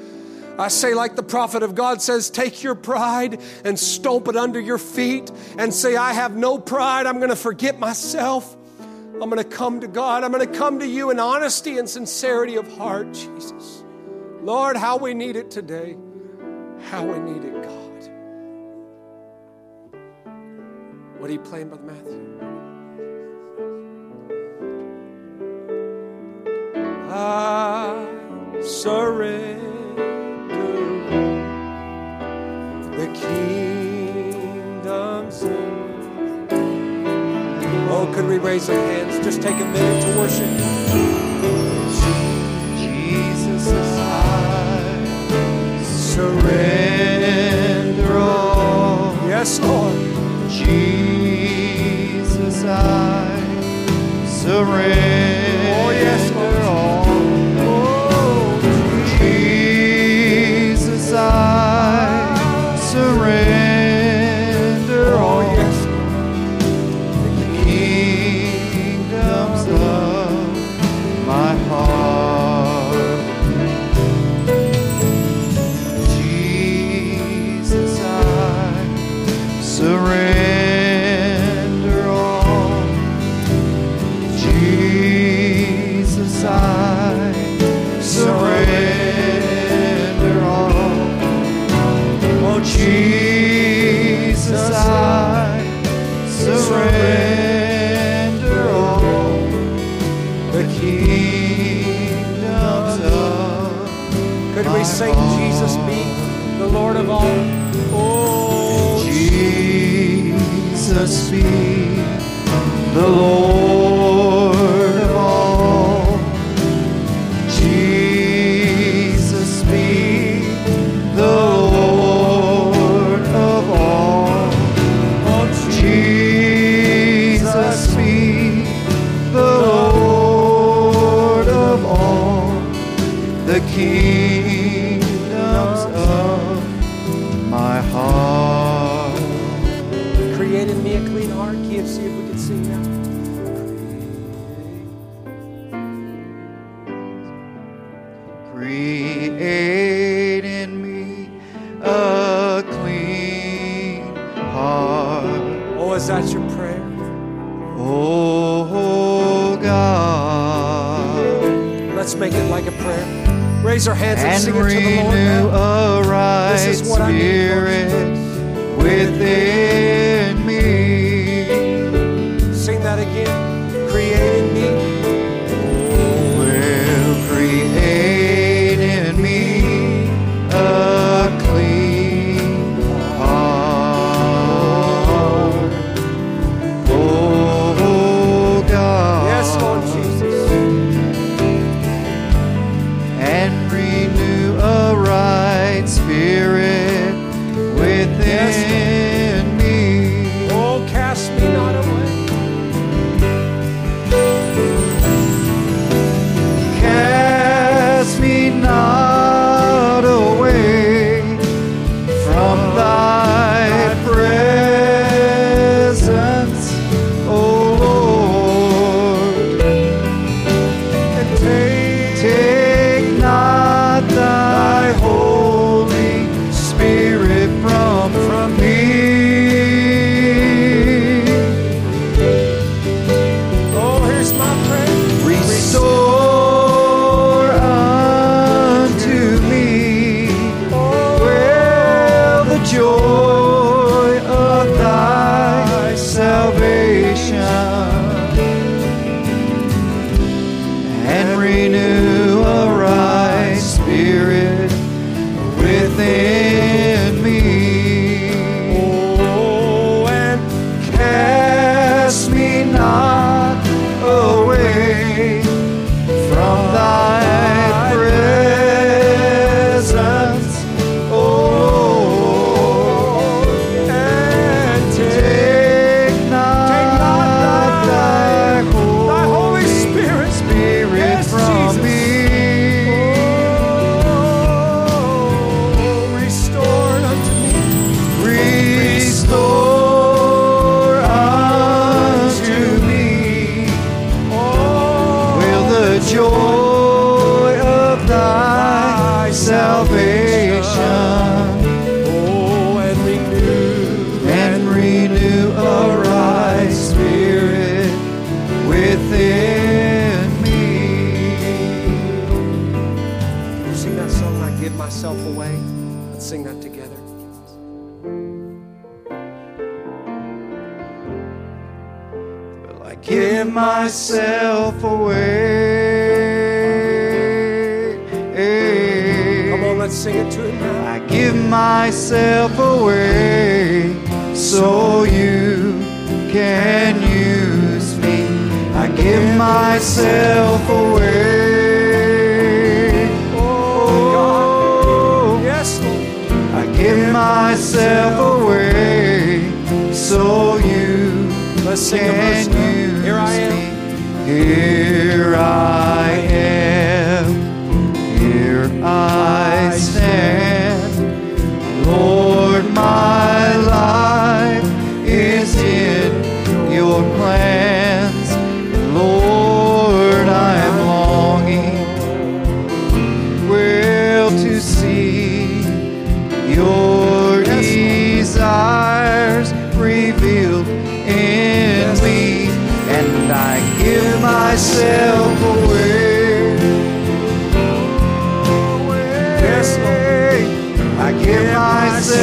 I say, like the prophet of God says, take your pride and stomp it under your feet and say, I have no pride. I'm going to forget myself. I'm going to come to God. I'm going to come to you in honesty and sincerity of heart, Jesus. Lord, how we need it today. How we need it, God. What are you playing, Brother Matthew? I surrender the kingdom's Oh, could we raise our hands? Just take a minute to worship. Jesus, I surrender all. Yes, Lord. Jesus, I surrender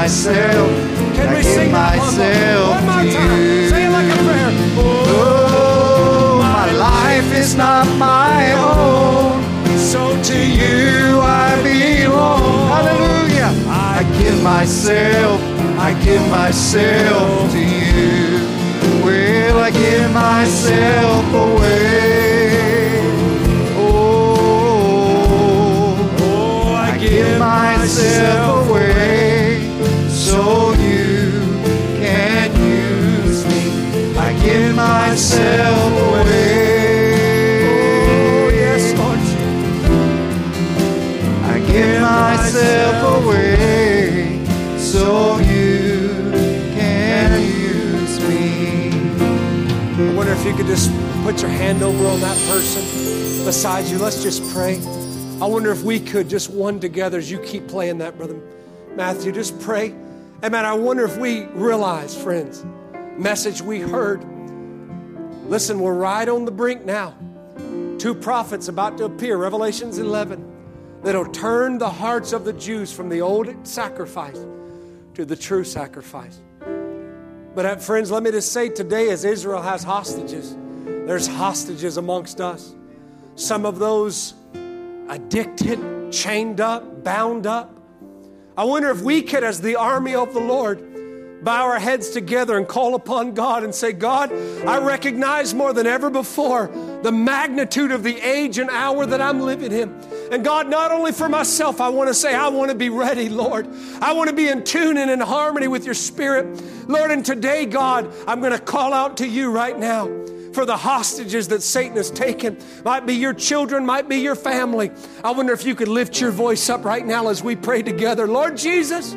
myself. Can I we give sing that one more- myself one more to time? it like a prayer. Oh, my life is not my own. So to You I belong. Hallelujah. I give myself, I give myself to you. Well, I give myself away. Oh, Oh, I give myself away so you can use me. I give myself away. Oh, yes, Lord. I give myself away so you can use me. I wonder if you could just put your hand over on that person beside you. Let's just pray. I wonder if we could just one together as you keep playing that, Brother Matthew. Just pray. Amen. I wonder if we realize, friends, message we heard. Listen, we're right on the brink now. Two prophets about to appear, Revelations 11, that'll turn the hearts of the Jews from the old sacrifice to the true sacrifice. But, uh, friends, let me just say today, as Israel has hostages, there's hostages amongst us. Some of those addicted, chained up, bound up. I wonder if we could, as the army of the Lord, bow our heads together and call upon God and say, God, I recognize more than ever before the magnitude of the age and hour that I'm living in. And God, not only for myself, I want to say, I want to be ready, Lord. I want to be in tune and in harmony with your spirit. Lord, and today, God, I'm going to call out to you right now for the hostages that Satan has taken. Might be your children, might be your family. I wonder if you could lift your voice up right now as we pray together. Lord Jesus,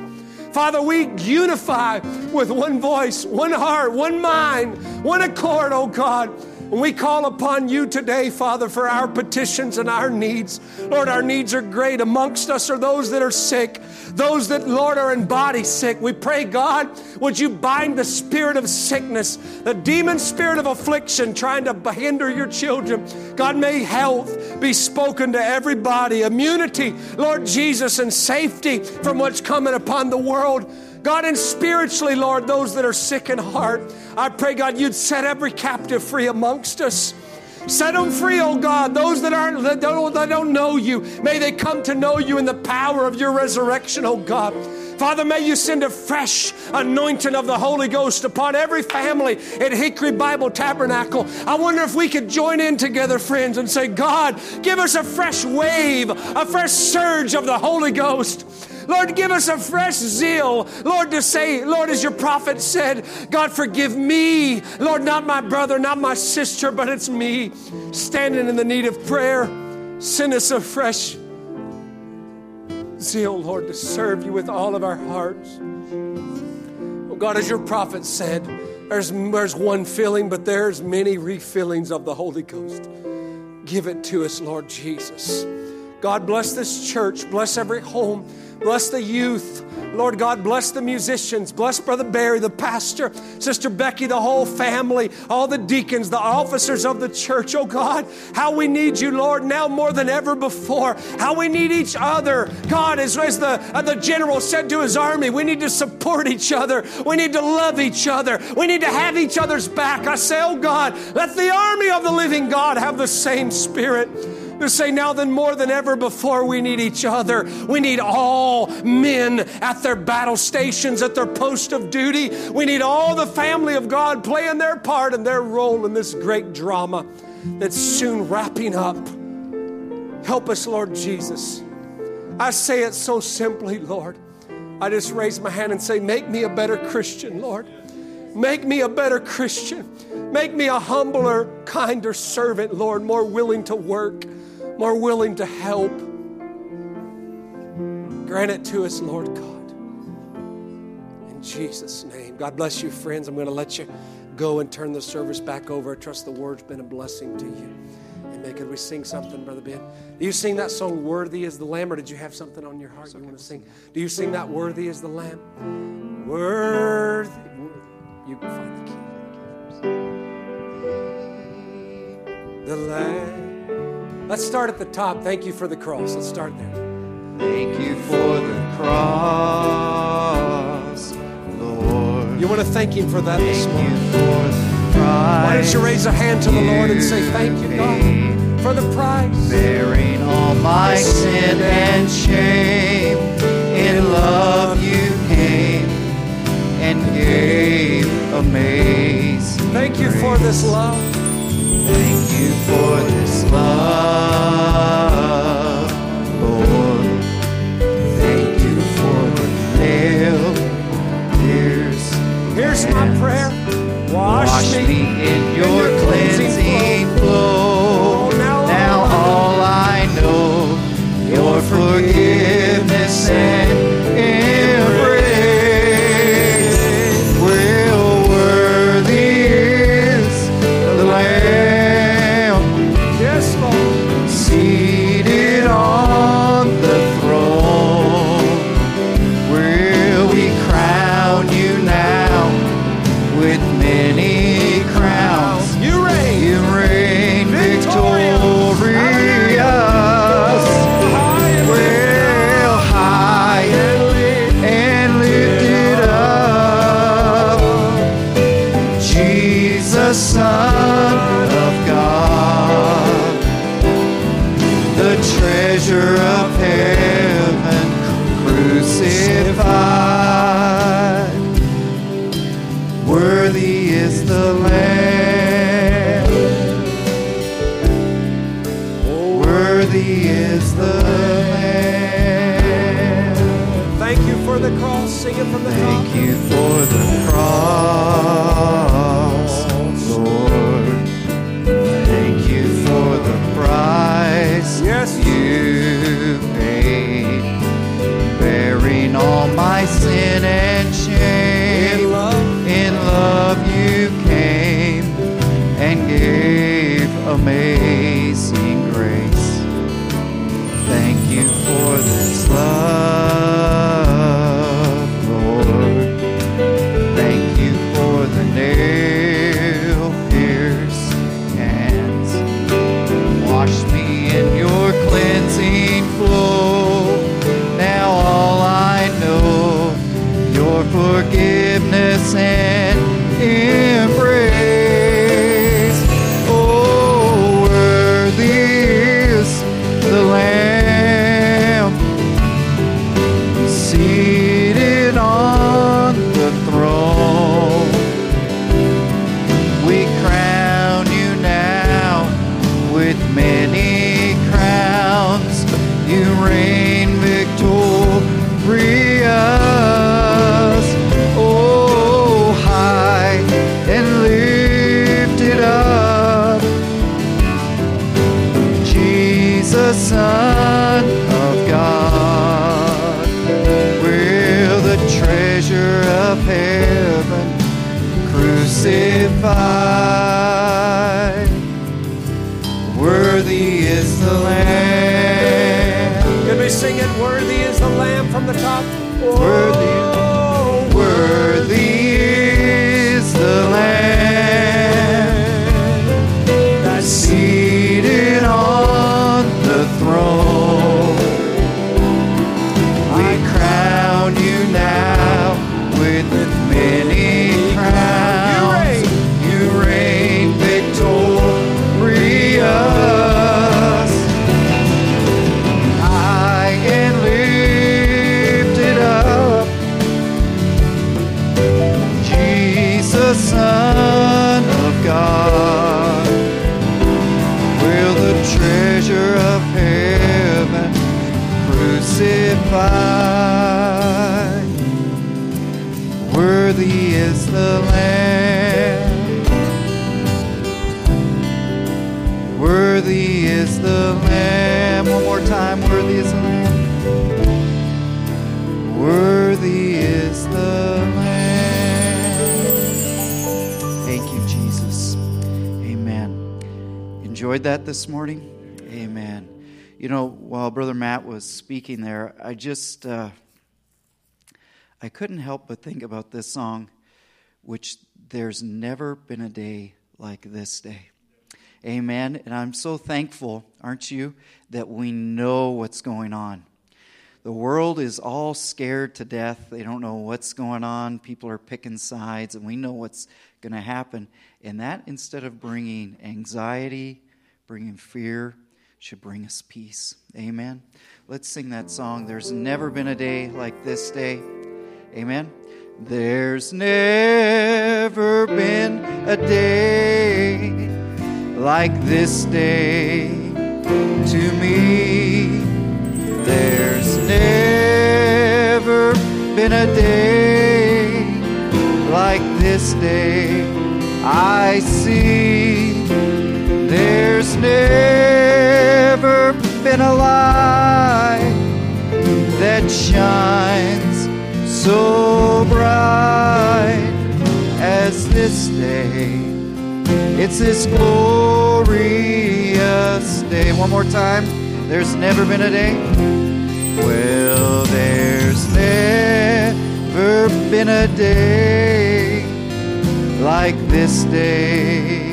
Father, we unify with one voice, one heart, one mind, one accord, oh God. We call upon you today, Father, for our petitions and our needs. Lord, our needs are great. Amongst us are those that are sick, those that, Lord, are in body sick. We pray, God, would you bind the spirit of sickness, the demon spirit of affliction trying to hinder your children. God, may health be spoken to everybody, immunity, Lord Jesus, and safety from what's coming upon the world. God, and spiritually, Lord, those that are sick in heart, I pray, God, you'd set every captive free amongst us. Set them free, oh God. Those that aren't that don't, that don't know you, may they come to know you in the power of your resurrection, oh God. Father, may you send a fresh anointing of the Holy Ghost upon every family at Hickory Bible Tabernacle. I wonder if we could join in together, friends, and say, God, give us a fresh wave, a fresh surge of the Holy Ghost. Lord, give us a fresh zeal. Lord, to say, Lord, as your prophet said, God, forgive me. Lord, not my brother, not my sister, but it's me standing in the need of prayer. Send us a fresh zeal, Lord, to serve you with all of our hearts. Oh, God, as your prophet said, there's, there's one filling, but there's many refillings of the Holy Ghost. Give it to us, Lord Jesus. God, bless this church, bless every home. Bless the youth. Lord God, bless the musicians. Bless Brother Barry, the pastor, Sister Becky, the whole family, all the deacons, the officers of the church. Oh God, how we need you, Lord, now more than ever before. How we need each other. God, as, as the, uh, the general said to his army, we need to support each other. We need to love each other. We need to have each other's back. I say, oh God, let the army of the living God have the same spirit to say now than more than ever before we need each other. We need all men at their battle stations at their post of duty. We need all the family of god playing their part and their role in this great drama that's soon wrapping up. Help us lord jesus. I say it so simply lord. I just raise my hand and say make me a better christian lord. Make me a better christian. Make me a humbler kinder servant lord more willing to work more willing to help. Grant it to us, Lord God. In Jesus' name. God bless you, friends. I'm going to let you go and turn the service back over. I trust the word's been a blessing to you. Amen. Could we sing something, Brother Ben? Do you sing that song, Worthy is the Lamb, or did you have something on your heart you want to sing? Do you sing that, Worthy is the Lamb? Worthy. You can find the key. The Lamb. Let's start at the top. Thank you for the cross. Let's start there. Thank you for the cross. Lord. You want to thank Him for that this Thank you morning? for the price. Why don't you raise a hand to the Lord and say, Thank you, God, for the price? bearing all my sin and shame. In love you came and gave amazing. Thank you for grace. this love. Thank you for this love, Thank you for pierced Here's my prayer. Wash, Wash me in your cleansing treasure of heaven crucified. Worthy is the Lamb. Can we sing it? Worthy is the Lamb from the top. Worthy, this morning? Amen. You know, while Brother Matt was speaking there, I just, uh, I couldn't help but think about this song, which there's never been a day like this day. Amen. And I'm so thankful, aren't you, that we know what's going on. the world is all scared to death. They don't know what's going on. People are picking sides, and we know what's going to happen. And that, instead of bringing anxiety, bringing fear, should bring us peace. Amen. Let's sing that song. There's never been a day like this day. Amen. There's never been a day like this day to me. There's never been a day like this day I see. There's never been a light that shines so bright as this day. It's this glorious day. One more time. There's never been a day. Well, there's never been a day like this day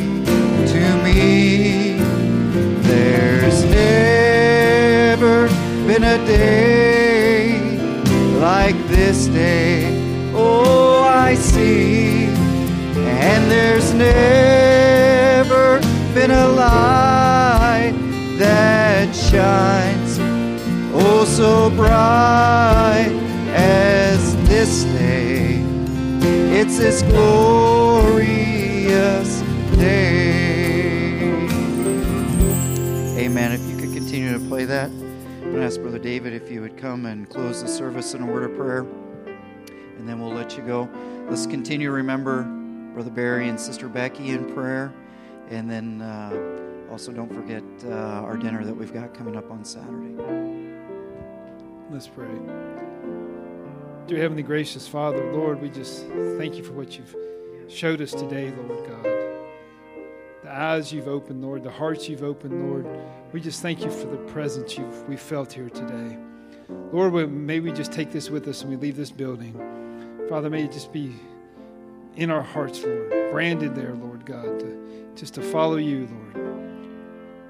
There's never been a day like this day. Oh, I see. And there's never been a light that shines oh so bright as this day. It's this glorious day. Amen. If you could continue to play that, I'm going to ask Brother David if you would come and close the service in a word of prayer, and then we'll let you go. Let's continue to remember Brother Barry and Sister Becky in prayer, and then uh, also don't forget uh, our dinner that we've got coming up on Saturday. Let's pray. Dear Heavenly Gracious Father, Lord, we just thank you for what you've showed us today, Lord God. Eyes you've opened, Lord, the hearts you've opened, Lord. We just thank you for the presence you've we felt here today. Lord, may we just take this with us and we leave this building. Father, may it just be in our hearts, Lord, branded there, Lord God, to, just to follow you, Lord.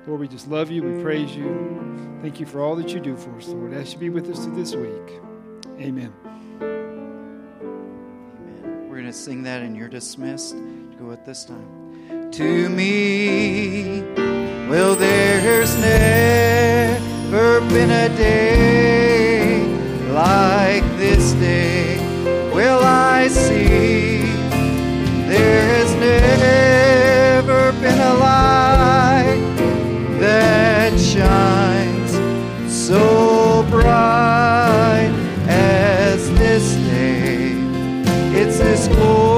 Lord, we just love you. We praise you. Thank you for all that you do for us, Lord. As you be with us through this week. Amen. Amen. We're going to sing that, and you're dismissed. Go at this time. To me, well, there's never been a day like this day. Well, I see there has never been a light that shines so bright as this day. It's this glory.